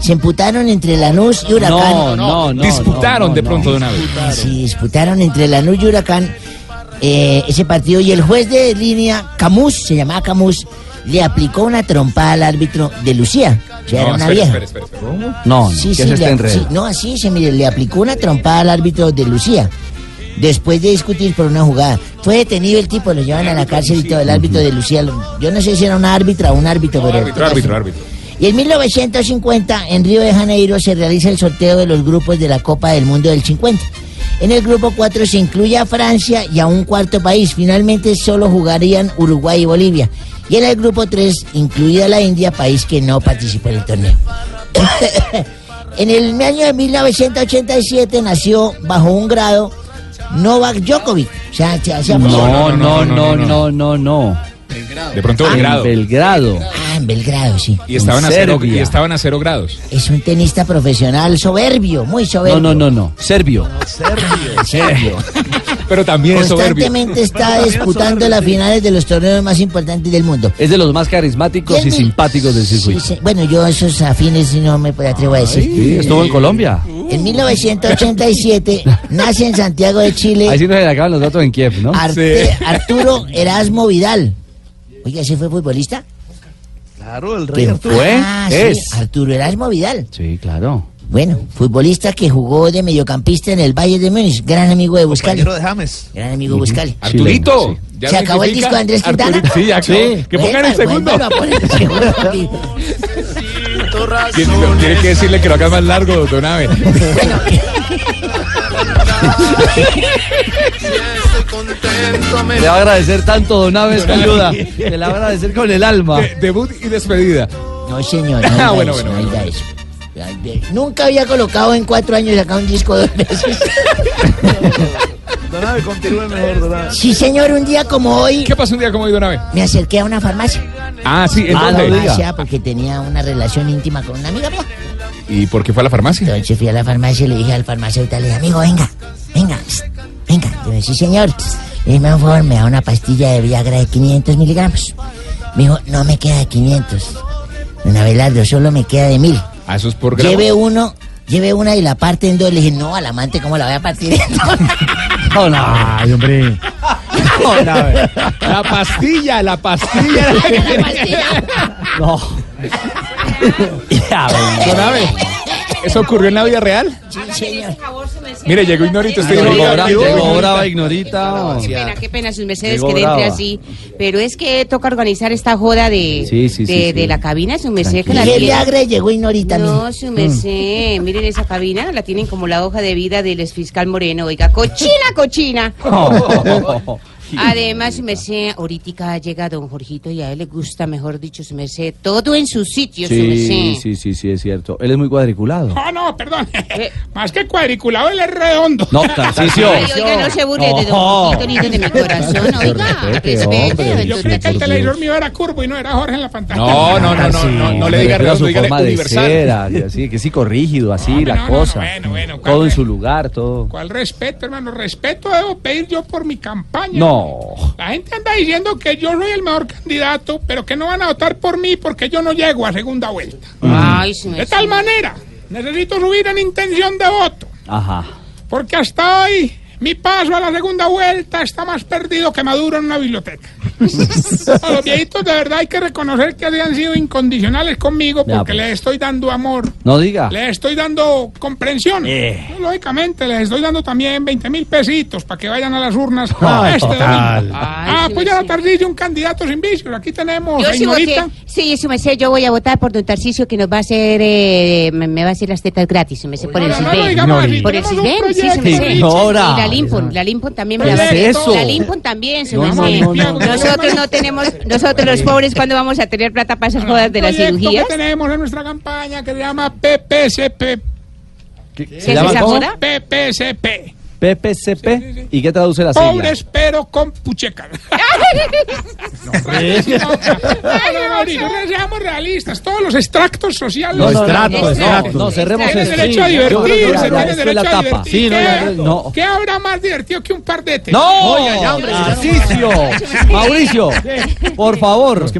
se emputaron entre Lanús y Huracán. No, no, no. Disputaron no, de no. pronto, don Abe. Sí, disputaron entre Lanús y Huracán eh, ese partido y el juez de línea, Camus, se llamaba Camus, le aplicó una trompada al árbitro de Lucía. O sea, era No, una vieja. espere, espere. No, Sí, ¿qué sí, es le- sí, no, así se mire, le aplicó una trompada al árbitro de Lucía. Después de discutir por una jugada. Fue detenido el tipo, lo llevan a la cárcel y todo, el árbitro de Lucía. Yo no sé si era una árbitra o un árbitro, pero. Árbitro, árbitro, árbitro. Y en 1950, en Río de Janeiro, se realiza el sorteo de los grupos de la Copa del Mundo del 50. En el grupo 4 se incluye a Francia y a un cuarto país. Finalmente solo jugarían Uruguay y Bolivia. Y en el grupo 3 incluida la India, país que no participó en el torneo. en el año de 1987 nació bajo un grado Novak Djokovic. O sea, se- se- No, no, no, no, no, no. De pronto Ah, Belgrado. En Belgrado. Ah, en Belgrado, sí. Y estaban, a cero, y estaban a cero grados. Es un tenista profesional soberbio, muy No, soberbio. no, no, no. Serbio. Serbio. Pero también es soberbio. Constantemente está disputando las finales de los torneos más importantes del mundo. Es de los más carismáticos y simpáticos del Sí, circuito. sí. Bueno, yo esos afines no me atrevo a decir. Sí, estuvo en Colombia. En 1987 nace en Santiago de Chile Ahí sí nos le acaban los datos en Kiev, ¿no? Arte- Arturo Erasmo Vidal. Oiga, ¿ese fue futbolista? Claro, el ¿Quién ¿Fue? Ah, sí, es. Arturo Erasmo Vidal. Sí, claro. Bueno, futbolista que jugó de mediocampista en el Bayern de Múnich, gran amigo de Buscali. Compañero de James. Gran amigo de Buscali. Arturito. ¿ya ¿Se acabó el disco de Andrés Quintana? Arturito, Sí, ya acabó. Sí. Que pongan el segundo. Tiene, que decirle que lo haga más largo, don Ave. Le va a agradecer tanto, don Aves, esta ayuda. Le la va a agradecer con el alma. De- debut y despedida. No, señor, no Ah, bueno, eso, bueno, no eso. Nunca había colocado en cuatro años acá un disco dos veces. Don Ave, continúe mejor, Don Ave. Sí, señor, un día como hoy ¿Qué pasó un día como hoy, don Ave? me acerqué a una farmacia. Ah, sí, ¿en Ah, no. Farmacia porque tenía una relación íntima con una amiga mía. ¿Y por qué fue a la farmacia? Entonces fui a la farmacia y le dije al farmacéutico, le dije, amigo, venga, venga, venga. Yo dije, sí, señor. Le dije, un favor, me da una pastilla de Viagra de 500 miligramos. Me dijo, no me queda de 500. Don Abelardo, solo me queda de 1000. Ah, eso es por grado. Lleve uno, lleve una y la parte en dos. Le dije, no, al amante, ¿cómo la voy a partir en dos? No, no. Ay, hombre. No, no, Ave. La pastilla, la pastilla. No. Ya. Don Ave, ¿eso ocurrió en la vida real? Sí, señor. Mire, llegó Ignorito, estoy Llegó Ignorito. bra- Llegó brava ignorita. Qué pena, qué pena, sus mercedes Llegó que entre brava. así. Pero es que toca organizar esta joda de, Sí, sí, sí, de, sí. de la cabina, su merced que la Dije tiene. Viagra y llegó Ignorita. No, su merced, miren esa cabina, la tienen como la hoja de vida del exfiscal Moreno. Oiga, cochina, cochina. Además, su merced, ahorita llega don Jorgito y a él le gusta, mejor dicho, su merced, todo en su sitio, su Sí, merced. sí, sí, sí, es cierto. Él es muy cuadriculado. Ah, no, perdón. Más que cuadriculado, él es redondo. No, Tarcisio. Ay, oiga, no se burle de don No. Jorgito ni de mi corazón, oiga, Respete. Yo creí que el televisor mío era curvo y no era Jorge en la pantalla. No, no, no, no, no, no le diga su redondo, dígale forma de universal. ser, a- así, que sí, corrígido, así, No, la no, no, cosa. bueno, bueno, ¿cuál todo en su lugar, todo. ¿Cuál respeto, hermano? Respeto debo pedir yo por mi campaña. No. La gente anda diciendo que yo soy el mejor candidato, pero que no van a votar por mí porque yo no llego a segunda vuelta. Ay, su De tal manera, necesito subir en intención de voto, Ajá. porque hasta hoy mi paso a la segunda vuelta está más perdido que Maduro en una biblioteca. A los viejitos de verdad hay que reconocer que han sido incondicionales conmigo Ya, porque pues. les estoy dando amor. No diga. Les estoy dando comprensión. Eh. Lógicamente, les estoy dando también 20 mil pesitos para que vayan a las urnas Ay, este total. domingo. Ay, Ah, sí, apoyan sí. a Tarcillo, un candidato sin vicios. Aquí tenemos Yo a sí. Ignorita. Sí, su merced, yo voy a votar por don Tarcicio que nos va a hacer, eh, me, me va a hacer las tetas gratis, su merced, por No, el no, no CISBEN. digamos así, Por el CISBEN, sí, su merced. Y la Limpon, la Limpon también me ¿Qué la va a hacer. eso? La Limpon también, su merced. No, no. Nosotros no tenemos, nosotros los pobres, cuando vamos a tener plata para esas jodas de las cirugías? que tenemos en nuestra campaña que se llama PPCP. ¿Qué- ¿Qué ¿Se es llama esa joda? PPCP. PPCP. ¿Y qué traduce la sigla? Pobres pero con puchecas. No, Mauricio, seamos realistas. Todos los extractos sociales. No, no, no, no, no, cerremos Tienen derecho a Sí, divertirse, tienen derecho a. Sí, no, ¿Qué- no. ¿Qué habrá más divertido que un par de tetas? ¡No! Mauricio, Mauricio, por favor.